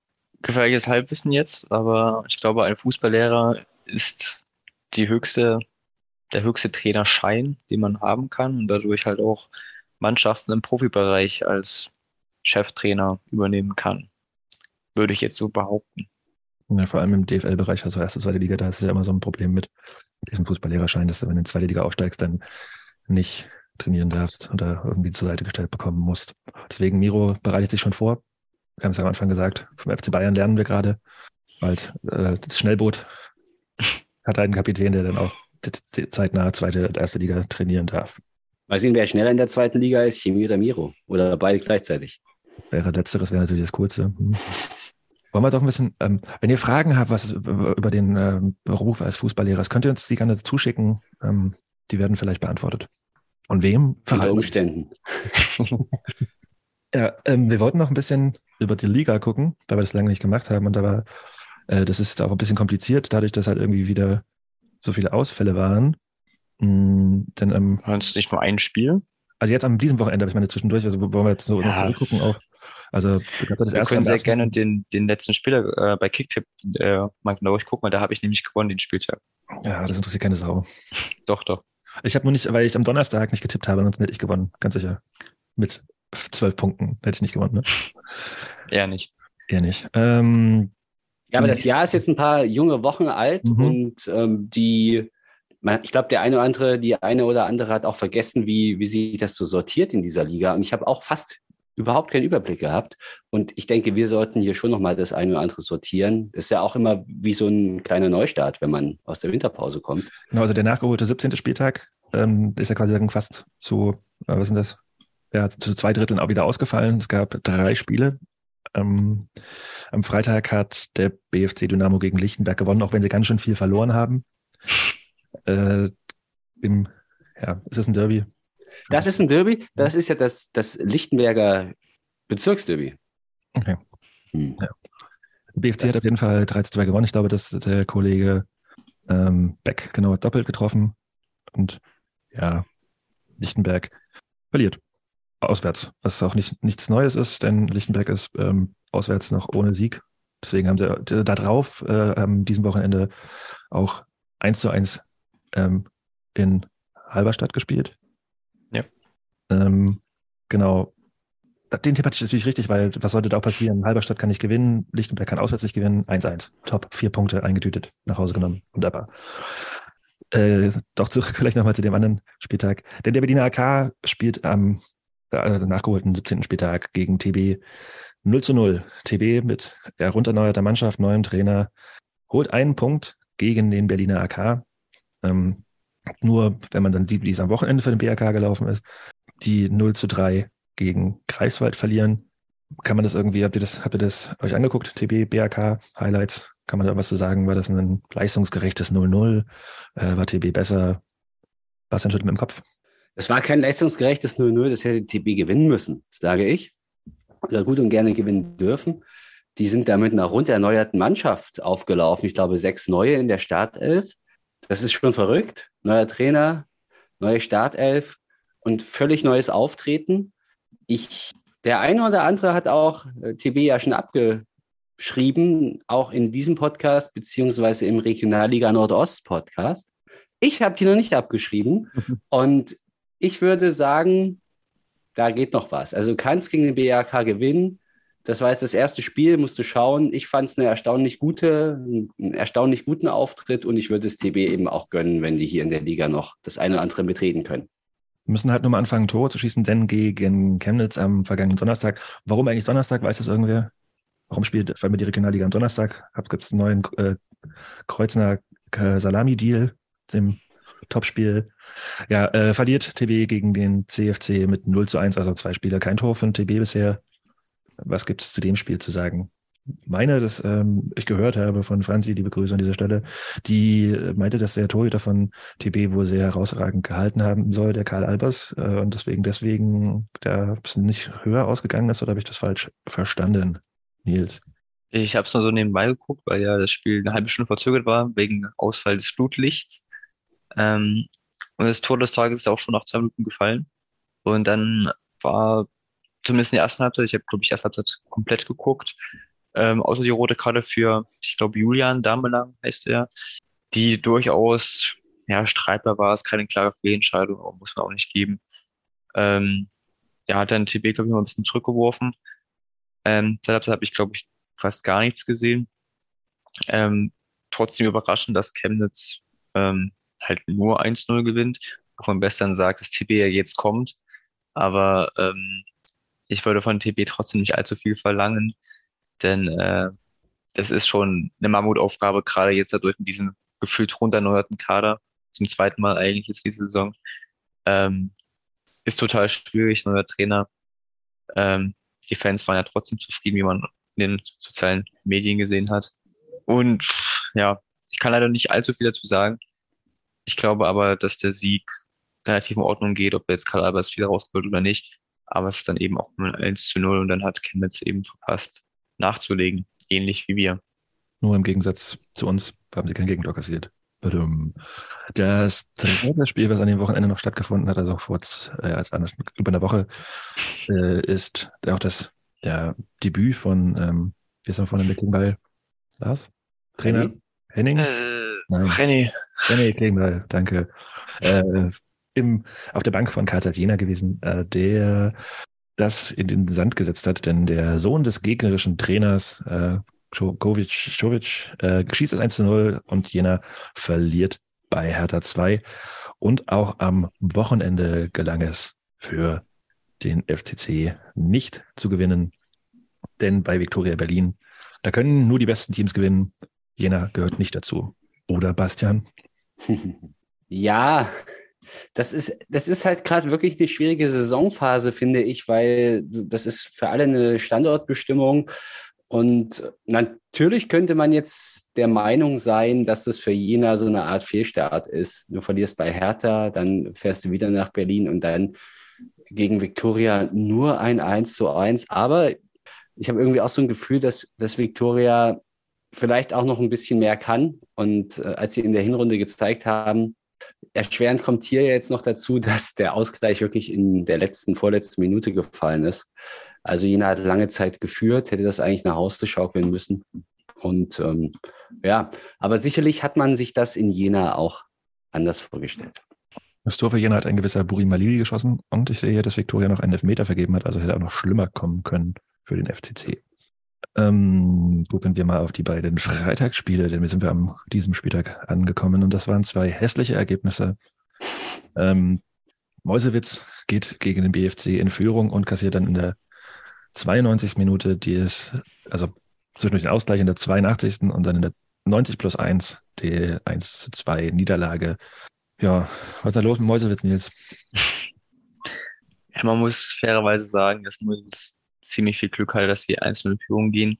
Gefährliches Halbwissen jetzt, aber ich glaube, ein Fußballlehrer ist die höchste, der höchste Trainerschein, den man haben kann und dadurch halt auch Mannschaften im Profibereich als Cheftrainer übernehmen kann. Würde ich jetzt so behaupten. Ja, vor allem im DFL-Bereich, also erste, zweite Liga, da ist es ja immer so ein Problem mit diesem Fußballlehrerschein, dass du, wenn du in die zweite Liga aufsteigst, dann nicht trainieren darfst oder irgendwie zur Seite gestellt bekommen musst. Deswegen, Miro bereitet sich schon vor. Wir haben es ja am Anfang gesagt, vom FC Bayern lernen wir gerade. Bald äh, das Schnellboot hat einen Kapitän, der dann auch zeitnah zweite, erste Liga trainieren darf. Mal sehen, wer schneller in der zweiten Liga ist, Chemie oder Miro. Oder beide gleichzeitig. Das wäre letzteres wäre natürlich das Coolste. Hm. Wollen wir doch ein bisschen, ähm, wenn ihr Fragen habt, was über den ähm, Beruf als Fußballlehrer ist, könnt ihr uns die gerne zuschicken. Ähm, die werden vielleicht beantwortet. Und wem? Unter Umständen. ja, ähm, wir wollten noch ein bisschen über die Liga gucken, weil wir das lange nicht gemacht haben. Und da war, äh, das ist jetzt auch ein bisschen kompliziert, dadurch, dass halt irgendwie wieder so viele Ausfälle waren. Mhm, denn, ähm, Waren es nicht nur ein Spiel? Also jetzt an diesem Wochenende, ich meine zwischendurch, also wollen wir jetzt so Ja. zurückgucken auch. Also ich glaube, das Wir erste können sehr gerne den, den letzten Spieler äh, bei Kicktip äh, mal genau gucken, weil da habe ich nämlich gewonnen den Spieltag. Ja, das interessiert keine Sau. Doch, doch. Ich habe nur nicht, weil ich am Donnerstag nicht getippt habe, sonst hätte ich gewonnen, ganz sicher. Mit zwölf Punkten hätte ich nicht gewonnen, ne? Eher nicht. Eher nicht. Ähm, Ja, aber das Jahr ist jetzt ein paar junge Wochen alt Mhm. und ähm, die, ich glaube, der eine oder andere, die eine oder andere hat auch vergessen, wie, wie sich das so sortiert in dieser Liga. Und ich habe auch fast überhaupt keinen Überblick gehabt. Und ich denke, wir sollten hier schon nochmal das eine oder andere sortieren. Das ist ja auch immer wie so ein kleiner Neustart, wenn man aus der Winterpause kommt. genau, also der nachgeholte 17. Spieltag ähm, ist ja quasi fast zu, äh, was sind das? Ja, zu zwei Dritteln auch wieder ausgefallen. Es gab drei Spiele. Ähm, am Freitag hat der BFC Dynamo gegen Lichtenberg gewonnen, auch wenn sie ganz schön viel verloren haben. Äh, im, ja, ist es ein Derby? Das ist ein Derby. Das ist ja das, das Lichtenberger Bezirksderby. Okay. Hm. Ja. BFC hat auf jeden Fall 3 zu 2 gewonnen. Ich glaube, dass der Kollege ähm, Beck genau doppelt getroffen. Und ja, Lichtenberg verliert. Auswärts. Was auch nicht, nichts Neues ist, denn Lichtenberg ist ähm, auswärts noch ohne Sieg. Deswegen haben sie äh, da drauf äh, am diesem Wochenende auch 1 zu 1 ähm, in Halberstadt gespielt. Ja. Ähm, genau. Den Tipp hatte ich natürlich richtig, weil was sollte da auch passieren? Halberstadt kann nicht gewinnen, Lichtenberg kann auswärts nicht gewinnen. 1-1. Top. Vier Punkte eingetütet, nach Hause genommen. Wunderbar. Äh, doch zurück vielleicht nochmal zu dem anderen Spieltag. Denn der Berliner AK spielt am äh, nachgeholten 17. Spieltag gegen TB 0 zu 0. TB mit heruntererneuerter Mannschaft, neuem Trainer, holt einen Punkt gegen den Berliner AK. Ähm, nur, wenn man dann sieht, wie es am Wochenende für den BRK gelaufen ist, die 0 zu 3 gegen Greifswald verlieren. Kann man das irgendwie, habt ihr das, habt ihr das euch angeguckt? TB, BRK, Highlights? Kann man da was zu sagen? War das ein leistungsgerechtes 0-0? Äh, war TB besser? Was denn schon mit dem Kopf? Es war kein leistungsgerechtes 0-0, das hätte TB gewinnen müssen, sage ich. Oder gut und gerne gewinnen dürfen. Die sind da mit einer rund erneuerten Mannschaft aufgelaufen. Ich glaube, sechs neue in der Startelf. Das ist schon verrückt. Neuer Trainer, neue Startelf und völlig neues Auftreten. Ich, der eine oder andere hat auch äh, TB ja schon abgeschrieben, auch in diesem Podcast, beziehungsweise im Regionalliga Nordost Podcast. Ich habe die noch nicht abgeschrieben. Und ich würde sagen, da geht noch was. Also du kannst gegen den BRK gewinnen. Das war jetzt das erste Spiel, musst du schauen. Ich fand es eine erstaunlich gute, einen erstaunlich guten Auftritt und ich würde es TB eben auch gönnen, wenn die hier in der Liga noch das eine oder andere mitreden können. Wir müssen halt nur mal anfangen, Tore zu schießen, denn gegen Chemnitz am vergangenen Donnerstag. Warum eigentlich Donnerstag? Weiß das irgendwer? Warum spielt weil wir die Regionalliga am Donnerstag? Gibt es einen neuen äh, Kreuzner äh, Salami-Deal, dem Topspiel? Ja, äh, verliert TB gegen den CFC mit 0 zu 1, also zwei Spiele, kein Tor von TB bisher. Was gibt es zu dem Spiel zu sagen? Meine, dass ähm, ich gehört habe von Franzi, liebe Grüße an dieser Stelle, die meinte, dass der Torhüter von TB wohl sehr herausragend gehalten haben soll, der Karl Albers, äh, und deswegen, deswegen da es nicht höher ausgegangen ist, oder habe ich das falsch verstanden, Nils? Ich habe es nur so nebenbei geguckt, weil ja das Spiel eine halbe Stunde verzögert war, wegen Ausfall des Flutlichts. Ähm, und das Tor des Tages ist auch schon nach zwei Minuten gefallen. Und dann war zumindest in der ersten Halbzeit, ich habe, glaube ich, erste Halbzeit komplett geguckt, ähm, außer die rote Karte für, ich glaube, Julian Damelang heißt er, die durchaus ja, streitbar war, ist keine klare Fehlentscheidung, aber muss man auch nicht geben. Ähm, ja, hat dann TB, glaube ich, mal ein bisschen zurückgeworfen. Ähm, Halbzeit habe ich, glaube ich, fast gar nichts gesehen. Ähm, trotzdem überraschend, dass Chemnitz ähm, halt nur 1-0 gewinnt. Auch wenn Bestern sagt, dass TB ja jetzt kommt. Aber ähm, ich würde von TB trotzdem nicht allzu viel verlangen, denn äh, das ist schon eine Mammutaufgabe, gerade jetzt dadurch in diesem gefühlt runterneuerten Kader, zum zweiten Mal eigentlich jetzt diese Saison. Ähm, ist total schwierig, neuer Trainer. Ähm, die Fans waren ja trotzdem zufrieden, wie man in den sozialen Medien gesehen hat. Und ja, ich kann leider nicht allzu viel dazu sagen. Ich glaube aber, dass der Sieg relativ in Ordnung geht, ob jetzt Karl Albers wieder rausgeholt oder nicht. Aber es ist dann eben auch nur 1 zu 0 und dann hat Chemnitz eben verpasst, nachzulegen. Ähnlich wie wir. Nur im Gegensatz zu uns haben sie kein Gegentor kassiert. Das dritte Spiel, was an dem Wochenende noch stattgefunden hat, also vor äh, über einer Woche, äh, ist auch das der Debüt von, ähm, wie ist er vorne mit Klingbeil? Lars? Trainer? Henning? Äh, Nein. René. René Klingbeil, danke. Äh, im, auf der Bank von Karl Jena gewesen, äh, der das in den Sand gesetzt hat, denn der Sohn des gegnerischen Trainers, äh, Kovic, Jovic, äh, schießt es 1 zu 0 und Jena verliert bei Hertha 2. Und auch am Wochenende gelang es für den FCC nicht zu gewinnen, denn bei Viktoria Berlin, da können nur die besten Teams gewinnen. Jena gehört nicht dazu. Oder Bastian? Ja, das ist, das ist halt gerade wirklich eine schwierige Saisonphase, finde ich, weil das ist für alle eine Standortbestimmung. Und natürlich könnte man jetzt der Meinung sein, dass das für Jena so eine Art Fehlstart ist. Du verlierst bei Hertha, dann fährst du wieder nach Berlin und dann gegen Viktoria nur ein 1 zu 1. Aber ich habe irgendwie auch so ein Gefühl, dass, dass Viktoria vielleicht auch noch ein bisschen mehr kann. Und äh, als sie in der Hinrunde gezeigt haben, erschwerend kommt hier jetzt noch dazu, dass der Ausgleich wirklich in der letzten, vorletzten Minute gefallen ist. Also Jena hat lange Zeit geführt, hätte das eigentlich nach Hause schaukeln müssen. Und ähm, ja, aber sicherlich hat man sich das in Jena auch anders vorgestellt. Das Tor für Jena hat ein gewisser Buri Malili geschossen und ich sehe hier, dass Viktoria noch einen Elfmeter vergeben hat, also hätte auch noch schlimmer kommen können für den FCC. Ähm, gucken wir mal auf die beiden Freitagsspiele, denn wir sind wir am diesem Spieltag angekommen und das waren zwei hässliche Ergebnisse. Ähm, Mäusewitz geht gegen den BFC in Führung und kassiert dann in der 92. Minute, die ist, also zwischen den Ausgleich in der 82. und dann in der 90 plus 1, die 1 zu 2 Niederlage. Ja, was ist da los mit Mäusewitz, Nils? Ja, man muss fairerweise sagen, dass Mäusewitz ziemlich viel Glück hatte, dass sie einzeln in Führung gehen,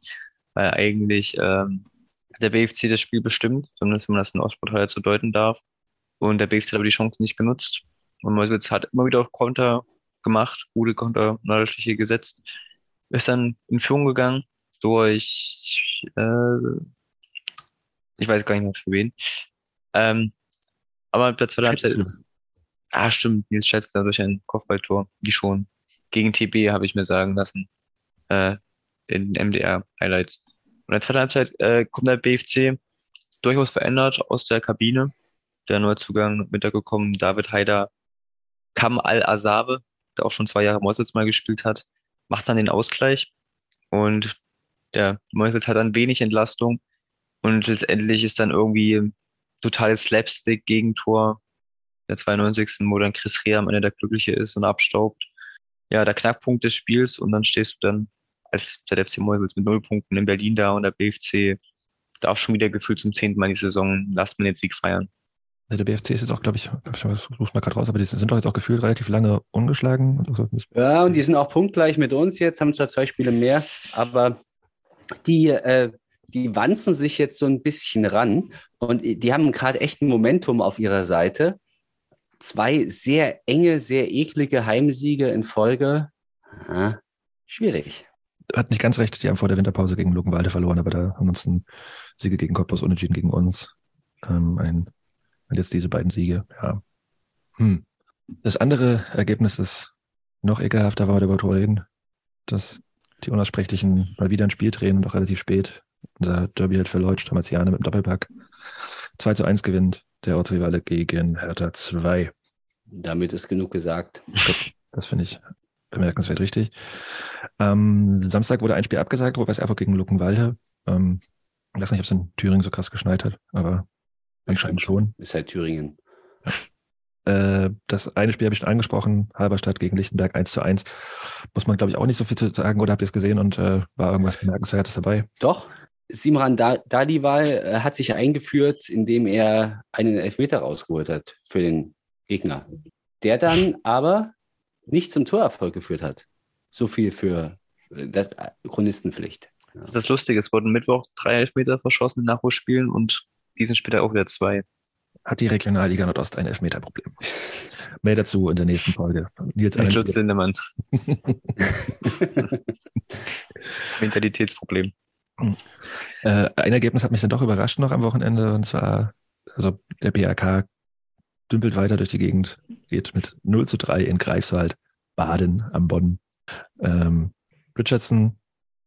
weil eigentlich ähm, der BFC das Spiel bestimmt, zumindest wenn man das in Ostsporthalle zu deuten darf. Und der BFC hat aber die Chance nicht genutzt. Und Mäusewitz hat immer wieder auf Konter gemacht, gute Konter, Nadelstiche gesetzt ist dann in Führung gegangen durch, äh, ich weiß gar nicht mehr für wen. Ähm, aber der zweite Halbzeit ist, ah, stimmt, Nils schätzt da durch ein Kopfballtor, wie schon. Gegen TB habe ich mir sagen lassen, äh, in MDR-Highlights. Und in der zweiten Halbzeit äh, kommt der BFC durchaus verändert aus der Kabine. Der Neuzugang mit der gekommen, David Haider Kam Al-Asabe, der auch schon zwei Jahre Mosels mal gespielt hat, macht dann den Ausgleich und der Meuchels hat dann wenig Entlastung und letztendlich ist dann irgendwie totales Slapstick-Gegentor der 92. wo dann Chris Rea am Ende der Glückliche ist und abstaubt. Ja, der Knackpunkt des Spiels und dann stehst du dann als der FC Meuchels mit null Punkten in Berlin da und der BFC darf schon wieder gefühlt zum zehnten Mal die Saison Lasst man den Sieg feiern. Der BFC ist jetzt auch, glaube ich, ich suche mal gerade raus, aber die sind doch jetzt auch gefühlt relativ lange ungeschlagen. Ja, und die sind auch punktgleich mit uns jetzt, haben zwar zwei Spiele mehr, aber die, äh, die wanzen sich jetzt so ein bisschen ran und die haben gerade echt ein Momentum auf ihrer Seite. Zwei sehr enge, sehr eklige Heimsiege in Folge. Aha, schwierig. Hat nicht ganz recht, die haben vor der Winterpause gegen Luckenwalde verloren, aber da ansonsten Siege gegen Cottbus, Unentschieden gegen uns. Ähm, ein und jetzt diese beiden Siege, ja. Hm. Das andere Ergebnis ist noch ekelhafter, war darüber reden, dass die Unaussprechlichen mal wieder ein Spiel drehen und auch relativ spät. Unser Derby halt für Leutsch, Tomasiane mit dem Doppelpack. 2 zu 1 gewinnt der Ortsrivale gegen Hertha 2. Damit ist genug gesagt. Das finde ich bemerkenswert richtig. Am Samstag wurde ein Spiel abgesagt, Rot-Weiß Erfurt gegen Luckenwalde. Ähm, ich weiß nicht, ob es in Thüringen so krass geschneit hat, aber Anscheinend schon. Ist halt Thüringen. Ja. Äh, das eine Spiel habe ich schon angesprochen, Halberstadt gegen Lichtenberg 1 zu 1. Muss man, glaube ich, auch nicht so viel zu sagen, oder habt ihr es gesehen und äh, war irgendwas Bemerkenswertes dabei? Doch. Simran Dalival äh, hat sich eingeführt, indem er einen Elfmeter rausgeholt hat für den Gegner. Der dann aber nicht zum Torerfolg geführt hat. So viel für das äh, Chronistenpflicht. Das ist das Lustige, es wurden Mittwoch drei Elfmeter verschossen in Nachholspielen und diesen später auch wieder zwei. Hat die Regionalliga Nordost ein Elfmeterproblem? Mehr dazu in der nächsten Folge. Nils Mit Lutz Lindemann. Mentalitätsproblem. Äh, ein Ergebnis hat mich dann doch überrascht noch am Wochenende und zwar, also der BRK dümpelt weiter durch die Gegend, geht mit 0 zu 3 in Greifswald, Baden am Bonn. Ähm, Richardson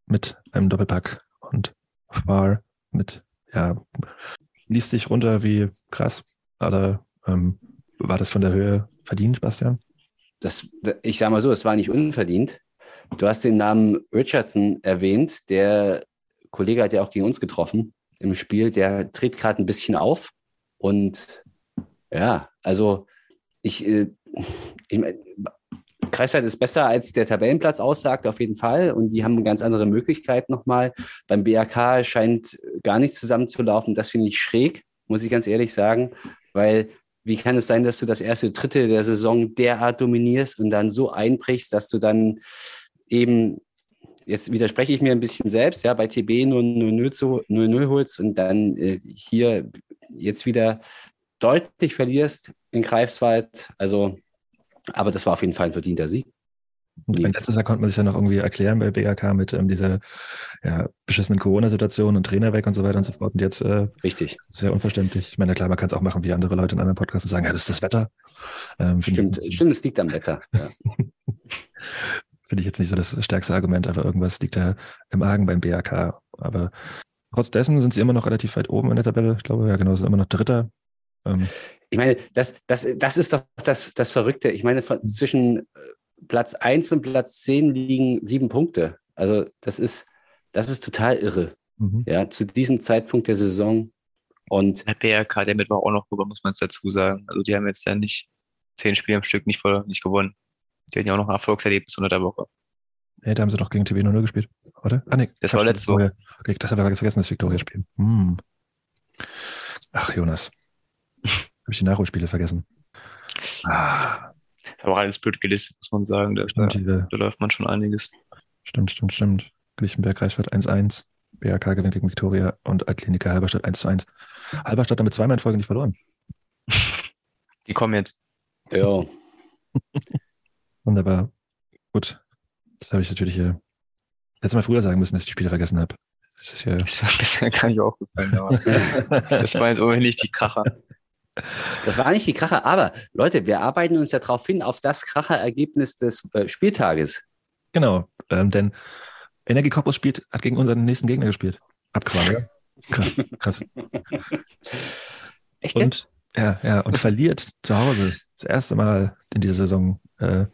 mit einem Doppelpack und Farr mit, ja, liest sich runter wie krass. Oder ähm, war das von der Höhe verdient, Bastian? Das, ich sage mal so, es war nicht unverdient. Du hast den Namen Richardson erwähnt. Der Kollege hat ja auch gegen uns getroffen im Spiel. Der tritt gerade ein bisschen auf. Und ja, also ich, äh, ich meine, Kreiswald ist besser, als der Tabellenplatz aussagt, auf jeden Fall. Und die haben eine ganz andere Möglichkeit nochmal. Beim BRK scheint gar nichts zusammenzulaufen. Das finde ich schräg, muss ich ganz ehrlich sagen. Weil wie kann es sein, dass du das erste Drittel der Saison derart dominierst und dann so einbrichst, dass du dann eben, jetzt widerspreche ich mir ein bisschen selbst, ja, bei TB nur 0-0 zu- 0-0 holst und dann äh, hier jetzt wieder deutlich verlierst in Greifswald. Also, aber das war auf jeden Fall ein verdienter Sieg. Letztes Jahr konnte man sich ja noch irgendwie erklären bei BRK mit ähm, dieser ja, beschissenen Corona-Situation und Trainer weg und so weiter und so fort. Und jetzt äh, Richtig. ist es sehr unverständlich. Ich meine, klar, man kann es auch machen, wie andere Leute in anderen Podcasts und sagen, ja, das ist das Wetter. Ähm, Stimmt, stimmt, es liegt am Wetter. Ja. finde ich jetzt nicht so das stärkste Argument, aber irgendwas liegt da im Argen beim BRK. Aber trotz dessen sind sie immer noch relativ weit oben in der Tabelle. Ich glaube, ja, genau, sind immer noch Dritter. Ähm, Ich meine, das, das, das ist doch das, das Verrückte. Ich meine, von, zwischen äh, Platz 1 und Platz 10 liegen sieben Punkte. Also das ist, das ist total irre. mhm. Ja, zu diesem Zeitpunkt der Saison. Und Der BRK, der Mittwoch auch noch gewonnen, muss man jetzt dazu sagen. Also die haben jetzt ja nicht zehn Spiele am Stück nicht, voll, nicht gewonnen. Die hatten ja auch noch ein Erfolgserlebnis unter der Woche. Nee, da haben sie doch gegen TB 0 gespielt, oder? Ah, nee. Das war letzte Woche. Okay, das habe ich vergessen, das Victoria-Spiel. Hm. Ach, Jonas. Habe ich die Nachholspiele vergessen. Ah, Aber auch alles blöd gelistet, muss man sagen. Da, da, stimmt, diese, da läuft man schon einiges. stimmt, stimmt, stimmt. Lichtenberg, Kreisfeld 1-1. BRK gewinnt gegen Victoria und Altkliniker Halberstadt 1-1. Halberstadt damit zweimal in Folge nicht verloren. Die kommen jetzt. ja, Wunderbar. Gut. Das habe ich natürlich hier letztes Mal früher sagen müssen, dass ich die Spiele vergessen habe. Das ist ja. Das war bisher gar nicht aufgefallen. Aber das war jetzt immerhin nicht die Kracher. das war nicht die Kracher. Aber Leute, wir arbeiten uns ja darauf hin, auf das Kracherergebnis des äh, Spieltages. Genau. Ähm, denn Energie Cottbus spielt, hat gegen unseren nächsten Gegner gespielt. Abgefahren, oder? Krass, krass. Echt Und, ja, ja, und verliert zu Hause das erste Mal in dieser Saison äh,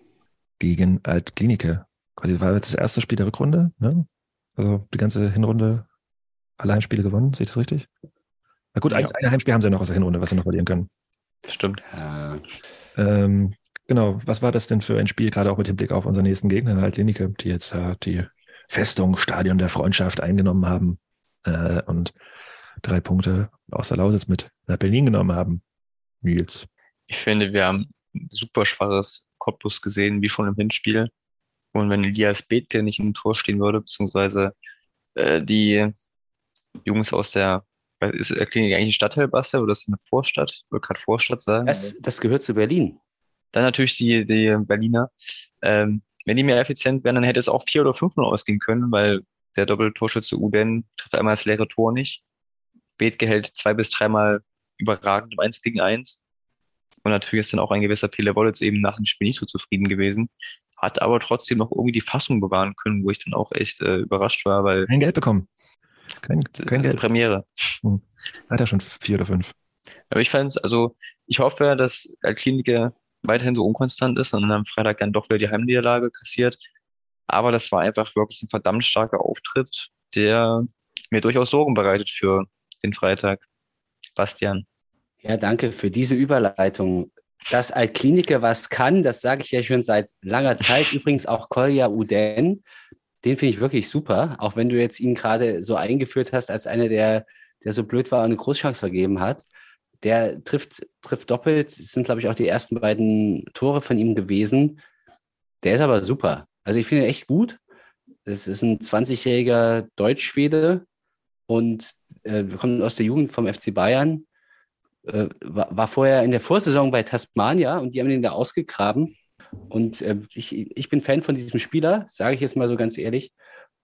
gegen Altklinike. Quasi das war jetzt das erste Spiel der Rückrunde, ne? Also die ganze Hinrunde alle Heimspiele gewonnen, sehe ich das richtig? Na gut, ein, Ja. ein Heimspiel haben sie noch aus der Hinrunde, was sie noch verlieren können. Stimmt. Äh, Ähm, genau, was war das denn für ein Spiel, gerade auch mit Hinblick auf unseren nächsten Gegner, Altklinike, die jetzt äh, die Festung, Stadion der Freundschaft eingenommen haben äh, und drei Punkte aus der Lausitz mit nach Berlin genommen haben. Nils. Ich finde, wir haben ein super schwaches Cottbus gesehen, wie schon im Hinspiel. Und wenn Elias Bethke nicht im Tor stehen würde, beziehungsweise äh, die Jungs aus der, ist äh, Klinik eigentlich ein Stadtteil, Bastel, oder ist das eine Vorstadt? Ich wollte gerade Vorstadt sagen. das, das gehört zu Berlin. Dann natürlich die, die Berliner. Ähm, wenn die mehr effizient wären, dann hätte es auch 4 oder 5 0 ausgehen können, weil der Doppeltorschütze Uden trifft einmal das leere Tor nicht. Bethke hält zwei bis dreimal überragend im 1 gegen 1. Und natürlich ist dann auch ein gewisser Pele Wollitz eben nach dem Spiel nicht so zufrieden gewesen. Hat aber trotzdem noch irgendwie die Fassung bewahren können, wo ich dann auch echt äh, überrascht war, weil Kein Geld bekommen. Kein, kein Geld. Premiere. Hat er schon vier oder fünf. Aber ich fand es, also ich hoffe, dass Kliniker weiterhin so unkonstant ist und dann am Freitag dann doch wieder die Heimniederlage kassiert. Aber das war einfach wirklich ein verdammt starker Auftritt, der mir durchaus Sorgen bereitet für den Freitag. Bastian. Ja, danke für diese Überleitung. Dass Altkliniker was kann, das sage ich ja schon seit langer Zeit. Übrigens auch Kolja Uden, den finde ich wirklich super, auch wenn du jetzt ihn gerade so eingeführt hast als einer, der, der so blöd war und eine Großchance vergeben hat. Der trifft, trifft doppelt, das sind, glaube ich, auch die ersten beiden Tore von ihm gewesen. Der ist aber super. Also ich finde ihn echt gut. Es ist ein 20-jähriger Deutsch-Schwede und äh, kommt aus der Jugend vom FC Bayern. Äh, war, war, vorher in der Vorsaison bei Tasmania und die haben den da ausgegraben. Und äh, ich, ich bin Fan von diesem Spieler, sage ich jetzt mal so ganz ehrlich.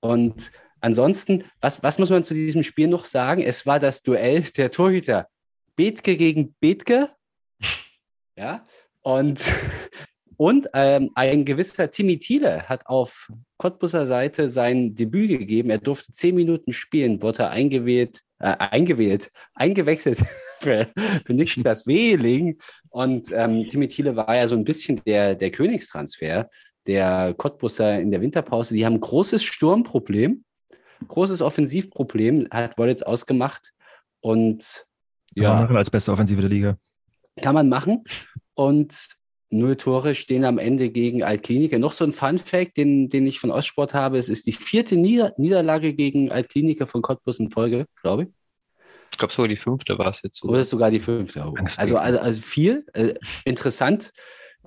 Und ansonsten, was, was muss man zu diesem Spiel noch sagen? Es war das Duell der Torhüter. Bethke gegen Bethke. Ja, und und ähm, ein gewisser Timmy Thiele hat auf Cottbusser Seite sein Debüt gegeben. Er durfte zehn Minuten spielen, wurde eingewählt, äh, eingewählt, eingewechselt für, für Niklas Wehling. Und ähm, Timmy Thiele war ja so ein bisschen der, der Königstransfer der Cottbusser in der Winterpause. Die haben ein großes Sturmproblem, großes Offensivproblem, hat Wollitz ausgemacht. Und ja. Kann man machen als beste Offensive der Liga. Kann man machen. Und Null Tore stehen am Ende gegen Altkliniker. Noch so ein Fun-Fact, den, den ich von Ostsport habe: Es ist die vierte Nieder Niederlage gegen Altkliniker von Cottbus in Folge, glaube ich. Ich glaube, sogar die fünfte war es jetzt. Oder, Oder sogar die fünfte. Also, also, also viel. Äh, interessant.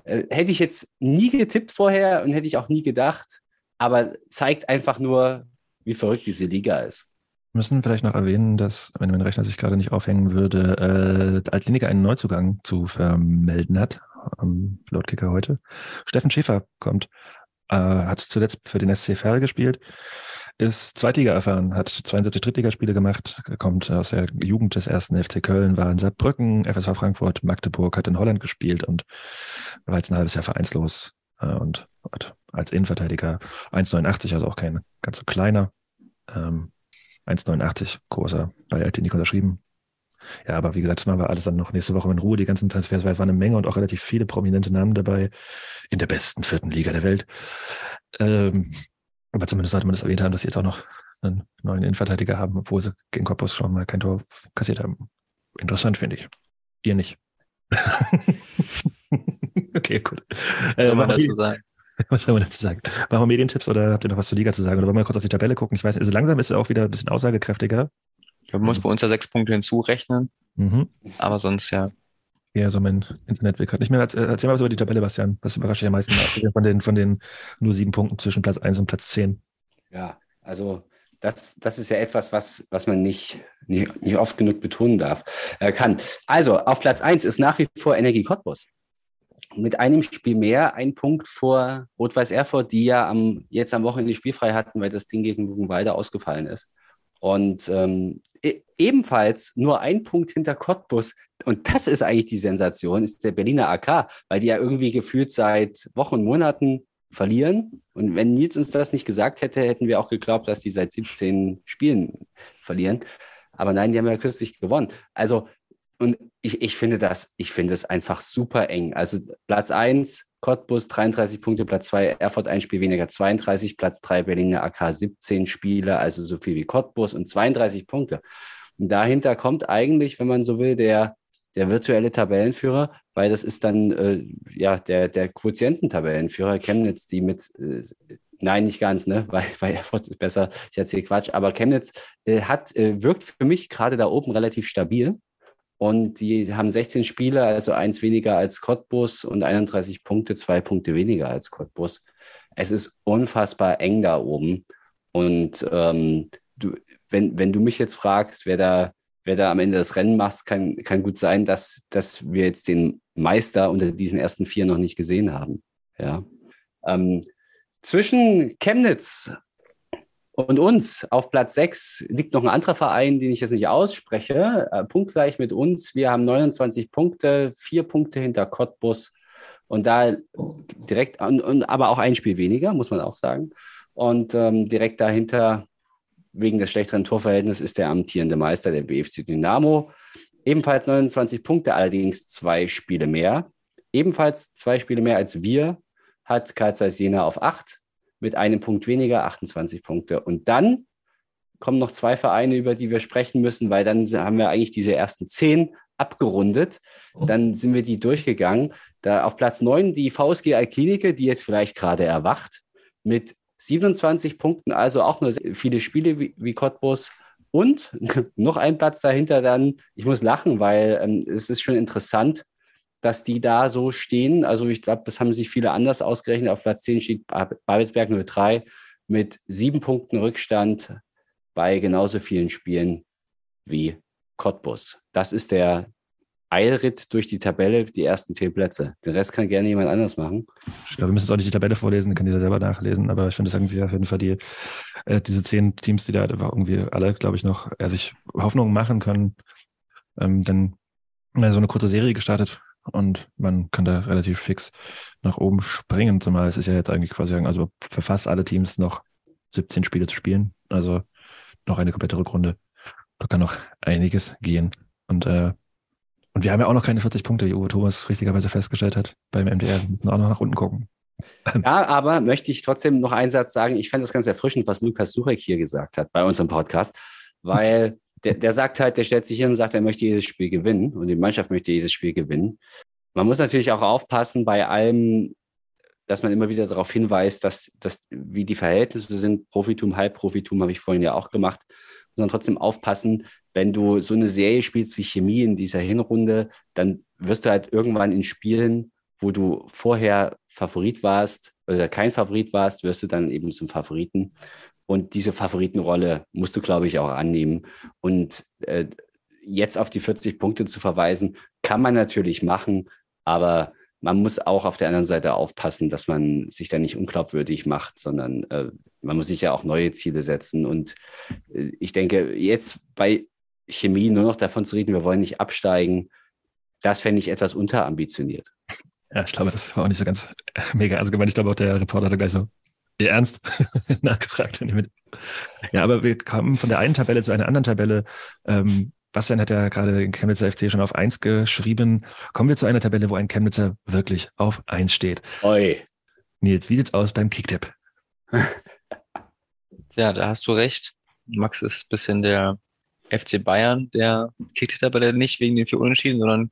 Äh, hätte ich jetzt nie getippt vorher und hätte ich auch nie gedacht. Aber zeigt einfach nur, wie verrückt diese Liga ist. Wir müssen vielleicht noch erwähnen, dass, wenn mein Rechner sich gerade nicht aufhängen würde, äh, Altkliniker einen Neuzugang zu vermelden hat am Lautkicker heute. Steffen Schäfer kommt, äh, hat zuletzt für den SC Verl gespielt, ist Zweitliga erfahren, hat 72 Drittligaspiele gemacht, kommt aus der Jugend des ersten FC Köln, war in Saarbrücken, FSV Frankfurt, Magdeburg, hat in Holland gespielt und war jetzt ein halbes Jahr vereinslos äh, und hat als Innenverteidiger 1,89, also auch kein ganz so kleiner, ähm, 1,89 großer bei Altinic unterschrieben, ja, aber wie gesagt, das machen wir alles dann noch nächste Woche in Ruhe. Die ganzen Transfers, weil es waren eine Menge und auch relativ viele prominente Namen dabei in der besten vierten Liga der Welt. Ähm, aber zumindest sollte man das erwähnt haben, dass sie jetzt auch noch einen neuen Innenverteidiger haben, obwohl sie gegen Cottbus schon mal kein Tor kassiert haben. Interessant, finde ich. Ihr nicht. okay, gut. Was soll man dazu sagen? Was soll man dazu sagen? Machen wir Medientipps oder habt ihr noch was zur Liga zu sagen? Oder wollen wir kurz auf die Tabelle gucken? Ich weiß nicht, also langsam ist es auch wieder ein bisschen aussagekräftiger. Man muss bei uns ja sechs Punkte hinzurechnen. Mhm. Aber sonst ja. Ja, so mein Internet will gerade nicht mehr. Erzähl mal was über die Tabelle, Bastian. Was überrascht dich am meisten von den, von den nur sieben Punkten zwischen Platz 1 und Platz 10? Ja, also das, das ist ja etwas, was, was man nicht, nicht, nicht oft genug betonen darf, äh, kann. Also, auf Platz 1 ist nach wie vor Energie Cottbus. Mit einem Spiel mehr, ein Punkt vor Rot-Weiß Erfurt, die ja am, jetzt am Wochenende spielfrei hatten, weil das Ding gegen Buchenwalde ausgefallen ist. Und ähm, e ebenfalls nur ein Punkt hinter Cottbus. Und das ist eigentlich die Sensation, ist der Berliner AK, weil die ja irgendwie gefühlt seit Wochen Monaten verlieren. Und wenn Nils uns das nicht gesagt hätte, hätten wir auch geglaubt, dass die seit 17 Spielen verlieren. Aber nein, die haben ja kürzlich gewonnen. Also, und ich, ich finde das, ich finde es einfach super eng. Also Platz 1, Cottbus 33 Punkte, Platz 2 Erfurt ein Spiel weniger 32, Platz 3 Berliner AK 17 Spiele, also so viel wie Cottbus und 32 Punkte. Und dahinter kommt eigentlich, wenn man so will, der, der virtuelle Tabellenführer, weil das ist dann äh, ja der, der Quotiententabellenführer Chemnitz, die mit äh, Nein, nicht ganz, ne? Weil, weil Erfurt ist besser. Ich erzähle Quatsch. Aber Chemnitz äh, hat, äh, wirkt für mich gerade da oben relativ stabil. Und die haben 16 Spiele, also eins weniger als Cottbus und 31 Punkte, zwei Punkte weniger als Cottbus. Es ist unfassbar eng da oben. Und ähm, du, wenn, wenn du mich jetzt fragst, wer da, wer da am Ende das Rennen macht, kann, kann gut sein, dass, dass wir jetzt den Meister unter diesen ersten vier noch nicht gesehen haben. Ja. Ähm, zwischen Chemnitz und uns auf Platz 6 liegt noch ein anderer Verein, den ich jetzt nicht ausspreche, äh, punktgleich mit uns. Wir haben 29 Punkte, vier Punkte hinter Cottbus und da direkt, und, und aber auch ein Spiel weniger, muss man auch sagen. Und ähm, direkt dahinter, wegen des schlechteren Torverhältnisses, ist der amtierende Meister, der BFC Dynamo. Ebenfalls 29 Punkte, allerdings zwei Spiele mehr. Ebenfalls zwei Spiele mehr als wir hat Karl Zeiss Jena auf 8 mit einem Punkt weniger, 28 Punkte. Und dann kommen noch zwei Vereine, über die wir sprechen müssen, weil dann haben wir eigentlich diese ersten zehn abgerundet. Oh. Dann sind wir die durchgegangen. Da auf Platz neun die VSG Alklinike, die jetzt vielleicht gerade erwacht, mit 27 Punkten, also auch nur viele Spiele wie, wie Cottbus. Und noch ein Platz dahinter dann, ich muss lachen, weil ähm, es ist schon interessant, dass die da so stehen. Also ich glaube, das haben sich viele anders ausgerechnet. Auf Platz 10 steht Babelsberg 03 mit sieben Punkten Rückstand bei genauso vielen Spielen wie Cottbus. Das ist der Eilritt durch die Tabelle, die ersten zehn Plätze. Den Rest kann gerne jemand anders machen. Ja, wir müssen jetzt auch nicht die Tabelle vorlesen, kann jeder selber nachlesen, aber ich finde es irgendwie auf jeden Fall die, äh, diese zehn Teams, die da irgendwie alle, glaube ich, noch äh, sich Hoffnungen machen können, ähm, dann äh, so eine kurze Serie gestartet und man kann da relativ fix nach oben springen, zumal es ist ja jetzt eigentlich quasi, also für fast alle Teams noch 17 Spiele zu spielen, also noch eine komplette Rückrunde. Da kann noch einiges gehen und äh, und wir haben ja auch noch keine 40 Punkte, wie Uwe Thomas richtigerweise festgestellt hat beim MDR. Wir müssen auch noch nach unten gucken. Ja, aber möchte ich trotzdem noch einen Satz sagen. Ich fand das ganz erfrischend, was Lukas Suchek hier gesagt hat bei unserem Podcast, weil der, der sagt halt, der stellt sich hin und sagt, er möchte jedes Spiel gewinnen und die Mannschaft möchte jedes Spiel gewinnen. Man muss natürlich auch aufpassen bei allem, dass man immer wieder darauf hinweist, dass, dass wie die Verhältnisse sind, Profitum, Halbprofitum habe ich vorhin ja auch gemacht, sondern trotzdem aufpassen, wenn du so eine Serie spielst wie Chemie in dieser Hinrunde, dann wirst du halt irgendwann in Spielen, wo du vorher Favorit warst oder kein Favorit warst, wirst du dann eben zum Favoriten. Und diese Favoritenrolle musst du, glaube ich, auch annehmen. Und äh, jetzt auf die 40 Punkte zu verweisen, kann man natürlich machen, aber man muss auch auf der anderen Seite aufpassen, dass man sich da nicht unglaubwürdig macht, sondern äh, man muss sich ja auch neue Ziele setzen. Und äh, ich denke, jetzt bei Chemie nur noch davon zu reden, wir wollen nicht absteigen, das fände ich etwas unterambitioniert. Ja, ich glaube, das war auch nicht so ganz mega ernst gemeint. Ich glaube auch der Reporter hat gleich so, ihr ernst nachgefragt. Ja, aber wir kommen von der einen Tabelle zu einer anderen Tabelle. Ähm, Bastian hat ja gerade den Chemnitzer FC schon auf 1 geschrieben. Kommen wir zu einer Tabelle, wo ein Chemnitzer wirklich auf 1 steht. Oi. Nils, wie sieht's aus beim Kicktipp? ja, da hast du recht. Max ist ein bisschen der FC Bayern der Kicktipp-Tabelle nicht wegen den vier Unentschieden, sondern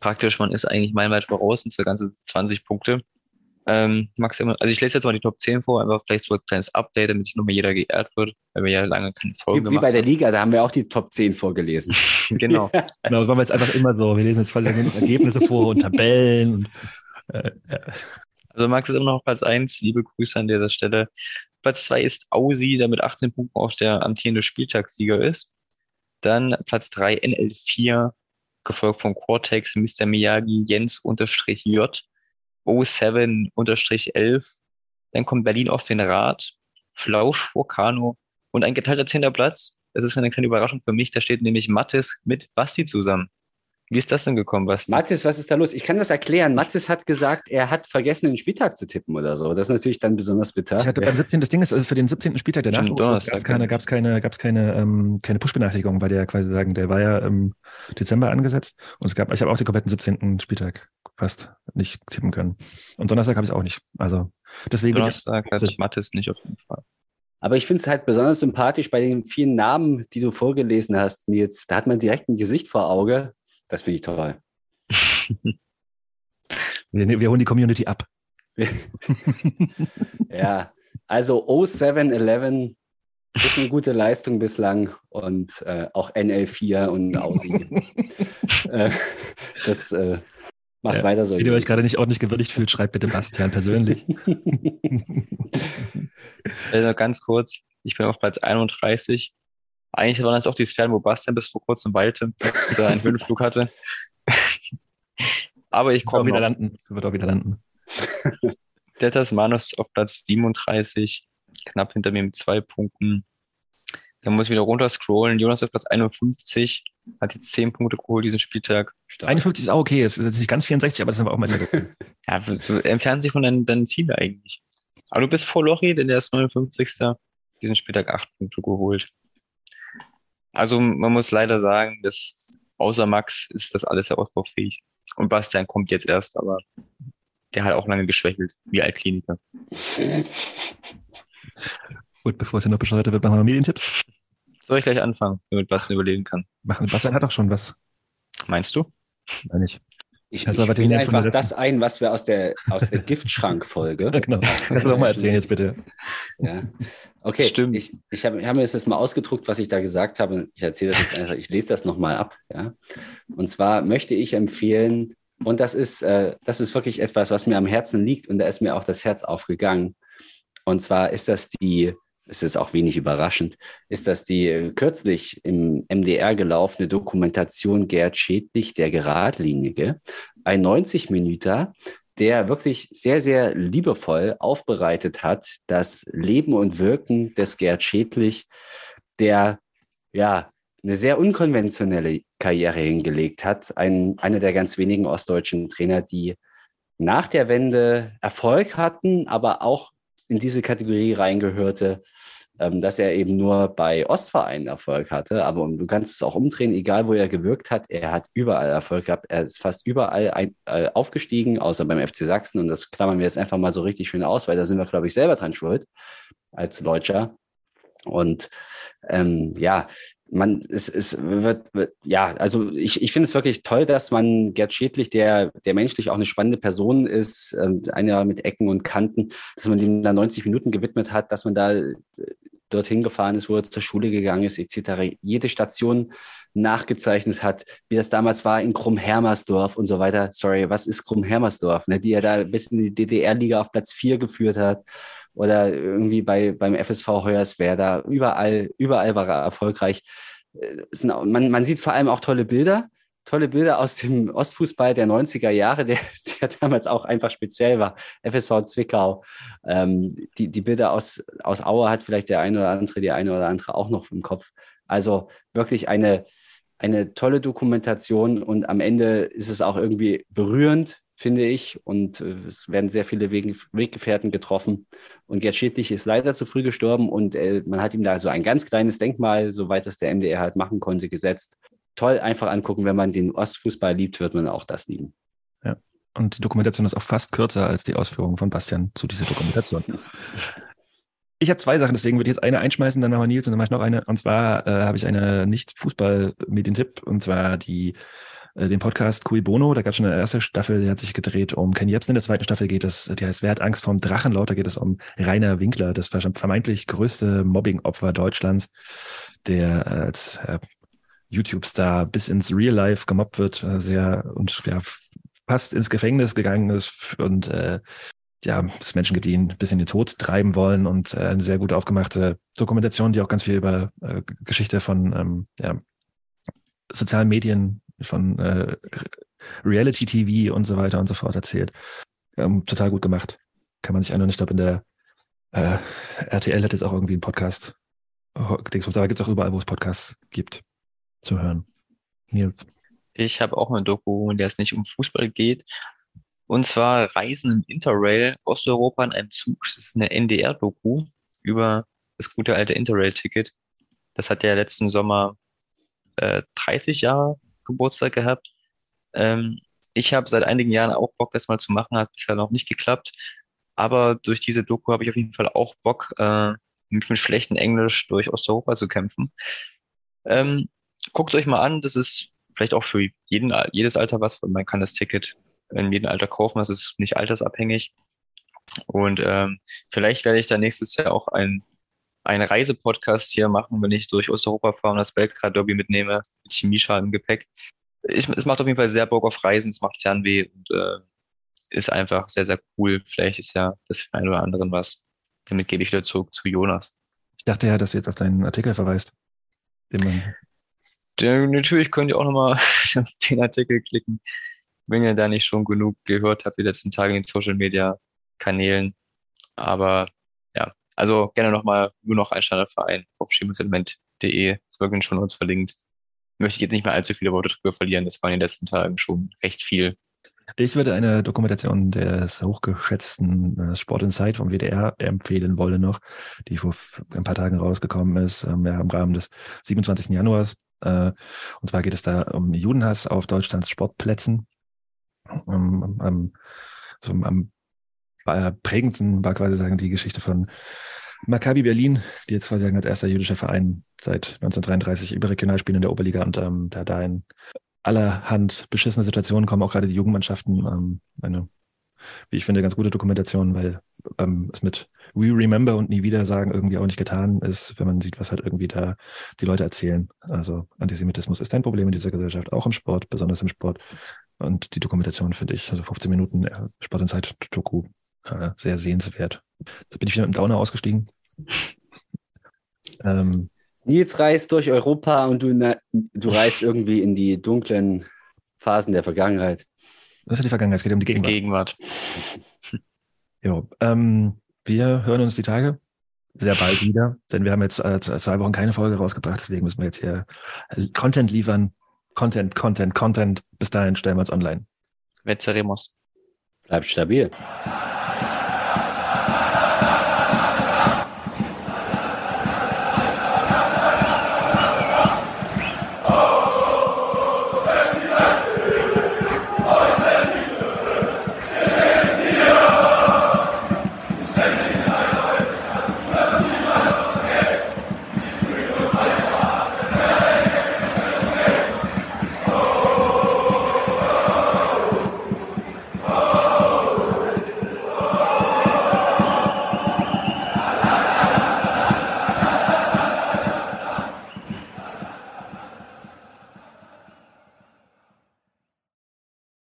praktisch, man ist eigentlich meilenweit voraus und zwar ganze 20 Punkte. Ähm, maximal, also ich lese jetzt mal die Top 10 vor, einfach vielleicht so ein kleines Update, damit nicht nur mehr jeder geehrt wird, weil wir ja lange keine Folge wie, Wie bei der Liga, da haben wir auch die Top 10 vorgelesen. genau. genau, das machen wir jetzt einfach immer so. Wir lesen jetzt quasi Ergebnisse vor und Tabellen. Und, äh, ja. Also Max ist immer noch Platz 1, liebe Grüße an dieser Stelle. Platz 2 ist Aussie, der mit 18 Punkten auch der amtierende Spieltagssieger ist. Dann Platz 3 NL4, gefolgt von Cortex, Mr. Miyagi, Jens unterstrich J. 07-11. Dann kommt Berlin auf den Rad, Flausch, Vulcano und ein geteilter zehnter Platz. Das ist eine kleine Überraschung für mich. Da steht nämlich Mattis mit Basti zusammen. Wie ist das denn gekommen, Basti? Mathis, was ist da los? Ich kann das erklären. Mathis hat gesagt, er hat vergessen, den Spieltag zu tippen oder so. Das ist natürlich dann besonders bitter. Ich hatte beim 17. Das Ding ist, also für den 17. Spieltag der Nacht gab es keine, gab's keine, gab's keine, ähm, keine Push-Benachrichtigung, weil der quasi sagen, der war ja im Dezember angesetzt und es gab, ich habe auch den kompletten 17. Spieltag fast nicht tippen können. Und Donnerstag habe ich es auch nicht. Also deswegen. Donnerstag hatte ich Mathis nicht auf jeden Fall. Aber ich finde es halt besonders sympathisch bei den vielen Namen, die du vorgelesen hast, Nils. Da hat man direkt ein Gesicht vor Auge das finde ich toll. wir, wir holen die Community ab. ja, also 0711 ist eine gute Leistung bislang und äh, auch NL4 und Ausi. äh, das äh, macht ja, weiter so. Wenn ihr euch gerade nicht ordentlich gewürdigt fühlt, schreibt bitte Bastian persönlich. also ganz kurz, ich bin auf Platz 31 eigentlich waren das auch die Sphären, wo Bastian bis vor kurzem weilte, dass er einen Höhenflug hatte. Aber ich komme wieder landen. Wird auch wieder landen. Dettas Manus auf Platz 37, knapp hinter mir mit zwei Punkten. Dann muss ich wieder runter scrollen. Jonas auf Platz 51, hat jetzt 10 Punkte geholt diesen Spieltag. Stark. 51 ist auch okay, es ist nicht ganz 64, aber das ist aber auch mal sehr gut. ja, du entfernst dich von deinen, deinen Zielen eigentlich. Aber du bist vor Lochi, denn der ist 59. diesen Spieltag 8 Punkte geholt. Also man muss leider sagen, dass außer Max ist das alles sehr ausbaufähig. Und Bastian kommt jetzt erst, aber der hat auch lange geschwächelt, wie Altkliniker. Gut, bevor es hier noch bescheuert wird, machen wir Medientipps. Soll ich gleich anfangen, damit Bastian überlegen kann? Machen. Bastian hat doch schon was. Meinst du? Nein, nicht. Ich, ich spiele einfach das ein, was wir aus der, aus der Giftschrank-Folge. genau. Kannst du doch mal erzählen jetzt bitte. Ja. Okay, Stimmt. ich, ich habe hab mir jetzt das mal ausgedruckt, was ich da gesagt habe. Ich erzähle das jetzt einfach, ich lese das nochmal ab. Ja. Und zwar möchte ich empfehlen, und das ist, äh, das ist wirklich etwas, was mir am Herzen liegt, und da ist mir auch das Herz aufgegangen. Und zwar ist das die, ist jetzt auch wenig überraschend, ist das die kürzlich im MDR gelaufene Dokumentation Gerd Schädlich, der Geradlinige. Ein 90 Minüter, der wirklich sehr, sehr liebevoll aufbereitet hat, das Leben und Wirken des Gerd Schädlich, der ja eine sehr unkonventionelle Karriere hingelegt hat. Ein, einer der ganz wenigen ostdeutschen Trainer, die nach der Wende Erfolg hatten, aber auch in diese Kategorie reingehörte, ähm, dass er eben nur bei Ostvereinen Erfolg hatte. Aber du kannst es auch umdrehen, egal wo er gewirkt hat, er hat überall Erfolg gehabt. Er ist fast überall ein, äh, aufgestiegen, außer beim FC Sachsen. Und das klammern wir jetzt einfach mal so richtig schön aus, weil da sind wir, glaube ich, selber dran schuld als Deutscher. Und ähm, ja, man, es, es wird, wird, ja, also ich, ich finde es wirklich toll, dass man Gerd Schädlich, der, der menschlich auch eine spannende Person ist, äh, einer mit Ecken und Kanten, dass man ihm da 90 Minuten gewidmet hat, dass man da äh, dorthin gefahren ist, wo er zur Schule gegangen ist, etc. Jede Station nachgezeichnet hat, wie das damals war in Krumm-Hermersdorf und so weiter. Sorry, was ist Krumm-Hermersdorf? Ne, die er da bis in die DDR-Liga auf Platz 4 geführt hat oder irgendwie bei, beim FSV Hoyerswerda. Überall, überall war er erfolgreich. Äh, man, man sieht vor allem auch tolle Bilder, tolle Bilder aus dem Ostfußball der 90er Jahre, der, der damals auch einfach speziell war. FSV Zwickau. Ähm, die, die Bilder aus, aus Aue hat vielleicht der eine oder andere, die eine oder andere auch noch im Kopf. Also wirklich eine, eine tolle Dokumentation und am Ende ist es auch irgendwie berührend, finde ich. Und äh, es werden sehr viele Wege, Weggefährten getroffen. Und Gerd Schädlich ist leider zu früh gestorben und äh, man hat ihm da so ein ganz kleines Denkmal, soweit es der MDR halt machen konnte, gesetzt. Toll einfach angucken, wenn man den Ostfußball liebt, wird man auch das lieben. Ja. Und die Dokumentation ist auch fast kürzer als die Ausführungen von Bastian zu dieser Dokumentation. Ich habe zwei Sachen, deswegen würde ich jetzt eine einschmeißen, dann machen wir Nils und dann mache ich noch eine. Und zwar äh, habe ich eine Nicht-Fußball-Medientipp und zwar die äh, den Podcast Cui Bono. Da gab es schon eine erste Staffel, die hat sich gedreht um Ken Jebsen. In der zweiten Staffel geht es, die heißt Wer hat Angst vom Drachenlaut? Da geht es um Rainer Winkler, das vermeintlich größte Mobbing-Opfer Deutschlands, der als äh, YouTube-Star bis ins Real Life gemobbt wird, äh, sehr und ja, fast ins Gefängnis gegangen ist und äh, ja, es Menschen gibt, die ihn bis in den Tod treiben wollen und äh, eine sehr gut aufgemachte Dokumentation, die auch ganz viel über äh, Geschichte von ähm, ja, sozialen Medien von äh, Reality TV und so weiter und so fort erzählt. Ähm, total gut gemacht. Kann man sich anhören. Ich glaube, in der äh, RTL hat jetzt auch irgendwie einen Podcast. Dingsbums, gibt es auch überall, wo es Podcasts gibt, zu hören. Nils. Ich habe auch eine Doku, in der es nicht um Fußball geht. Und zwar Reisen im Interrail Osteuropa in einem Zug. Das ist eine NDR-Doku über das gute alte Interrail-Ticket. Das hat ja letzten Sommer äh, 30 Jahre Geburtstag gehabt. Ähm, ich habe seit einigen Jahren auch Bock, das mal zu machen, hat bisher noch nicht geklappt. Aber durch diese Doku habe ich auf jeden Fall auch Bock, äh, mit, mit schlechtem Englisch durch Osteuropa zu kämpfen. Ähm, guckt euch mal an, das ist vielleicht auch für jeden, jedes Alter was, man kann das Ticket in jedem Alter kaufen, das ist nicht altersabhängig. Und ähm, vielleicht werde ich da nächstes Jahr auch ein einen Reisepodcast hier machen, wenn ich durch Osteuropa fahre und das Belgrad-Derby mitnehme, mit Chemieschal im Gepäck. Ich, es macht auf jeden Fall sehr Bock auf Reisen, es macht Fernweh und äh, ist einfach sehr, sehr cool. Vielleicht ist ja das für einen oder anderen was. Damit gebe ich wieder zurück zu Jonas. Ich dachte ja, dass du jetzt auf deinen Artikel verweist. Den man ja, natürlich könnt ihr auch nochmal auf den Artikel klicken, wenn ihr da nicht schon genug gehört habt die letzten Tage in den Social Media Kanälen. Aber also gerne nochmal nur noch ein Standardverein auf stimmungselement.de. ist wirklich schon uns verlinkt. Möchte ich jetzt nicht mehr allzu viele Worte drüber verlieren. Das war in den letzten Tagen schon recht viel. Ich würde eine Dokumentation des hochgeschätzten äh, Sport Insight vom WDR empfehlen wollen noch, die vor ein paar Tagen rausgekommen ist, ähm, ja, im Rahmen des 27. Januars. Äh, und zwar geht es da um Judenhass auf Deutschlands Sportplätzen. Um, um, so am prägendsten war quasi sagen die Geschichte von Maccabi Berlin, die jetzt quasi als erster jüdischer Verein seit 1933 überregional spielen in der Oberliga und ähm, da da in allerhand beschissene Situationen kommen, auch gerade die Jugendmannschaften, ähm, eine, wie ich finde, ganz gute Dokumentation, weil ähm, es mit We Remember und Nie wieder sagen irgendwie auch nicht getan ist, wenn man sieht, was halt irgendwie da die Leute erzählen. Also Antisemitismus ist ein Problem in dieser Gesellschaft, auch im Sport, besonders im Sport. Und die Dokumentation finde ich, also 15 Minuten äh, Sport in Zeit Doku, äh, sehr sehenswert. So bin ich wieder mit dem Downer ausgestiegen. Ähm, Nils reist durch Europa und du, na, du reist irgendwie in die dunklen Phasen der Vergangenheit. das ist ja die Vergangenheit, es geht um die Gegenwart. Gegenwart. Jo, ähm, wir hören uns die Tage sehr bald wieder, denn wir haben jetzt äh, zwei Wochen keine Folge rausgebracht, deswegen müssen wir jetzt hier Content liefern. Content, Content, Content. Bis dahin stellen wir uns online. Vetzeremos. Bleibt stabil.